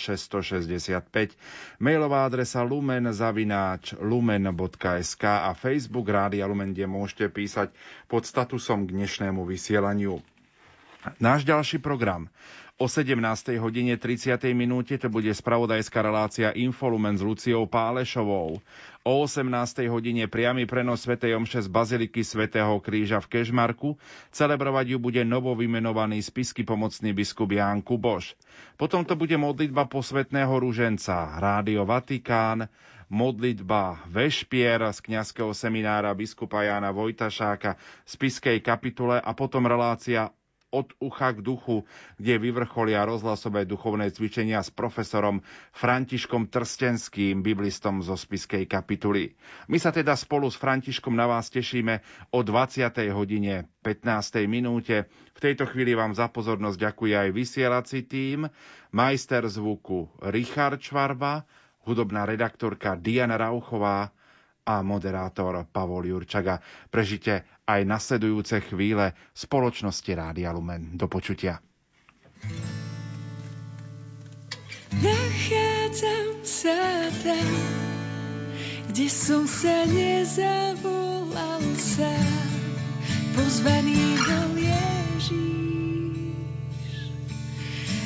665. Mailová adresa lumen zavináč lumen.sk a Facebook Rádia Lumen, kde môžete písať pod statusom k dnešnému vysielaniu. Náš ďalší program. O 17. hodine 30. minúte to bude spravodajská relácia Infolumen s Luciou Pálešovou. O 18. hodine priamy prenos Sv. Omše z Baziliky svätého Kríža v Kežmarku. Celebrovať ju bude novovymenovaný spisky pomocný biskup Ján Kuboš. Potom to bude modlitba posvetného rúženca, Rádio Vatikán, modlitba Vešpier z kňazského seminára biskupa Jána Vojtašáka z Piskej kapitule a potom relácia od ucha k duchu, kde vyvrcholia rozhlasové duchovné cvičenia s profesorom Františkom Trstenským, biblistom zo spiskej kapituly. My sa teda spolu s Františkom na vás tešíme o 20. hodine 15. minúte. V tejto chvíli vám za pozornosť ďakuje aj vysielací tým, majster zvuku Richard Čvarba, hudobná redaktorka Diana Rauchová, a moderátor Pavol Jurčaga. Prežite aj nasledujúce chvíle spoločnosti Rádia Lumen. Do počutia. Nachádzam sa tam, kde som sa nezavolal sám. Pozvaný bol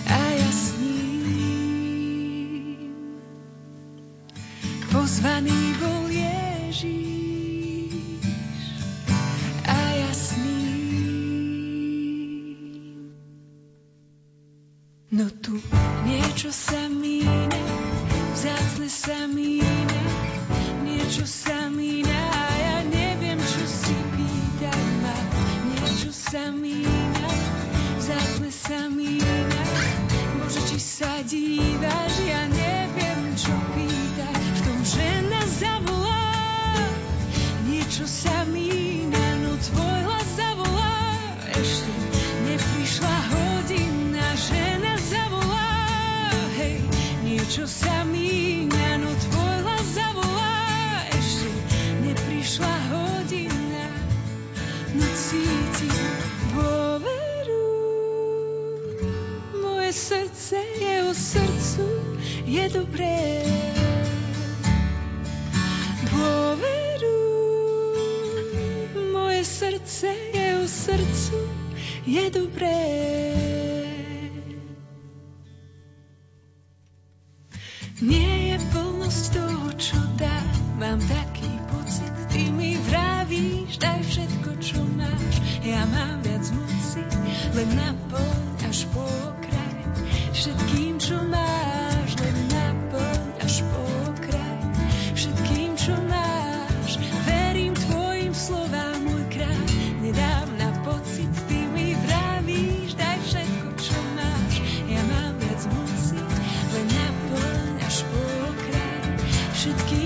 a ja s ním. Pozvaný bol Ježíš No tu niečo sa míňa, vzácne sa míňa, niečo sa míňa a ja neviem, čo si pýtať ma. Niečo sa míňa, vzácne sa míňa, Bože, či sa dívaš, ja neviem, čo pýtať. V tom, že nás zavolá, niečo sa míňa, no tvoj niečo sa míňa, no tvoj hlas zavolá. Ešte neprišla hodina, no cítim dôveru. Moje srdce jeho srdcu je dobré. Dôveru, moje srdce jeho srdcu je dobré. Nie je plnosť toho, čo dá, mám taký pocit, ty mi vravíš, daj všetko, čo máš. Ja mám viac moci, len naplň až po okraj. Všetkým, čo máš, všetkých.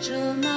Ti